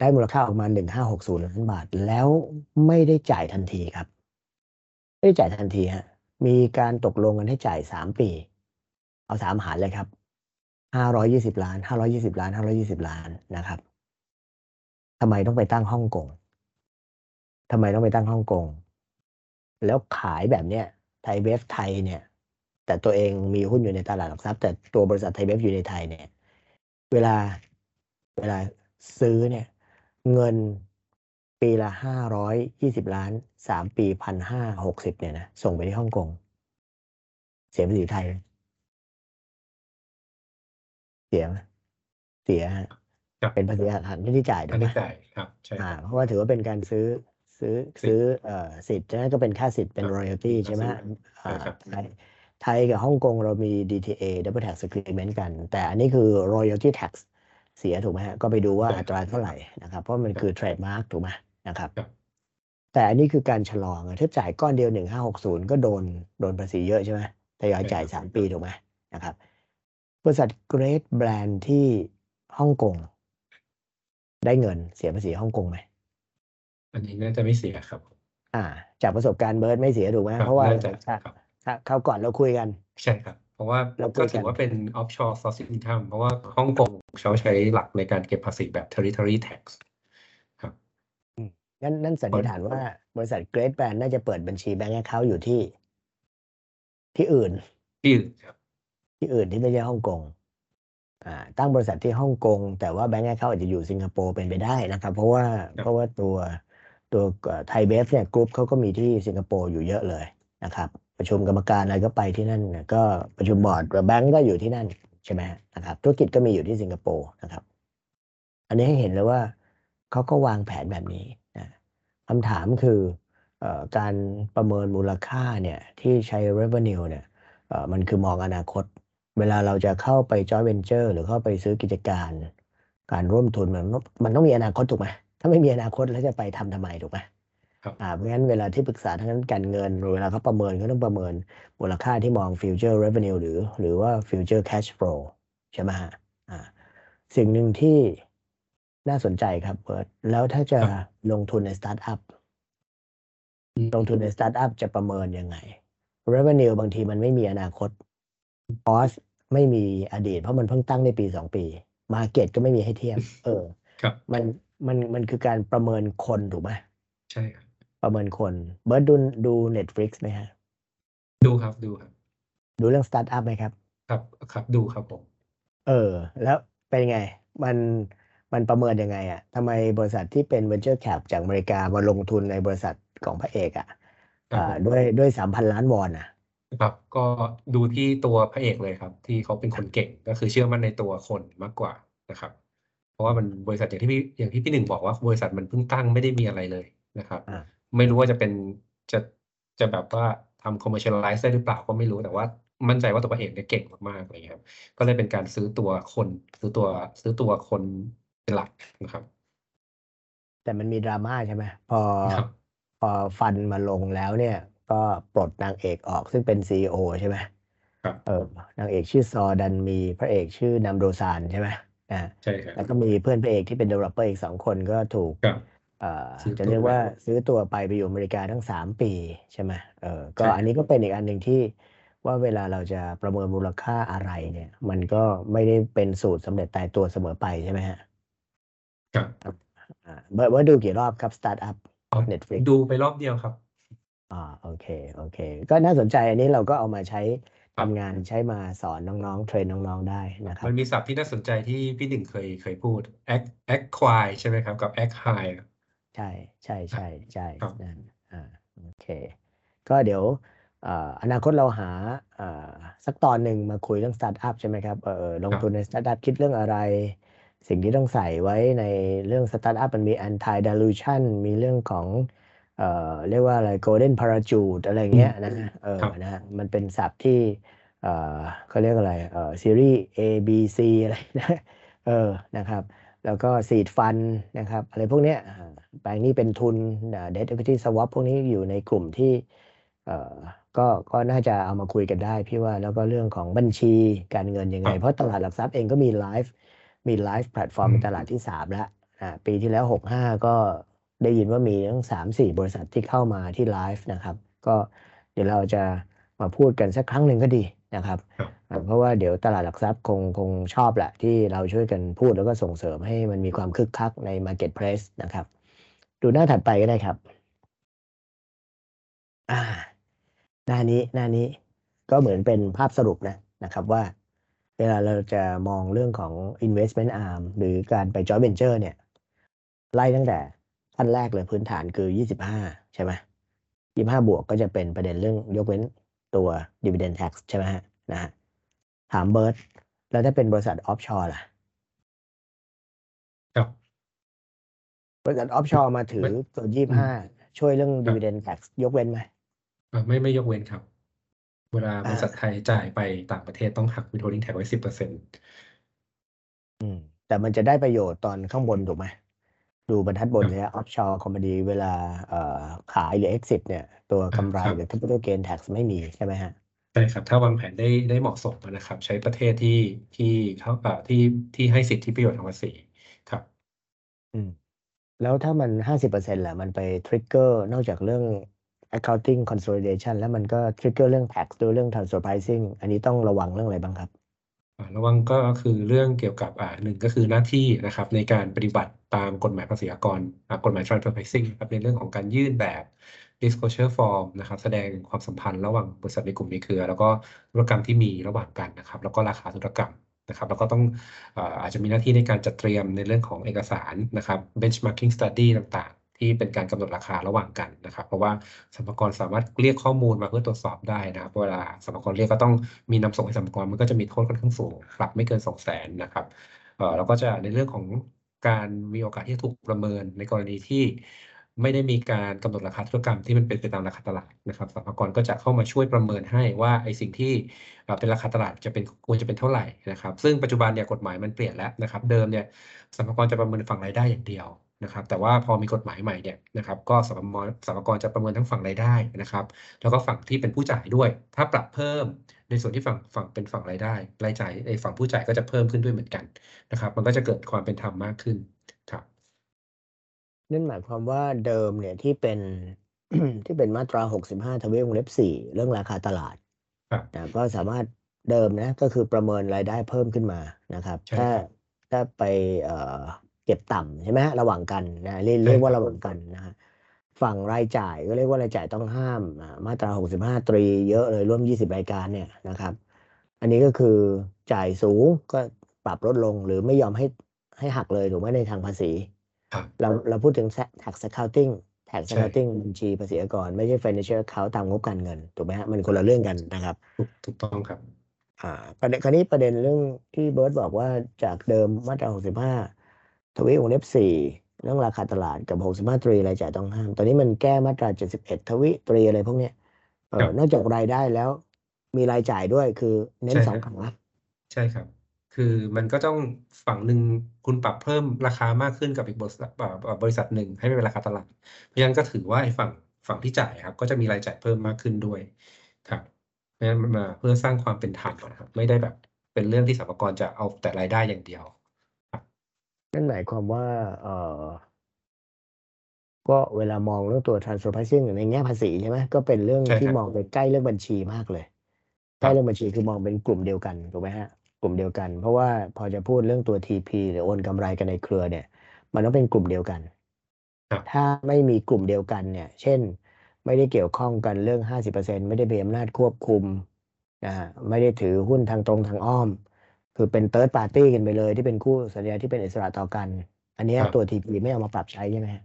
ได้มูลค่าออกมาหนึ่งห้าหกศูนย์ล้านบาท แล้วไม่ได้จ่ายทันทีครับ ไม่ได้จ่ายทันทีฮะมีการตกลงกันให้จ่ายสามปี เอาสามหารเลยครับห้าร้อยี่สิบล้านห้าร้อยี่สิบล้านห้าร้อยี่สิบล้านนะครับทำไมต้องไปตั้งฮ่องกงทำไมต้องไปตั้งฮ่องกงแล้วขายแบบเนี้ย ไทยเบฟไทยเนี่ย แต่ตัวเองมีหุ้นอยู่ในตลาดหลักทรัพย์ แต่ตัวบริษัทไทยเบฟอยู่ในไทยเนี่ย เวลาเวลาซื้อเนี่ย เงินปีละห้าร้อยยี่สิบล้านสามปีพันห้าหกสิบเนี่ยนะส่งไปที่ฮ่องกง เสียภาษีไทย เสียไหมเสียฮะครับเป็นภาษีอาหารไม่ได้จ่ายถูอันกไหมนี้จ่ายครับใช่คอ่ารับเพราะว่าถือว่าเป็นการซื้อ ซื้อสิทธิ์ซื้อเอ่อสิทธิ์ใช่ไหมก็เป็นค่าสิทธิ์เป็นครับ royalty ใช่ไหมภาษีอ่าใช่ครับไทยไทยกับฮ่องกงเรามี DTA double tax agreement กัน แต่อันนี้คือ royalty tax เสียถูกไหมฮะก็ไปดูว่าใช่อัตราเท่าไหร่นะครับ เพราะมันครับคือ trademark ถูกไหมนะครับครับแต่อันนี้คือการชะลอไงถ้าจ่ายก้อนเดียวหนึ่งห้าหกศูนย์ก็โดนโดนภาษีเยอะใช่ไหมทยอยจ่ายสามปีถูกไหมนะครับบริษัท Great Brand ที่ฮ่องกงได้เงินเสียภาษีฮ่องกงไหม อันนี้น่าจะไม่เสียครับ อ่า จากประสบการณ์เบิร์ดไม่เสียถูกไหมครับเพราะว่าน่าจะถ้าครับถ้าคราวก่อนเราคุยกัน ใช่ครับ เพราะว่าเราคุก็ยกันถือว่าเป็น offshore source income เพราะว่าฮ่องกงเขาใช้หลักในการเก็บภาษีแบบ territory tax ครับนั่นนั่นสันนิษฐานว่าบริษัท Great Brand น่าจะเปิดบัญชีแบงก์ a c c o u n t อยู่ที่ ที่อื่น ที่อื่นครับ ที่อื่นที่ไม่ใช่ฮ่องกงอ่าตั้งบริษัทที่ฮ่องกงแต่ว่าแบงก์ a c c o u n t อาจจะอยู่สิงคโปร์เป็นไปได้นะครับ เพราะว่าเพราะว่าตัว ตัวไทยเบฟเนี่ยกรุ๊ปเขาก็มีที่สิงคโปร์อยู่เยอะเลยนะครับประชุมกรรมการอะไรก็ไปที่นั่นนะก็ประชุมบอร์ดแบงก์ก็อยู่ที่นั่นใช่ไหมนะครับธุรกิจก็มีอยู่ที่สิงคโปร์นะครับ อันนี้ให้เห็นเลยว่าเขาก็วางแผนแบบนี้นะคำถามคือการประเมินมูลค่าเนี่ยที่ใช้ revenue เนี่ยมันคือมองอนาคต เวลาเราจะเข้าไป joint venture หรือเข้าไปซื้อกิจการ การร่วมทุนมันต้มันต้องมีอนาคตถูกไหม ถ้าไม่มีอนาคตแล้วจะไปทำทำไมถูกไหมครับอ่าเพราะงั้นเวลาที่ปรึกษาทางด้านการเงินเวลาเขาประเมินเขาต้องประเมินมูลค่าที่มอง future revenue หรือ หรือว่า future cash flow ใช่ไหมฮะอ่าสิ่งหนึ่งที่น่าสนใจครับเบิร์ดแล้วถ้าจะครับลงทุนในสตาร์ทอัพลงทุนในสตาร์ทอัพจะประเมินยังไง revenue บางทีมันไม่มีอนาคต cost ไม่มีอดีต เพราะมันเพิ่งตั้งในปีสองปี market ก็ไม่มีให้เทียบ เออครับมัน มันมันคือการประเมินคนถูกไหมใช่ครับประเมินคน เบิร์ตดูดู Netflix ไหมฮะ ดูครับดูครับ ดูเรื่องสตาร์ทอัพไหมครับ ครับครับดูครับผม เออ แล้วเป็นไง มันมันประเมินยังไงอะทำไมบริษัทที่เป็น venture cap จากอเมริกามาลงทุนในบริษัทของพระเอกอะครับอ่าผมด้วยด้วยสามพันล้านวอนอะครับก็ดูที่ตัวพระเอกเลยครับ ที่เขาเป็นคนเก่งก็คือเชื่อมั่นในตัวคนมากกว่านะครับ เพราะว่ามันบริษัทอย่างที่พี่อย่างที่พี่หนึ่งบอกว่าบริษัทมันเพิ่งตั้งไม่ได้มีอะไรเลยนะครับอ่าไม่รู้ว่าจะเป็นจะจะแบบว่าทำ commercialize ได้หรือเปล่าก็ไม่รู้แต่ว่ามั่นใจว่าตัวพระเอกเนี่ยเก่งมากๆอะไรเงี้ยครับ ก็เลยเป็นการซื้อตัวคนซื้อตัวซื้อตัวคนเป็นหลักนะครับ แต่มันมีดราม่าใช่ไหมพอครับพอฟันมาลงแล้วเนี่ย ก็ปลดนางเอกออกซึ่งเป็นซีอใช่ไหมครับเออนางเอกชื่อซอดันมีพระเอกชื่อนำโดซานใช่ไหม อ่าใช่ครับแล้วก็มีเพื่อนพระเอกที่เป็น developer อีกสองคนก็ถูกครับเอ่อซื้อจะตัวเรียกไปว่าซื้อตัวไปไปอยู่อเมริกาทั้งสามปีใช่ไหมเออก็ใช่อันนี้ก็เป็นอีกอันหนึ่งที่ว่าเวลาเราจะประเมินมูลค่าอะไรเนี่ย มันก็ไม่ได้เป็นสูตรสำเร็จตายตัวเสมอไปใช่ไหมฮะครับอ่าเบิร์ดเบิร์ดดูกี่รอบครับสตาร์ทอัพอ๋อ Netflix ดูไปรอบเดียวครับอ่าโอเค โอเค ก็น่าสนใจอันนี้เราก็เอามาใช้ครับ ทำงานใช้มาสอนน้องๆ train น้องๆ ได้นะครับ มันมีศัพท์ที่น่าสนใจที่พี่หนึ่งเคยเคยพูด acquire ใช่ไหมครับกับ acqui-hire ใช่ใช่ใช่ใช่ครับนั่นอ่าโอเค ก็เดี๋ยวเอ่ออนาคตเราหาเอ่อสักตอนหนึ่งมาคุยเรื่องสตาร์ทอัพใช่ไหมครับเออลงทุนในสตาร์ทอัพคิดเรื่องอะไร สิ่งที่ต้องใส่ไว้ในเรื่องสตาร์ทอัพมันมี anti dilution มีเรื่องของ เอ่อเรียกว่าอะไร golden parachute อะไรเงี้ยนะฮะเออครับนะฮะมันเป็นศัพท์ที่เอ่อเขาเรียกอะไรเอ่อซีรีส์ A B C อะไรนะเออนะครับ แล้วก็ seed fund นะครับอะไรพวกเนี้ยอ่าแปลงหนี้เป็นทุนเด t equity swap พวกนี้อยู่ในกลุ่มที่เอ่อก็ก็น่าจะเอามาคุยกันได้พี่ว่าแล้วก็เรื่องของบัญชีการเงินยังไงครับเพราะตลาดหลักทรัพย์เองก็มีไลฟ์มี LiVE Platform อืมเป็นตลาดที่ 3 แล้วอ่าปีที่แล้ว 65 ก็ ได้ยินว่ามีทั้ง3-4บริษัทที่เข้ามาที่ไลฟ์นะครับ ก็เดี๋ยวเราจะมาพูดกันสักครั้งหนึ่งก็ดีนะครับครับอ่าเพราะว่าเดี๋ยวตลาดหลักทรัพย์คงคงชอบแหละที่เราช่วยกันพูดแล้วก็ส่งเสริมให้มันมีความคึกคักใน Marketplace นะครับ ดูหน้าถัดไปก็ได้ครับอ่าหน้านี้หน้านี้ก็เหมือนเป็นภาพสรุปนะนะครับว่า เวลาเราจะมองเรื่องของ investment arm หรือการไป joint venture เนี่ย ไล่ตั้งแต่ ขั้นแรกเลยพื้นฐานคือ25ใช่ไหม25บวกก็จะเป็นประเด็นเรื่องยกเว้นตัว dividend tax ใช่ไหมฮะนะฮะถามเบิร์ตแล้วถ้าเป็นบริษัท offshore ล่ะครับบริษัท offshore มาถือไม่ตัวอืม25ช่วยเรื่องครับ dividend tax ยกเว้นไหมอ่าไม่ไม่ยกเว้นครับ เวลาบริษัทอ่าไทยจ่ายไปต่างประเทศต้องหัก withholding tax ไว้สิบเปอร์เซ็นต์อืมแต่มันจะได้ประโยชน์ตอนข้างบนถูกไหม ดูบรรทัดบนครับเลยออฟชอร์คอมพานีเวลาเอ่อขายหรือ exit เนี่ย ตัวอ่ากำไรครับหรือ capital gain tax ไม่มีใช่ไหมฮะใช่ครับ ถ้าวางแผนได้ได้เหมาะสมนะครับ ใช้ประเทศที่ที่เขาเอ่อที่ที่ให้สิทธิประโยชน์ทางภาษีครับ อืมแล้วถ้ามันห้าสิบเปอร์เซ็นต์แหละมันไป trigger นอกจากเรื่อง accounting consolidation แล้วมันก็ trigger เรื่อง tax ด้วยเรื่อง transfer pricing อันนี้ต้องระวังเรื่องอะไรบ้างครับอ่า ระวังก็คือเรื่องเกี่ยวกับอ่าหนึ่งก็คือหน้าที่นะครับ ในการปฏิบัติตามกฎหมายภาษีอากรอ่ากฎหมาย transfer pricing ครับในเรื่องของการยื่นแบบ disclosure form นะครับ แสดงความสัมพันธ์ระหว่างบริษัทในกลุ่มในเครือ แล้วก็ธุรกรรมที่มีระหว่างกันนะครับ แล้วก็ราคาธุรกรรมนะครับแล้วก็ต้องอาอาจจะมีหน้าที่ในการจัดเตรียมในเรื่องของเอกสารนะครับ benchmarking study ต่างๆ ที่เป็นการกำหนดราคาระหว่างกันนะครับ เพราะว่าสรรพากรสามารถเรียกข้อมูลมาเพื่อตรวจสอบได้นะครับเวลาสรรพากรเรียกก็ต้องมีนำส่งให้สรรพากรมันก็จะมีโทษค่อนข้างสูงปรับไม่เกินสองแสนนะครับเออแล้วก็จะในเรื่องของการมีโอกาสที่จะถูกประเมินในกรณีที่ไม่ได้มีการกำหนดราคาธุรกรรมที่มันเป็นไปตามราคาตลาดนะครับสรรพากรก็จะเข้ามาช่วยประเมินให้ว่าไอ้สิ่งที่เป็นราคาตลาดจะเป็นควรจะเป็นเท่าไหร่นะครับ ซึ่งปัจจุบันเนี่ยกฎหมายมันเปลี่ยนแล้วนะครับ เดิมเนี่ยสรรพากรจะประเมินฝั่งรายได้อย่างเดียว นะครับ แต่ว่าพอมีกฎหมายใหม่เนี่ยนะครับก็สรรพากรสรรพากรจะประเมินทั้งฝั่งรายได้นะครับ แล้วก็ฝั่งที่เป็นผู้จ่ายด้วย ถ้าปรับเพิ่มในส่วนที่ฝั่งฝั่งเป็นฝั่งรายได้รายจ่ายไอ้ฝั่งผู้จ่ายก็จะเพิ่มขึ้นด้วยเหมือนกันนะครับ มันก็จะเกิดความเป็นธรรมมากขึ้นครับนั่นหมายความว่าเดิมเนี่ยที่เป็นที่เป็นมาตรา 65ทวีวงเล็บ 4 เรื่องราคาตลาดครับนะก็สามารถเดิมนะก็คือประเมินรายได้เพิ่มขึ้นมานะครับใช่ถ้าครับถ้าไป เอ่อเก็บต่ำใช่ไหมฮะระหว่างกันนะเรียกใช่เรียกว่าครับระหว่างกันนะฮะฝั่งรายจ่ายก็เรียกว่ารายจ่ายต้องห้ามอ่ามาตรา 65 ตรีเยอะเลยร่วม 20 รายการเนี่ยนะครับ อันนี้ก็คือจ่ายสูงก็ปรับลดลงหรือไม่ยอมให้ให้หักเลยถูกไหมในทางภาษีครับเราเราพูดถึง tax accounting tax ใช่ accounting บัญชีภาษีอากรไม่ใช่ financial account ตามงบการเงินถูกไหมฮะมันคนละเรื่องกันนะครับถูกถูกต้องครับ อ่าประเด็นคราวนี้ประเด็นเรื่องที่เบิร์ตบอกว่าจากเดิมมาตรา 65 ทวีวงเล็บ4เรื่องราคาตลาดกับ65ตรีรายจ่ายต้องห้าม ตอนนี้มันแก้มาตรา71ทวิตรีอะไรพวกเนี้ยเอครัอบนอกจากรายได้แล้วมีรายจ่ายด้วยคือเน้นใช่สองครับขาใช่ครับ คือมันก็ต้องฝั่งหนึ่งคุณปรับเพิ่มราคามากขึ้นกับอีกบริษัทเอ่อเอ่อบริษัทหนึ่งให้เป็นราคาตลาด เพราะฉะนั้นก็ถือว่าไอ้ฝั่งฝั่งที่จ่ายครับ ก็จะมีรายจ่ายเพิ่มมากขึ้นด้วยครับเพราะฉะนั้นมันมาเพื่อสร้างความเป็นธรรมนะครับ ไม่ได้แบบเป็นเรื่องที่สรรพากรจะเอาแต่รายได้อย่างเดียว นั่นหมายความว่า เออก็เวลามองเรื่องตัว transfer pricing ในแง่ภาษีใช่ไหมก็เป็นเรื่องใช่ที่ครับมองไปใกล้เรื่องบัญชีมากเลยคใกล้รับเรื่องบัญชีคือมองเป็นกลุ่มเดียวกันถูกไหมฮะกลุ่มเดียวกัน เพราะว่าพอจะพูดเรื่องตัว TP หรือโอนกำไรกันในเครือเนี่ย มันต้องเป็นกลุ่มเดียวกันครับถ้าไม่มีกลุ่มเดียวกันเนี่ย เช่น ไม่ได้เกี่ยวข้องกันเรื่อง50%ไม่ได้มีอำนาจควบคุมนะฮะไม่ได้ถือหุ้นทางตรงทางอ้อม คือเป็น third party กันไปเลย ที่เป็นคู่สัญญาที่เป็นอิสระต่อกัน อันเนี้ยครับตัว TP ไม่เอามาปรับใช้ใช่ไหมฮะ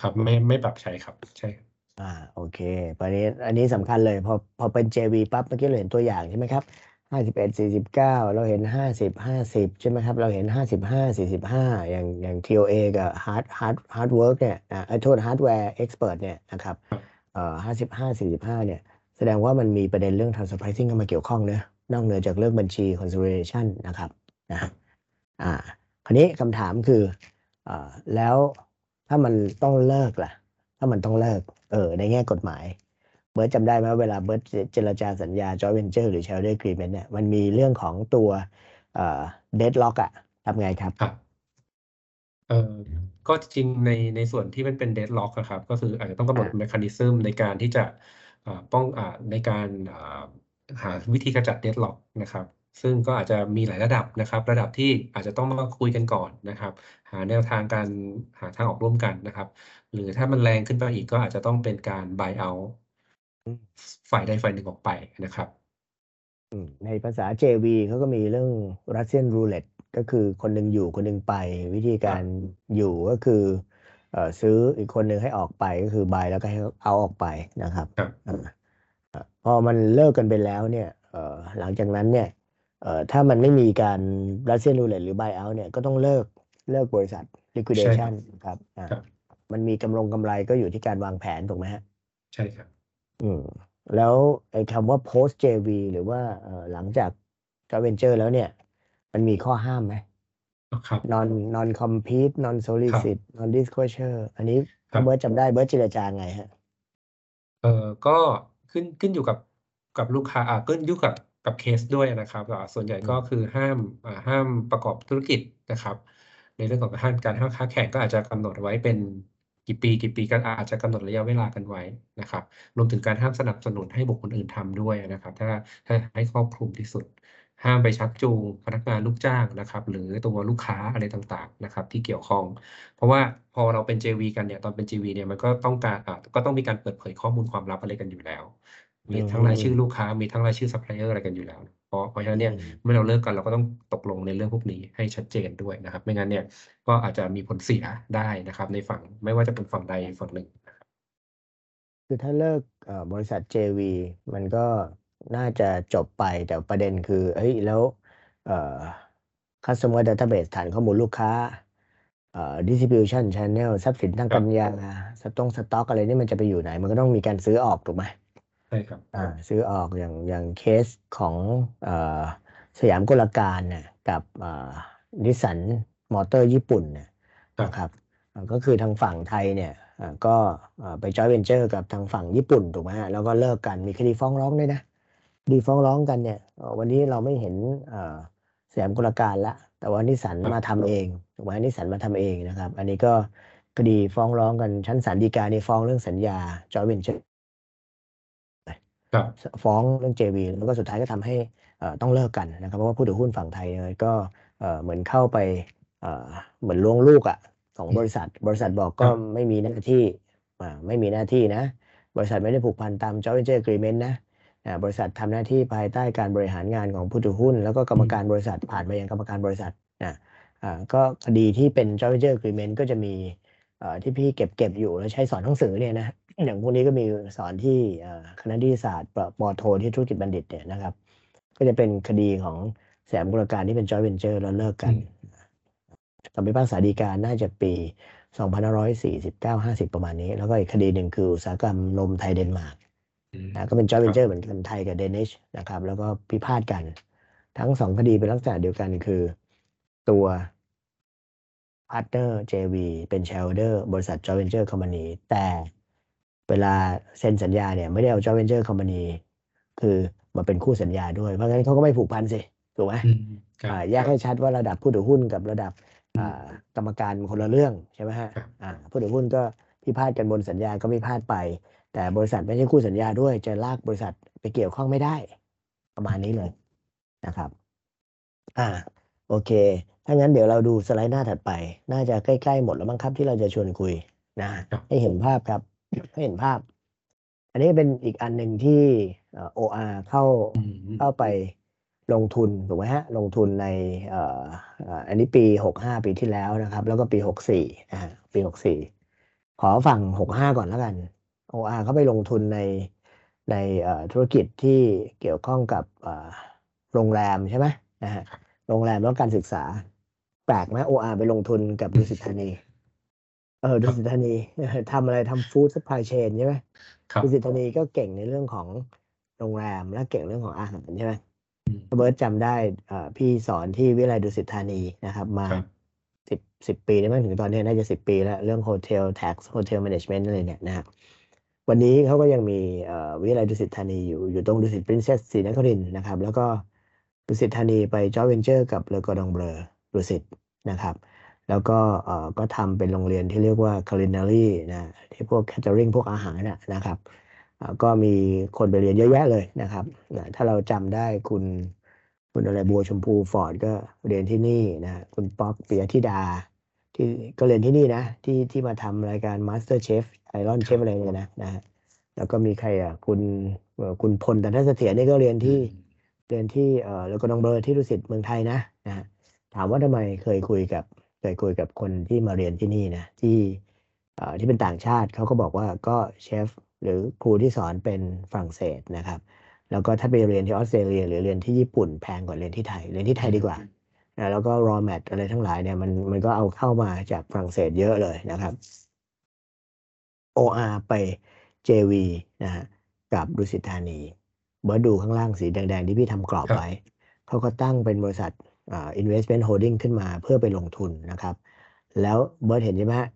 ครับ ไม่ไม่ปรับใช้ครับ ใช่ครับอ่า โอเคประเด็นอันนี้สำคัญเลย พอพอเป็น JV ปั๊บเมื่อกี้เราเห็นตัวอย่างใช่ไหมครับห้าสิบเอ็ดสี่สิบเก้าเราเห็นห้าสิบห้าสิบใช่ไหมครับ เราเห็นห้าสิบห้าสี่สิบห้าอย่างอย่าง TOA กับ Hard Hard Hard Work เนี่ยอ่าเอ้ยโทษ Hardware Expert เนี่ยนะครับครับเอ่อห้าสิบห้าสี่สิบห้าเนี่ย แสดงว่ามันมีประเด็นเรื่อง transfer pricing เข้ามาเกี่ยวข้องเนอะ นอกเหนือจากเรื่องบัญชี consolidation นะครับนะฮะอ่าคราวนี้คำถามคืออ่าแล้วถ้ามันต้องเลิกล่ะ ถ้ามันต้องเลิก เออ ในแง่กฎหมาย เบิร์ตจำได้ไหมเวลาเบิร์ตเจรจาสัญญา joint venture หรือ shareholder agreement เนี่ยมันมีเรื่องของตัวเอ่อ deadlock อะทำไงครับครับเอ่อก็จริงๆในในส่วนที่มันเป็น deadlock อะครับ ก็คืออาจจะต้องกำหนดอ่า mechanism ในการที่จะเอ่อป้องอ่าในการอ่า หาวิธีกำจัด deadlock นะครับ ซึ่งก็อาจจะมีหลายระดับนะครับ ระดับที่อาจจะต้องมาคุยกันก่อนนะครับ หาแนวทางการหาทางออกร่วมกันนะครับ หรือถ้ามันแรงขึ้นไปอีกก็อาจจะต้องเป็นการ buy out อืมฝ่ายใดฝ่ายหนึ่งออกไปนะครับอืมในภาษา JV เขาก็มีเรื่อง Russian roulette ก็คือคนหนึ่งอยู่คนหนึ่งไป วิธีการอยู่ก็คือเอ่อซื้ออีกคนหนึ่งให้ออกไปก็คือ buy แล้วก็ให้เอาออกไปนะครับครับอ่าอ่า พอมันเลิกกันไปแล้วเนี่ยเอ่อหลังจากนั้นเนี่ยเอ่อถ้ามันไม่มีการ Russian roulette หรือ buy out เนี่ยก็ต้องเลิกเลิกบริษัท liquidation ครับอ่าครับมันมีกำลงกำไรก็อยู่ที่การวางแผนถูกไหมฮะ ใช่ครับ อืมแล้วไอ้คำว่า post JV หรือว่าเอ่อหลังจาก joint venture แล้วเนี่ย มันมีข้อห้ามไหมครับ non non compete non solicit non disclosure อันนี้ครัถ้าบเบิร์ตจำได้เบิร์ตเจรจาไงฮะ เอ่อก็ ขึ้นขึ้นอยู่กับกับลูกค้าอ่าขึ้นอยู่กับกับเคสด้วยนะครับอ่าส่วนใหญ่ก็คือห้ามอ่าห้ามประกอบธุรกิจนะครับ ในเรื่องของห้ามการห้ามค้าแข่งก็อาจจะกำหนดไว้เป็นกี่ปีกี่ปีก็อาจจะกำหนดระยะเวลากันไว้นะครับ รวมถึงการห้ามสนับสนุนให้บุคคลอื่นทำด้วยนะครับ ถ้าถ้าให้ครอบคลุมที่สุด ห้ามไปชักจูงพนักงานลูกจ้างนะครับ หรือตัวลูกค้าอะไรต่างๆนะครับ ที่เกี่ยวข้อง เพราะว่าพอเราเป็น JV กันเนี่ยตอนเป็น JV เนี่ยมันก็ต้องการอ่าก็ต้องมีการเปิดเผยข้อมูลความลับอะไรกันอยู่แล้ว มีทั้งรายชื่อลูกค้ามีทั้งรายชื่อซัพพลายเออร์อะไรกันอยู่แล้ว เพราะเพราะฉะนั้นเนี่ยอืมเมื่อเราเลิกกันเราก็ต้องตกลงในเรื่องพวกนี้ให้ชัดเจนด้วยนะครับ ไม่งั้นเนี่ยก็อาจจะมีผลเสียได้นะครับ ในฝั่งไม่ว่าจะเป็นฝั่งใดฝั่งหนึ่งนะครับคือถ้าเลิกเอ่อบริษัท JV มันก็ น่าจะจบไปแต่ประเด็นคือเฮ้ยแล้วเอ่อ customer database ฐานข้อมูลลูกค้าเอ่อ distribution channel ทรัพย์สินทางครับปัญญาสตงสต็อกอะไรนี่มันจะไปอยู่ไหน มันก็ต้องมีการซื้อออกถูกไหมใช่ครับอ่าซื้อออกอย่างอย่างเคสของเอ่อสยามกลการเนี่ยกับนิสสันมอเตอร์ญี่ปุ่นเนี่ยครับนะครับอ่าก็คือทางฝั่งไทยเนี่ยอ่าก็อ่าไปจอยเวนเจอร์กับทางฝั่งญี่ปุ่นถูกไหมฮะแล้วก็เลิกกันมีคดีฟ้องร้องด้วยนะค ดีฟ้องร้องกันเนี่ยเอ่อวันนี้เราไม่เห็นเอ่อสยามกลการละแต่ว่านิสสันครับมาทำเองถูกไหมนิสสันมาทำเองนะครับ อันนี้ก็คดีฟ้องร้องกันชั้นศาลฎีกานี่ฟ้องเรื่องสัญญาจอยเวนเจอร์ครับฟ้องเรื่อง JV แล้วก็สุดท้ายก็ทำให้เอ่อต้องเลิกกันนะครับ เพราะว่าผู้ถือหุ้นฝั่งไทยเนี่ยก็เอ่อเหมือนเข้าไปเอ่อเหมือนล้วงลูกอะของบริษัท บริษัทบอกก็ครับไม่มีหน้าที่อ่าไม่มีหน้าที่นะ บริษัทไม่ได้ผูกพันตาม joint venture agreement นะอ่า บริษัททำหน้าที่ภายใต้การบริหารงานของผู้ถือหุ้น แล้วก็กรรมการบริษัทผ่านไปยังกรรมการบริษัทนะอ่าก็คดีที่เป็น joint venture agreement ก็จะมีเอ่อที่พี่เก็บเก็บอยู่แล้วใช้สอนหนังสือเนี่ยนะอย่างพวกนี้ก็มีสอนที่เอ่อคณะนิติศาสตร์ปปอโทที่ธุรกิจบัณฑิตเนี่ยนะครับ ก็จะเป็นคดีของสยามกลการที่เป็นจอยเวนเจอร์แล้วเลิกกันคำพิพากษาฎีกาน่าจะปี 2549 50 ประมาณนี้ แล้วก็อีกคดีหนึ่งคืออุตสาหกรรมนมไทยเดนมาร์กอืม นะก็เป็นจอยเวนเจอร์เหมือนกันไทยกับ Danish นะครับ แล้วก็พิพาทกัน ทั้งสองคดีเป็นลักษณะเดียวกันคือตัว partner JV เป็น shareholder บริษัท joint venture company แต่เวลาเซ็นสัญญาเนี่ยไม่ได้เอา joint venture company คือมาเป็นคู่สัญญาด้วย เพราะงั้นเขาก็ไม่ผูกพันสิ ถูกไหมอืมครับอ่าแยกให้ชัดว่าระดับผู้ถือหุ้นกับระดับอ่ากรรมการคนละเรื่องใช่ไหมฮะครับอ่าผู้ถือหุ้นก็พิพาทกันบนสัญญาก็พิพาทไป แต่บริษัทไม่ใช่คู่สัญญาด้วยจะลากบริษัทไปเกี่ยวข้องไม่ได้ ประมาณนี้เลยนะครับ อ่า โอเค ถ้างั้นเดี๋ยวเราดูสไลด์หน้าถัดไป น่าจะใกล้ๆหมดแล้วมั้งครับที่เราจะชวนคุยนะครับให้เห็นภาพครับ ให้เห็นภาพ อันนี้เป็นอีกอันหนึ่งที่เอ่อ OR เข้าอืมเข้าไปลงทุนถูกไหมฮะ ลงทุนในเอ่อเอ่ออันนี้ปีหกห้าปีที่แล้วนะครับ แล้วก็ปีหกสี่นะฮะปีหกสี่ขอฝั่งหกห้าก่อนแล้วกัน OR เขาไปลงทุนในในเอ่อธุรกิจที่เกี่ยวข้องกับเอ่อโรงแรมใช่ไหมนะฮะโรงแรมแล้วการศึกษา แปลกไหม OR ไปลงทุนกับดุสิตธานี เออดุสิตธานีทำอะไรทำ food supply chain ใช่ไหมครับดุสิตธานีก็เก่งในเรื่องของโรงแรมและเก่งเรื่องของอาหารใช่ไหมอืมเบิร์ตจำได้เอ่อพี่สอนที่วิทยาลัยดุสิตธานีนะครับ มาครับสิบสิบปีได้มั้งถึงตอนนี้น่าจะสิบปีแล้ว เรื่อง hotel tech hotel management อะไรเนี่ยนะครับ วันนี้เขาก็ยังมีวิทยาลัยดุสิตธานีอยู่อยู่ตรงดุสิตปรินเซสศรีนครินนะครับ แล้วก็ดุสิตธานีไปจอยเวนเจอร์กับเลอกอร์ดองเบลอดุสิตนะครับ แล้วก็ก็ทำเป็นโรงเรียนที่เรียกว่า culinary นะที่พวก catering พวกอาหารน่ะนะครับก็มีคนไปเรียนเยอะแยะเลยนะครับนะถ้าเราจำได้คุณคุณอะไรบัวชมพูฟอร์ดก็เรียนที่นี่นะคุณป๊อกเปิยธิดาที่ก็เรียนที่นี่นะ ที่ที่มาทำรายการ Master Chef Iron Chef อะไรเนี่ยนะนะฮะแล้วก็มีใครอะคุณเอ่อคุณพลแต่ถ้าเสถียรนี่ก็เรียนที่เรียนที่เอ่อแล้วก็น้องเบอร์ที่ดุสิตเมืองไทยนะนะฮะถามว่าทำไมเคยคุยกับเคยคุยกับคนที่มาเรียนที่นี่นะที่เอ่อที่เป็นต่างชาติเขาก็บอกว่าก็เชฟหรือครูที่สอนเป็นฝรั่งเศสนะครับ แล้วก็ถ้าไปเรียนที่ออสเตรเลีย หรือเรียนที่ญี่ปุ่นแพงกว่าเรียนที่ไทยเรียนที่ไทยดีกว่านะแล้วก็ raw mat อะไรทั้งหลายเนี่ยมันมันก็เอาเข้ามาจากฝรั่งเศสเยอะเลยนะครับ OR ไป JV นะฮะกับดุสิตธานีเบิร์ดดูข้างล่างสีแดง ๆ ที่พี่ทำกรอบครับไว้ เขาก็ตั้งเป็นบริษัทอ่า investment holding ขึ้นมาเพื่อไปลงทุนนะครับ แล้วเบิร์ดเห็นใช่ไหมฮะ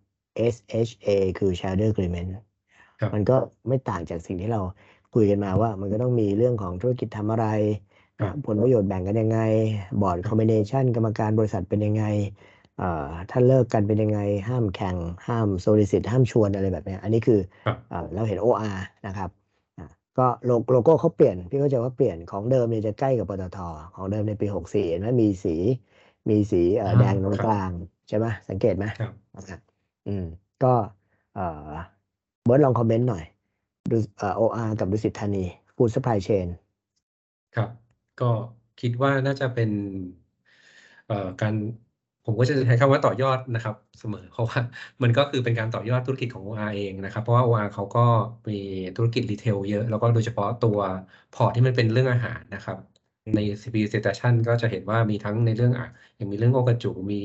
SHA คือ shareholder agreement ครับมันก็ไม่ต่างจากสิ่งที่เราคุยกันมาว่า มันก็ต้องมีเรื่องของธุรกิจทำอะไรครับผลประโยชน์แบ่งกันยังไง บอร์ดคอมบิเนชันกรรมการบริษัทเป็นยังไงเอ่อ ถ้าเลิกกันเป็นยังไงห้ามแข่งห้าม solicit ห้ามชวนอะไรแบบเนี้ยอันนี้คือครับเอ่อเราเห็น OR นะครับอะก็โลโลโก้เขาเปลี่ยน พี่เข้าใจว่าเปลี่ยนของเดิมเนี่ยจะใกล้กับปตทของเดิมในปี 64เห็นไหมมีสี มีสีเอ่ออ่าแดงตรงครับกลางใช่ไหมสังเกตไหมครับนะครับอืมก็เอ่อเบิร์ดลอง comment หน่อยดูเอ่อ OR กับดุสิตธานี Food Supply Chain ครับ ก็คิดว่าน่าจะเป็นเอ่อการ ผมก็จะใช้คำว่าต่อยอดนะครับ เสมอ เพราะว่ามันก็คือเป็นการต่อยอดธุรกิจของ OR เองนะครับ เพราะว่า OR เขาก็มีธุรกิจ retail เยอะ แล้วก็โดยเฉพาะตัว port ที่มันเป็นเรื่องอาหารนะครับใน Presentation ก็จะเห็นว่ามีทั้งในเรื่องอะยังมีเรื่องโอ้กะจู๋มี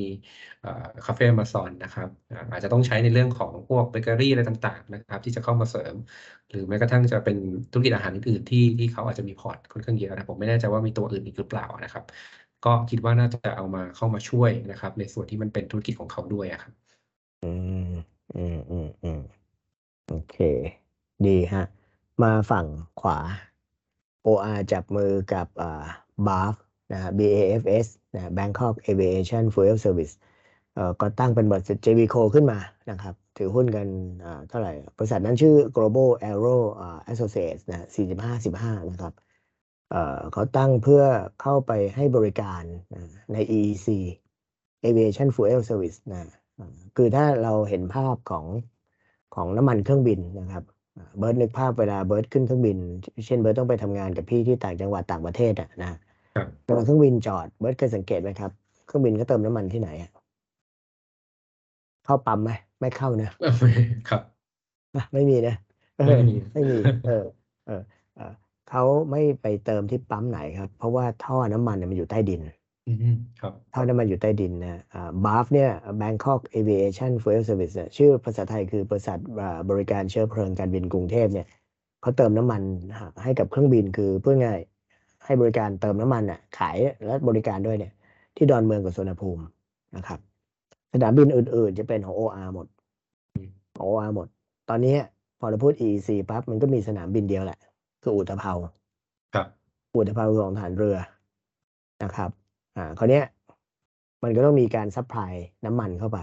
คาเฟ่อเมซอนนะครับอาอาจจะต้องใช้ในเรื่องของพวกเบเกอรี่อะไรต่างๆนะครับที่จะเข้ามาเสริม หรือแม้กระทั่งจะเป็นธุรกิจอาหารอื่นๆที่ที่เขาอาจจะมี port ค่อนข้างเยอะนะผมไม่แน่ใจว่ามีตัวอื่นอีกหรือเปล่านะครับ ก็คิดว่าน่าจะเอามาเข้ามาช่วยนะครับ ในส่วนที่มันเป็นธุรกิจของเขาด้วยครับอืมอืมอืมอืมโอเค ดีฮะ มาฝั่งขวา OR จับมือกับอ่า BAF นะ BAFS นะ Bangkok Aviation Fuel Service เอ่อก็ตั้งเป็นบริษัท JVCO ขึ้นมานะครับ ถือหุ้นกันอ่าเท่าไหร่ บริษัทนั้นชื่อ Global Aero Associates นะ45 15 นะครับ เอ่อเขาตั้งเพื่อเข้าไปให้บริการนะใน EEC Aviation Fuel Service นะอ่าคือถ้าเราเห็นภาพของของน้ำมันเครื่องบินนะครับอ่าเบิร์ดนึกภาพเวลาเบิร์ดขึ้นเครื่องบิน เช่นเบิร์ดต้องไปทำงานกับพี่ที่ต่างจังหวัดต่างประเทศอะนะครับเวลาเครื่องบินจอดเบิร์ดเคยสังเกตไหมครับเครื่องบินเขาเติมน้ำมันที่ไหนอะเข้าปั๊มไหมไม่เข้านะครับอะไม่มีนะเออไม่มีไม่มี เออ เออ เออเขาไม่ไปเติมที่ปั๊มไหนครับ เพราะว่าท่อน้ำมันเนี่ยมันอยู่ใต้ดินอืมครับท่อน้ำมันอยู่ใต้ดินนะอ่าบาฟเนี่ย Bangkok Aviation Fuel Service เนี่ยชื่อภาษาไทยคือบริษัทอ่าบริการเชื้อเพลิงการบินกรุงเทพเนี่ยเขาเติมน้ำมันให้กับเครื่องบินคือเพื่อง่ายให้บริการเติมน้ำมันอะขายและบริการด้วยเนี่ย ที่ดอนเมืองกับสุวรรณภูมินะครับ สนามบินอื่น ๆ จะเป็นของ OR หมดของ OR หมด ตอนนี้พอเราพูด EEC ปั๊บมันก็มีสนามบินเดียวแหละ คืออู่ตะเภาครับ อู่ตะเภาคือของทหารเรือนะครับ อ่าคราวเนี้ยมันก็ต้องมีการ supply น้ำมันเข้าไป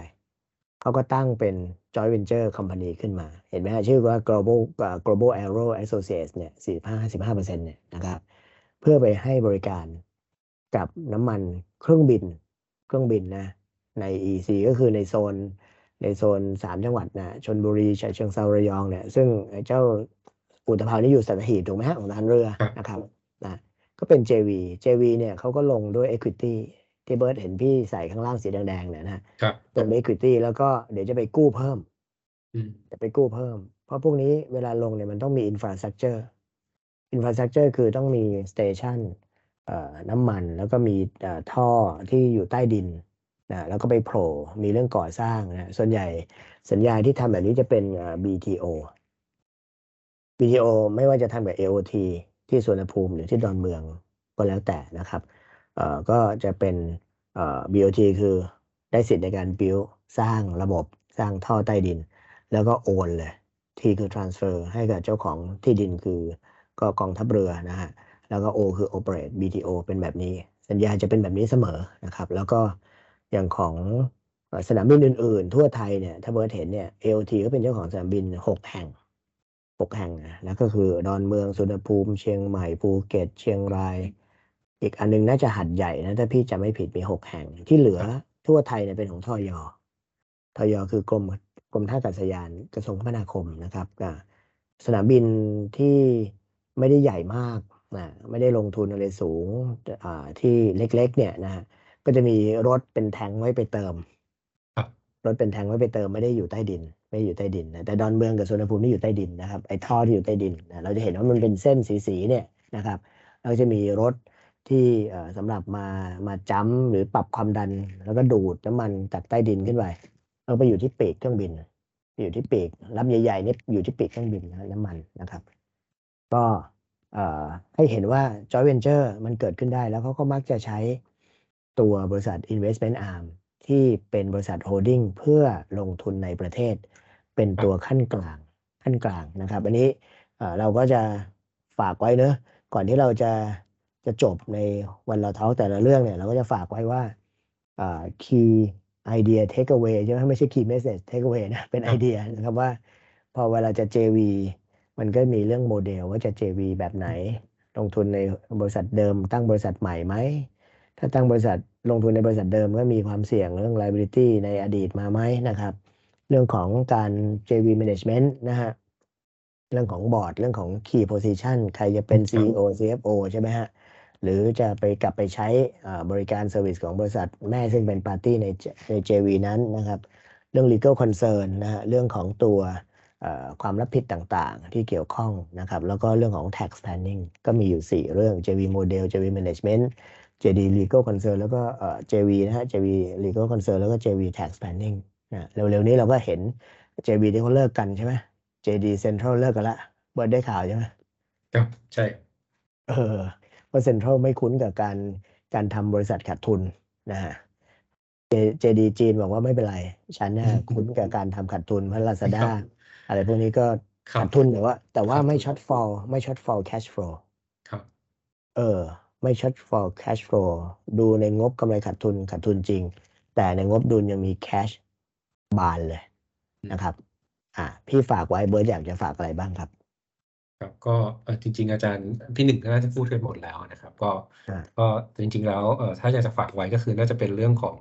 เขาก็ตั้งเป็น joint venture company ขึ้นมา เห็นไหมฮะชื่อว่า global อ่า global aero associates เนี่ย45 15เปอร์เซ็นต์เนี่ยนะครับ เพื่อไปให้บริการกับน้ำมันเครื่องบิน เครื่องบินนะ ใน EC ก็คือในโซน ในโซนสามจังหวัดนะชลบุรีฉะเชิงเทราระยองเนี่ย ซึ่งไอ้เจ้า อุตภเปานี่อยู่สัตหีบถูกไหมฮะของทหารเรือครับนะครับนะก็เป็น JV JV เนี่ยเขาก็ลงด้วย equity ที่เบิร์ตเห็นพี่ใส่ข้างล่างสีแดงๆเนี่ยนะฮะครับลงด้วย equity แล้วก็เดี๋ยวจะไปกู้เพิ่มอืมจะไปกู้เพิ่ม เพราะพวกนี้เวลาลงเนี่ยมันต้องมี infrastructure infrastructure คือต้องมี station เอ่อน้ำมันแล้วก็มีเอ่อท่อที่อยู่ใต้ดินนะแล้วก็ไปโผล่มีเรื่องก่อสร้างนะส่วนใหญ่สัญญาที่ทำแบบนี้จะเป็นเอ่อ BTO BTO ไม่ว่าจะทำกับ AOT ที่สวนภูมิหรือที่ดอนเมืองก็แล้วแต่นะครับเอ่อก็จะเป็นเอ่อ BOT คือได้สิทธิ์ในการ build สร้างระบบสร้างท่อใต้ดิน แล้วก็โอนเลย T คือ transfer ให้กับเจ้าของที่ดินคือก็กองทัพเรือนะฮะแล้วก็ O คือ operate BTO เป็นแบบนี้ สัญญาจะเป็นแบบนี้เสมอนะครับ แล้วก็อย่างของสนามบินอื่น ๆ ทั่วไทยเนี่ยถ้าเบิร์ตเห็นเนี่ย AOT ก็เป็นเจ้าของสนามบิน 6 แห่ง 6แห่งนะแล้วก็คือดอนเมืองสุวรรณภูมิเชียงใหม่ภูเก็ต เชียงราย อีกอันหนึงน่าจะหัดใหญ่นะถ้าพี่จำไม่ผิดมี6แห่งที่เหลือทั่วไทยเนี่ยเป็นของทอยอทอยคือกรมกรมท่าอากาศยานกระทรวงคมนาคมนะครับอ่าสนามบินที่ไม่ได้ใหญ่มากนะไม่ได้ลงทุนอะไรสูงอ่าที่เล็กๆ เนี่ยนะฮะก็จะมีรถเป็นแทงไว้ไปเติมครับรถเป็นแทงไว้ไปเติมไม่ได้อยู่ใต้ดิน ไม่อยู่ใต้ดินนะแต่ดอนเมืองกับสุวรรณภูมินี่อยู่ใต้ดินนะครับไอ้ท่อที่อยู่ใต้ดินนะเราจะเห็นว่ามันเป็นเส้นสีๆเนี่ยนะครับแล้วจะมีรถที่เอ่อสำหรับมามาจัมป์หรือปรับความดัน แล้วก็ดูดน้ำมันจากใต้ดินขึ้นไปเอาไปอยู่ที่ปีกเครื่องบิน อยู่ที่ปีกลำใหญ่ๆนี่อยู่ที่ปีกเครื่องบินนะน้ำมันนะครับ ก็ให้เห็นว่า joint venture มันเกิดขึ้นได้ แล้วเขาก็มักจะใช้ตัวบริษัท investment arm ที่เป็นบริษัทโฮลดิ้งเพื่อลงทุนในประเทศ เป็นตัวขั้นกลางขั้นกลางนะครับ อันนี้เอ่อเราก็จะฝากไว้เนอะก่อนที่เราจะจะจบในวันเราท้อแต่ละเรื่องเนี่ย เราก็จะฝากไว้ว่าอ่า key idea take away ใช่ไหมไม่ใช่ key message take away นะเป็นครับไอเดียนะครับว่า พอเวลาจะ JV มันก็มีเรื่องโมเดลว่าจะ JV แบบไหน ลงทุนในบริษัทเดิม ตั้งบริษัทใหม่ไหม ถ้าตั้งบริษัทลงทุนในบริษัทเดิมก็มีความเสี่ยงเรื่อง liability ในอดีตมาไหมนะครับ เรื่องของการ JV management นะฮะ เรื่องของบอร์ด เรื่องของ key position ใครจะเป็นครับ CEO CFO ใช่ไหมฮะ หรือจะไปกลับไปใช้อ่าบริการ service ของบริษัทแม่ซึ่งเป็นปาร์ตี้ในใน JV นั้นนะครับ เรื่อง legal concern นะฮะ เรื่องของตัวเอ่อความรับผิดต่างๆ ที่เกี่ยวข้องนะครับ แล้วก็เรื่องของ tax planning ก็มีอยู่ 4 เรื่อง JV model JV management JV legal concern แล้วก็เอ่อ JV นะฮะ JV legal concern แล้วก็ JV tax planning นะเร็วๆนี้เราก็เห็น JV ที่เขาเลิกกันใช่ไหม JD Central เลิกกันละเบิร์ดได้ข่าวใช่ไหมครับใช่ เออเพราะเซ็นทรัลไม่คุ้นกับการการทำบริษัทขาดทุนนะฮะเจดีจีนบอกว่าไม่เป็นไร ฉันน่ะคุ้นกับการทำขาดทุนเพราะลาซาด้าครับอะไรพวกนี้ก็ครับขาดทุนแต่ว่า แต่ว่าขาดทุนไม่ shortfall ไม่ shortfall cash flow ครับ เออ ไม่ shortfall cash flow ดูในงบกำไรขาดทุนขาดทุนจริง แต่ในงบดุลยังมี cash บานเลยนะครับ อ่า พี่ฝากไว้เบิร์ดอยากจะฝากอะไรบ้างครับครับก็เอ่อจริง ๆ อาจารย์พี่หนึ่งก็น่าจะพูดไปหมดแล้วนะครับ ก็อ่าก็จริง ๆ แล้วเอ่อถ้าอยากจะฝากไว้ก็คือน่าจะเป็นเรื่องของ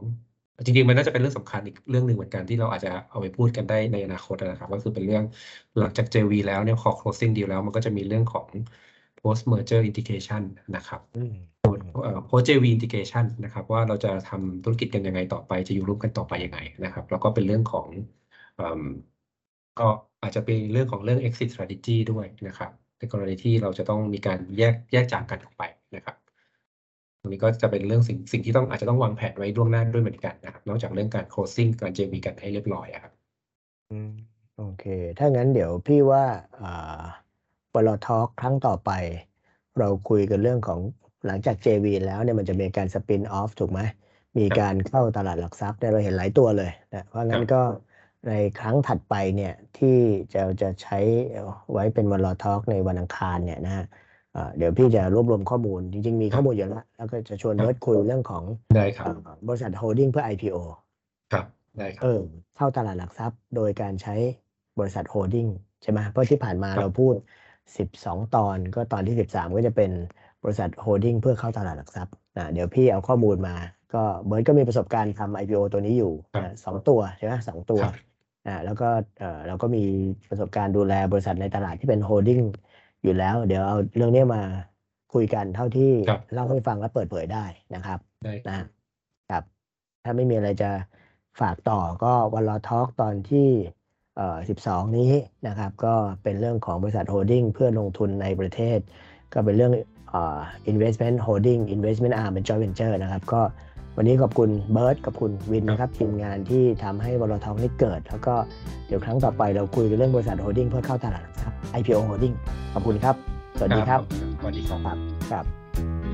จริงๆ มันน่าจะเป็นเรื่องสำคัญอีกเรื่องหนึ่งเหมือนกันที่เราอาจจะเอาไปพูดกันได้ในอนาคตนะครับก็คือเป็นเรื่องหลังจาก JV แล้วเนี่ยพอ closing deal แล้วมันก็จะมีเรื่องของ post merger integration นะครับ อืมเอ่อ post JV integration นะครับว่าเราจะทำธุรกิจกันยังไงต่อไปจะอยู่ร่วมกันต่อไปยังไงนะครับ แล้วก็เป็นเรื่องของอก็อาจจะเป็นเรื่องของเรื่อง exit strategy ด้วยนะครับ ในกรณีที่เราจะต้องมีการแยกแยกจากกันออกไปนะครับตรงนี้ก็จะเป็นเรื่องสิ่งสิ่งที่ต้องอาจจะต้องวางแผนไว้ล่วงหน้าด้วยเหมือนกันนะครับ นอกจากเรื่องการ closing การ JV กันให้เรียบร้อยอะครับอืมโอเค ถ้างั้นเดี๋ยวพี่ว่าอ่าบลทอครั้งต่อไป เราคุยกันเรื่องของ หลังจาก JV แล้วเนี่ยมันจะมีการ spin off ถูกไหมมีครับการเข้าตลาดหลักทรัพย์เนี่ยเราเห็นหลายตัวเลยนะเพราะงั้นครับก็ในครั้งถัดไปเนี่ยที่จะจะใช้ไว้เป็นวัน Law Talk ในวันอังคารเนี่ยนะฮะอ่าเดี๋ยวพี่จะรวบรวมข้อมูลจริง ๆ มีข้อมูลอยู่แล้ว แล้วก็จะชวนครับเบิร์ดคุยเรื่องของได้ครับอ่าบริษัท holding เพื่อ IPO ครับได้ครับ เอบอเข้าตลาดหลักทรัพย์ โดยการใช้บริษัทโฮลดิ้งใช่ไหมเพราะที่ผ่านมาครับเราพูด 12 ตอนก็ตอนที่ 13 ก็จะเป็นบ ริษัทโฮลดิ้งเพื่อเข้าตลาดหลักทรัพย์นะเดี๋ยวพี่เอาข้อมูลมา ก็เบิร์ดก็มีประสบการณ์ทำ IPO ตัวนี้อยู่ครับนะสองตัวใช่ไหมสองตัวครับอ่าแล้วก็เออเราก็มีประสบการณ์ดูแลบริษัทในตลาดที่เป็นโฮลดิ้งอยู่แล้ว เดี๋ยวเอาเรื่องนี้มาคุยกันเท่าที่ครับ เล่าให้ฟังและเปิดเผยได้นะครับได้นะครับครับ ถ้าไม่มีอะไรจะฝากต่อก็ One Law Talk ตอนที่เอ่อ12 นี้นะครับ ก็เป็นเรื่องของบริษัทโฮลดิ้งเพื่อลงทุนในประเทศ ก็เป็นเรื่องเอ่อ investment holding investment arm เป็น joint venture นะครับ ก็วันนี้ขอบคุณเบิร์ดกับคุณวินนะครับ ทีมงานที่ทำให้ One Law Talk นี้เกิด แล้วก็เดี๋ยวครั้งต่อไปเราคุยกันเรื่องบริษัทโฮลดิ้งเพื่อเข้าตลาดหลักทรัพย์ IPO holding ขอบคุณครับ สวัสดีครับ สวัสดีครับครับครับ